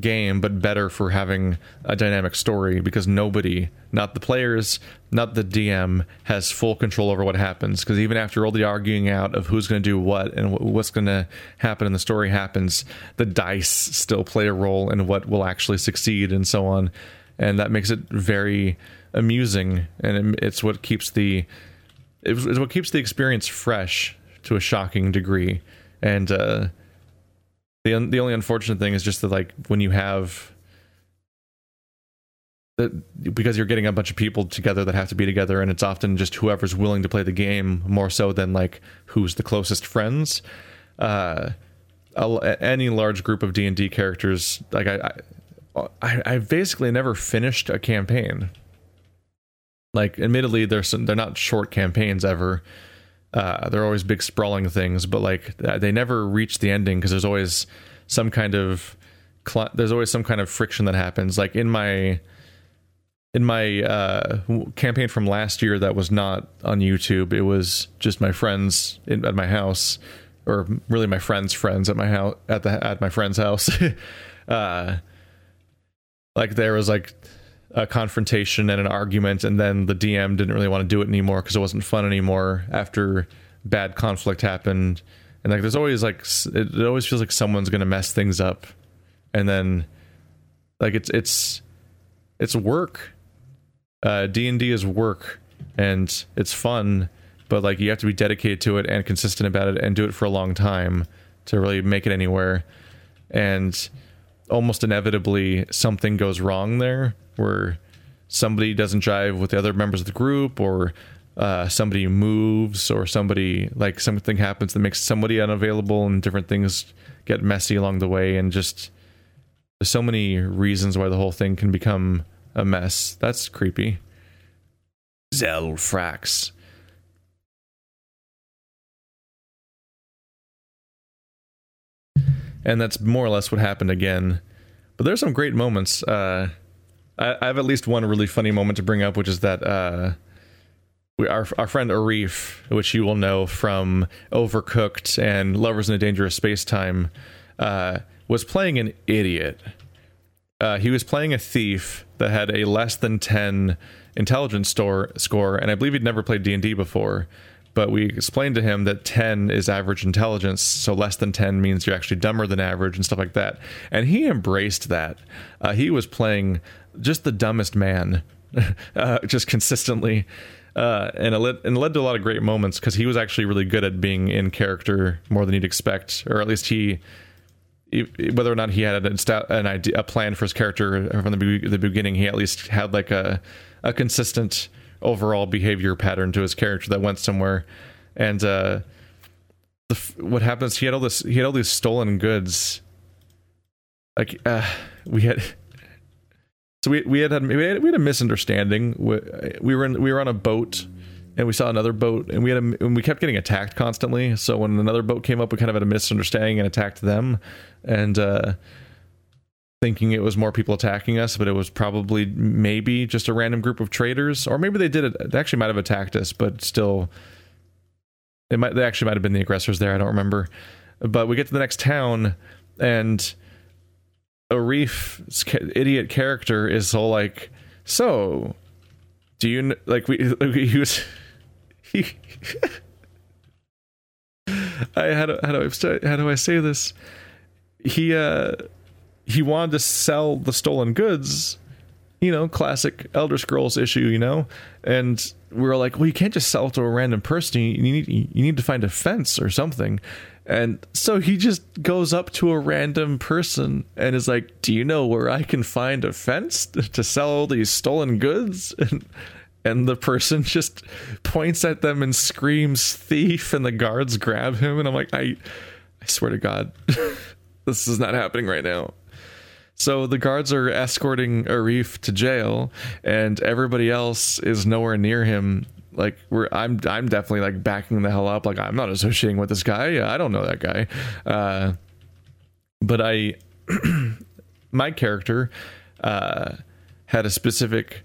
game, but better for having a dynamic story because nobody, not the players, not the DM, has full control over what happens. Because even after all the arguing out of who's going to do what and what's going to happen in the story happens, the dice still play a role in what will actually succeed and so on. And that makes it very amusing, and it's what keeps the it's what keeps the experience fresh to a shocking degree. And uh, the the only unfortunate thing is just that like when you have that because you're getting a bunch of people together that have to be together and it's often just whoever's willing to play the game more so than like who's the closest friends uh any large group of D&D characters like I, I I've basically never finished a campaign. Like admittedly they're some, they're not short campaigns ever uh, they're always big sprawling things, but like they never reach the ending because there's always some kind of cl- there's always some kind of friction that happens. Like in my in my uh, campaign from last year that was not on YouTube, it was just my friends in, at my house, or really my friends' friends at my house at the at my friend's house. uh, like there was like a confrontation and an argument, and then the DM didn't really want to do it anymore because it wasn't fun anymore after bad conflict happened. And like, there's always like, it, it always feels like someone's gonna mess things up, and then like it's it's it's work. Uh, D and D is work, and it's fun, but like you have to be dedicated to it and consistent about it, and do it for a long time to really make it anywhere. And almost inevitably something goes wrong there where somebody doesn't jive with the other members of the group or uh, somebody moves or somebody like something happens that makes somebody unavailable and different things get messy along the way and just there's so many reasons why the whole thing can become a mess that's creepy zelfrax and that's more or less what happened again. But there's some great moments. Uh, I, have at least one really funny moment to bring up, which is that uh, we, our our friend Arif, which you will know from Overcooked and Lovers in a Dangerous Space Time, uh, was playing an idiot. Uh, he was playing a thief that had a less than ten intelligence store score, and I believe he'd never played D and D before but we explained to him that 10 is average intelligence so less than 10 means you're actually dumber than average and stuff like that and he embraced that uh, he was playing just the dumbest man uh, just consistently uh, and, it led, and led to a lot of great moments because he was actually really good at being in character more than you'd expect or at least he whether or not he had an idea, a plan for his character from the, the beginning, he at least had like a a consistent overall behavior pattern to his character that went somewhere. And uh, the, what happens? He had all this. He had all these stolen goods. Like uh, we had. So we we had, had we had we had a misunderstanding. We, we were in, we were on a boat and we saw another boat and we had a, and we kept getting attacked constantly so when another boat came up we kind of had a misunderstanding and attacked them and uh, thinking it was more people attacking us, but it was probably maybe just a random group of traders, or maybe they did it. They actually might have attacked us, but still, it might. They actually might have been the aggressors there. I don't remember. But we get to the next town, and Arif's idiot character is so like, so, do you like we? He was he. I how do how do I how do I say this? He uh he wanted to sell the stolen goods, you know, classic Elder Scrolls issue, you know, and we were like, well, you can't just sell it to a random person. You need you need to find a fence or something. And so he just goes up to a random person and is like, "Do you know where I can find a fence to sell all these stolen goods?" And and the person just points at them and screams thief and the guards grab him and I'm like, "I I swear to god, this is not happening right now." So the guards are escorting Arif to jail and everybody else is nowhere near him like we're I'm I'm definitely like backing the hell up. Like I'm not associating with this guy. I don't know that guy. Uh, but I, my character, uh, had a specific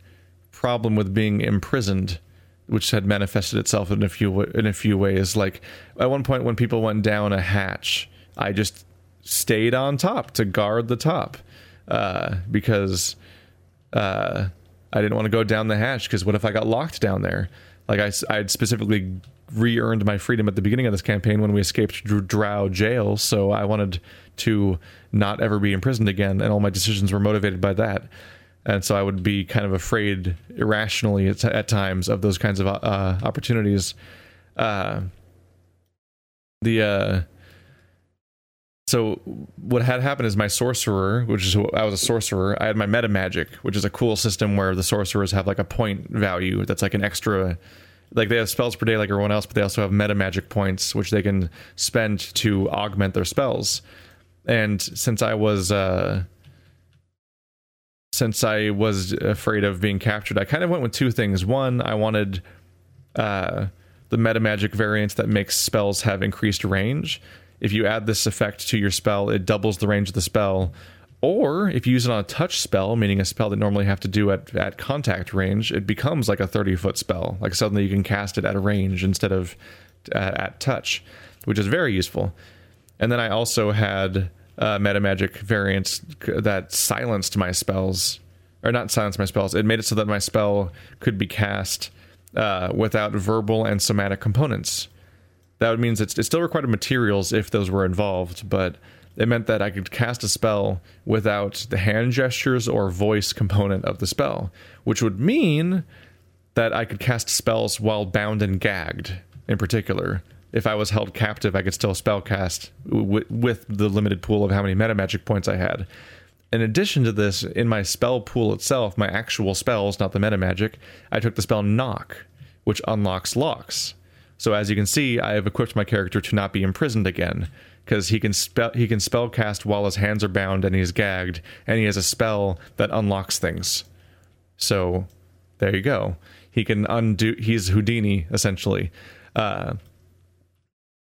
problem with being imprisoned, which had manifested itself in a few in a few ways. Like at one point when people went down a hatch, I just stayed on top to guard the top uh, because uh, I didn't want to go down the hatch because what if I got locked down there? Like I, I specifically re-earned my freedom at the beginning of this campaign when we escaped Drow jail, so I wanted to not ever be imprisoned again, and all my decisions were motivated by that. And so I would be kind of afraid irrationally at, at times of those kinds of uh, opportunities. Uh, the uh, so what had happened is my sorcerer, which is I was a sorcerer, I had my meta magic, which is a cool system where the sorcerers have like a point value that's like an extra like they have spells per day like everyone else, but they also have meta magic points which they can spend to augment their spells. And since I was uh since I was afraid of being captured, I kind of went with two things. One, I wanted uh the meta magic variant that makes spells have increased range if you add this effect to your spell, it doubles the range of the spell. Or if you use it on a touch spell, meaning a spell that normally have to do at, at contact range, it becomes like a 30 foot spell. Like suddenly you can cast it at a range instead of uh, at touch, which is very useful. And then I also had uh, meta magic variants that silenced my spells, or not silenced my spells. It made it so that my spell could be cast uh, without verbal and somatic components that would means it still required materials if those were involved, but it meant that I could cast a spell without the hand gestures or voice component of the spell, which would mean that I could cast spells while bound and gagged, in particular. If I was held captive, I could still spellcast w- with the limited pool of how many meta magic points I had. In addition to this, in my spell pool itself, my actual spells, not the meta magic, I took the spell Knock, which unlocks locks. So as you can see, I have equipped my character to not be imprisoned again because he can spell he can spell cast while his hands are bound and he's gagged, and he has a spell that unlocks things. So there you go. He can undo. He's Houdini essentially. Uh,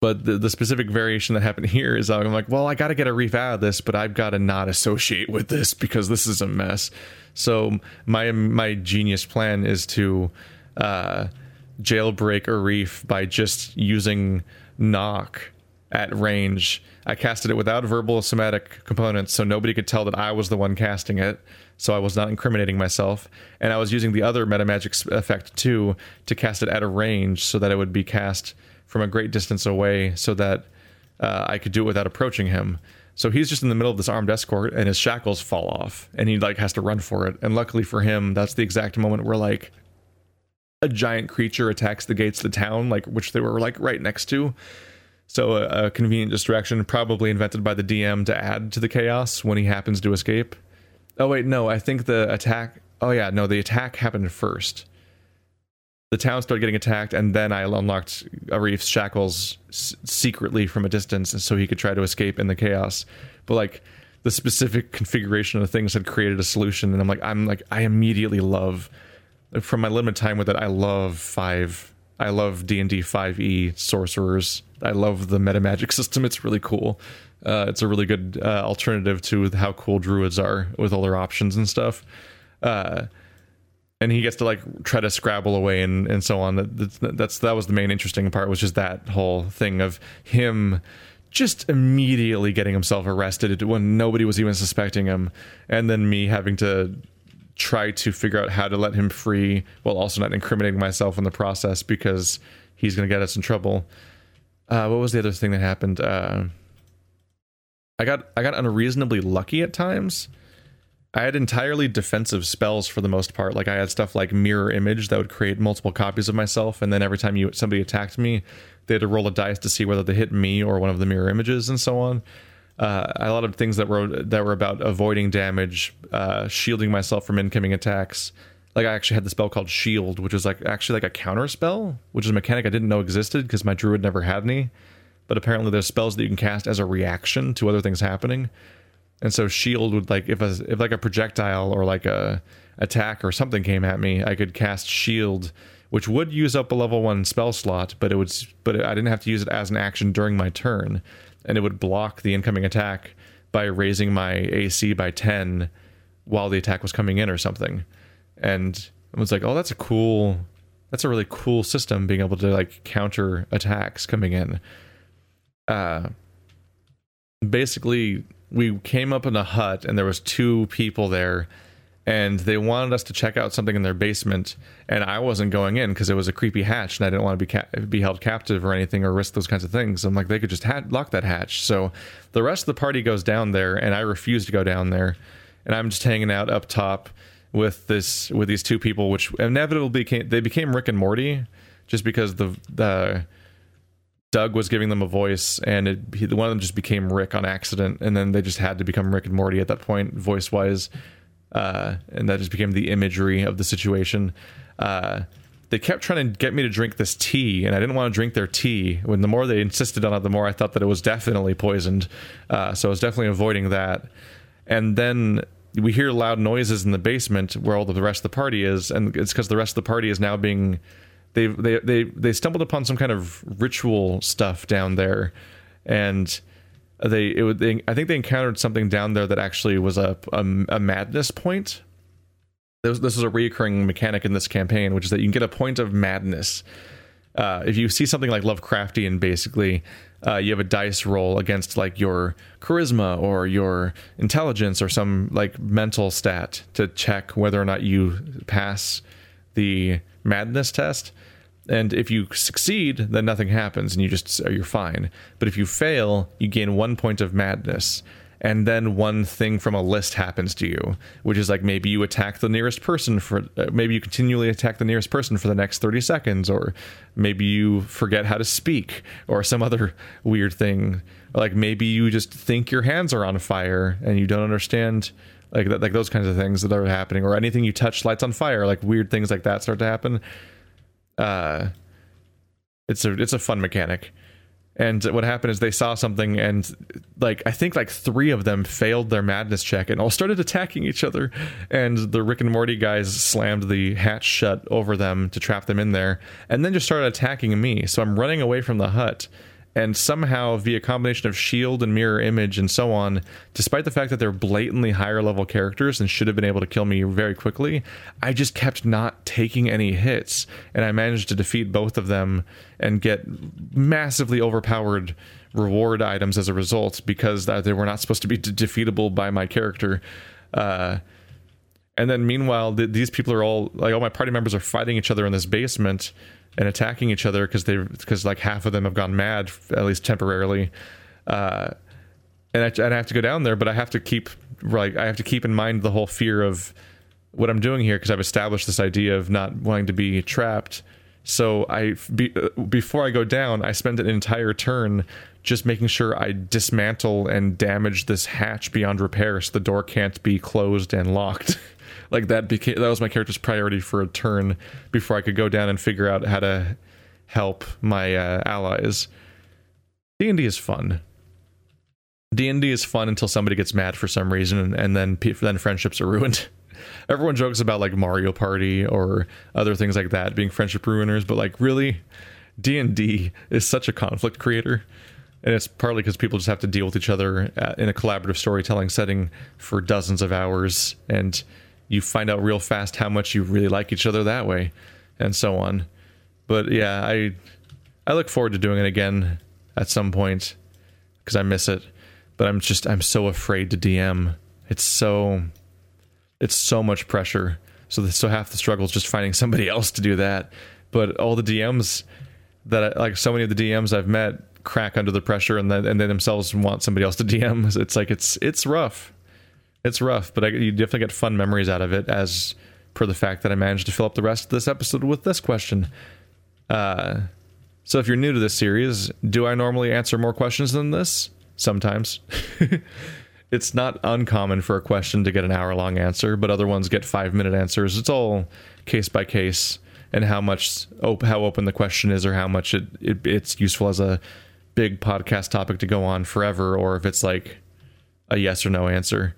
but the, the specific variation that happened here is I'm like, well, I got to get Arif out of this, but I've got to not associate with this because this is a mess. So my my genius plan is to. Uh, jailbreak Arif by just using knock at range. I casted it without verbal or somatic components, so nobody could tell that I was the one casting it. So I was not incriminating myself, and I was using the other meta magic effect too to cast it at a range, so that it would be cast from a great distance away, so that uh, I could do it without approaching him. So he's just in the middle of this armed escort, and his shackles fall off, and he like has to run for it. And luckily for him, that's the exact moment where like a giant creature attacks the gates of the town, like which they were like right next to. So a, a, convenient distraction, probably invented by the DM to add to the chaos when he happens to escape. Oh wait, no, I think the attack. Oh yeah, no, the attack happened first. The town started getting attacked, and then I unlocked Arif's shackles s- secretly from a distance, so he could try to escape in the chaos. But like the specific configuration of the things had created a solution, and I'm like, I'm like, I immediately love from my limited time with it, I love five. I love D and D five E sorcerers. I love the meta magic system. It's really cool. Uh, it's a really good uh, alternative to how cool druids are with all their options and stuff. Uh, and he gets to like try to scrabble away and, and so on. That, that's that was the main interesting part was just that whole thing of him just immediately getting himself arrested when nobody was even suspecting him, and then me having to try to figure out how to let him free while also not incriminating myself in the process because he's going to get us in trouble. Uh, what was the other thing that happened? Uh, I got I got unreasonably lucky at times. I had entirely defensive spells for the most part. Like I had stuff like mirror image that would create multiple copies of myself, and then every time you somebody attacked me, they had to roll a dice to see whether they hit me or one of the mirror images, and so on. Uh, a lot of things that were that were about avoiding damage, uh, shielding myself from incoming attacks. Like I actually had the spell called Shield, which was like actually like a counter spell, which is a mechanic I didn't know existed because my druid never had any. But apparently, there's spells that you can cast as a reaction to other things happening. And so Shield would like if a if like a projectile or like a attack or something came at me, I could cast Shield which would use up a level one spell slot, but it would but I didn't have to use it as an action during my turn, and it would block the incoming attack by raising my AC by ten while the attack was coming in or something. And I was like, oh, that's a cool, that's a really cool system being able to like counter attacks coming in. Uh, basically, we came up in a hut and there was two people there and they wanted us to check out something in their basement and i wasn't going in because it was a creepy hatch and i didn't want to be ca- be held captive or anything or risk those kinds of things. I'm like they could just ha- lock that hatch. So the rest of the party goes down there and i refuse to go down there and i'm just hanging out up top with this with these two people which inevitably became they became rick and morty just because the the Doug was giving them a voice, and it, he, one of them just became Rick on accident, and then they just had to become Rick and Morty at that point, voice wise uh, and that just became the imagery of the situation. Uh, they kept trying to get me to drink this tea, and I didn't want to drink their tea. When the more they insisted on it, the more I thought that it was definitely poisoned. Uh, so I was definitely avoiding that. And then we hear loud noises in the basement where all the rest of the party is, and it's because the rest of the party is now being they they they they stumbled upon some kind of ritual stuff down there, and they it would they, I think they encountered something down there that actually was a a, a madness point. This, this is a recurring mechanic in this campaign, which is that you can get a point of madness. Uh, if you see something like Lovecraftian, basically, uh, you have a dice roll against like your charisma or your intelligence or some like mental stat to check whether or not you pass the madness test and if you succeed then nothing happens and you just you're fine. But if you fail you gain one point of madness. And then one thing from a list happens to you which is like maybe you attack the nearest person for uh, maybe you continually attack the nearest person for the next 30 seconds or maybe you forget how to speak or some other weird thing. Like maybe you just think your hands are on fire and you don't understand like like those kinds of things that are happening or anything you touch lights on fire like weird things like that start to happen uh, it's a it's a fun mechanic. And what happened is they saw something, and like I think like three of them failed their madness check and all started attacking each other. And the Rick and Morty guys slammed the hatch shut over them to trap them in there, and then just started attacking me. So I'm running away from the hut, and somehow via combination of shield and mirror image and so on despite the fact that they're blatantly higher level characters and should have been able to kill me very quickly i just kept not taking any hits. And i managed to defeat both of them and get massively overpowered reward items as a result because they were not supposed to be defeatable by my character. Uh, and then meanwhile th- these people are all like all my party members are fighting each other in this basement and attacking each other because they because like half of them have gone mad at least temporarily. Uh, and I, and I have to go down there but i have to keep like i have to keep in mind the whole fear of what i'm doing here because i've established this idea of not wanting to be trapped. So i be, uh, before i go down i spend an entire turn just making sure i dismantle and damage this hatch beyond repair so the door can't be closed and locked like that became that was my character's priority for a turn before I could go down and figure out how to help my uh, allies. D and D is fun. D and D is fun until somebody gets mad for some reason, and, and then then friendships are ruined. Everyone jokes about like Mario Party or other things like that being friendship ruiners, but like really, D and D is such a conflict creator and it's partly because people just have to deal with each other uh, in a collaborative storytelling setting for dozens of hours and you find out real fast how much you really like each other that way, and so on. But yeah, I I look forward to doing it again at some point because I miss it. But I'm just I'm so afraid to DM. It's so it's so much pressure. So the, so half the struggle is just finding somebody else to do that. But all the DMs that I, like so many of the DMs I've met crack under the pressure and then and they themselves want somebody else to DM. It's like it's it's rough it's rough, but I, you definitely get fun memories out of it. As per the fact that I managed to fill up the rest of this episode with this question. Uh, so if you're new to this series, do I normally answer more questions than this? Sometimes. it's not uncommon for a question to get an hour long answer, but other ones get five minute answers. It's all case by case and how much op- how open the question is or how much it, it it's useful as a big podcast topic to go on forever or if it's like a yes or no answer.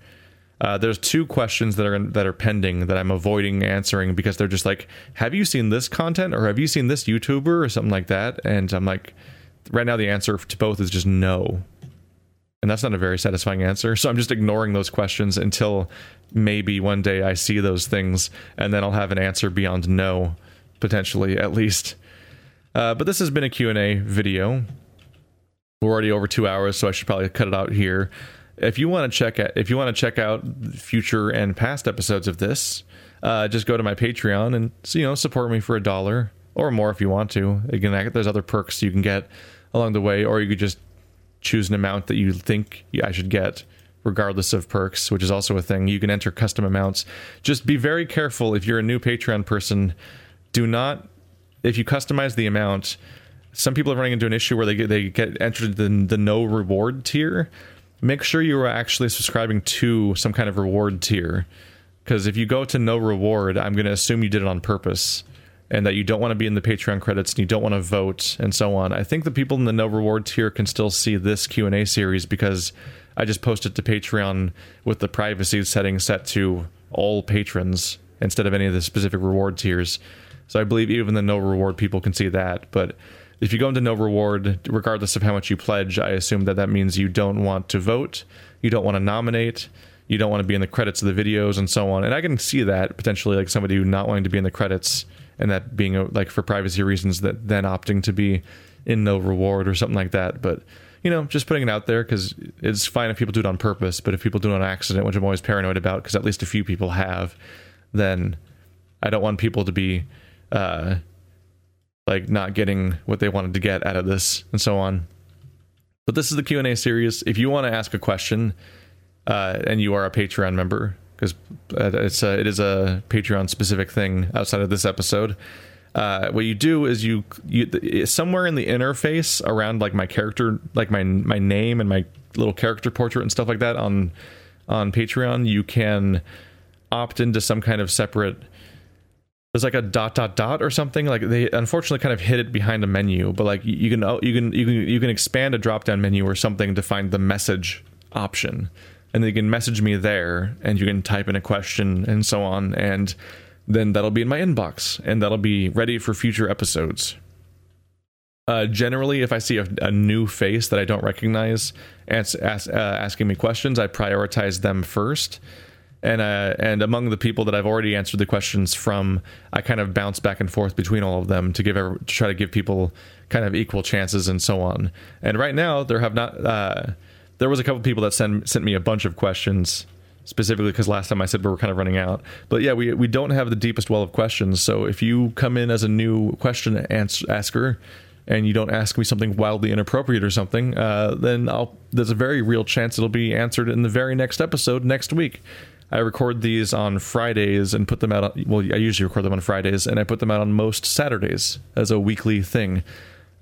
Uh, there's two questions that are that are pending that I'm avoiding answering because they're just like, "Have you seen this content or have you seen this YouTuber or something like that?" And I'm like, right now the answer to both is just no, and that's not a very satisfying answer. So I'm just ignoring those questions until maybe one day I see those things, and then I'll have an answer beyond no, potentially at least. Uh, but this has been a Q&A video. We're already over two hours, so I should probably cut it out here if you want to check out if you want to check out future and past episodes of this, uh, just go to my Patreon and you know support me for a dollar or more if you want to. Again, there's other perks you can get along the way, or you could just choose an amount that you think I should get, regardless of perks, which is also a thing. You can enter custom amounts. Just be very careful if you're a new Patreon person. Do not if you customize the amount. Some people are running into an issue where they get they get entered in the no reward tier make sure you are actually subscribing to some kind of reward tier. Because if you go to no reward, I'm going to assume you did it on purpose and that you don't want to be in the Patreon credits and you don't want to vote and so on. I think the people in the no reward tier can still see this Q&A series because I just posted to Patreon with the privacy setting set to all patrons instead of any of the specific reward tiers. So I believe even the no reward people can see that, but if you go into no reward, regardless of how much you pledge, I assume that that means you don't want to vote, you don't want to nominate, you don't want to be in the credits of the videos, and so on. And I can see that potentially, like somebody who not wanting to be in the credits, and that being a, like for privacy reasons, that then opting to be in no reward or something like that. But you know, just putting it out there because it's fine if people do it on purpose, but if people do it on accident, which I'm always paranoid about, because at least a few people have, then I don't want people to be uh, like not getting what they wanted to get out of this and so on. But this is the Q&A series. If you want to ask a question uh, and you are a Patreon member, because uh, it's a, it is a Patreon specific thing outside of this episode. Uh, what you do is you, you somewhere in the interface around like my character, like my my name and my little character portrait and stuff like that on on Patreon, you can opt into some kind of separate there's like a dot dot dot or something. Like they unfortunately kind of hid it behind a menu but like you can you can you can you can expand a drop down menu or something to find the message option. And then you can message me there and you can type in a question and so on and then that'll be in my inbox and that'll be ready for future episodes. Uh, generally if i see a, a, new face that i don't recognize as, as, uh, asking me questions i prioritize them first and uh, and among the people that I've already answered the questions from, I kind of bounce back and forth between all of them to give to try to give people kind of equal chances and so on. And right now, there have not. Uh, there was a couple people that sent sent me a bunch of questions specifically because last time I said we were kind of running out. But yeah, we we don't have the deepest well of questions. So if you come in as a new question asker and you don't ask me something wildly inappropriate or something, uh, then I'll, there's a very real chance it'll be answered in the very next episode next week. I record these on Fridays and put them out. On, well, I usually record them on Fridays, and I put them out on most Saturdays as a weekly thing.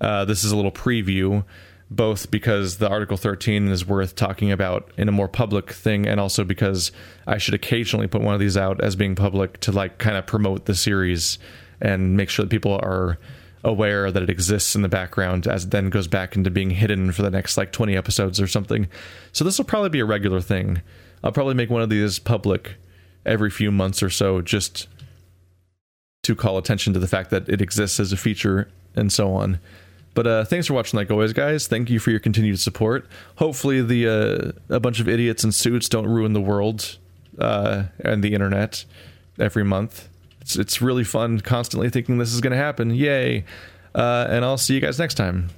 Uh, this is a little preview, both because the Article 13 is worth talking about in a more public thing, and also because I should occasionally put one of these out as being public to like kind of promote the series and make sure that people are aware that it exists in the background as it then goes back into being hidden for the next like 20 episodes or something. So this will probably be a regular thing. I'll probably make one of these public every few months or so just to call attention to the fact that it exists as a feature and so on. But uh, thanks for watching, like always, guys. Thank you for your continued support. Hopefully, the uh, a bunch of idiots in suits don't ruin the world uh, and the internet every month. It's it's really fun constantly thinking this is going to happen. Yay! Uh, and I'll see you guys next time.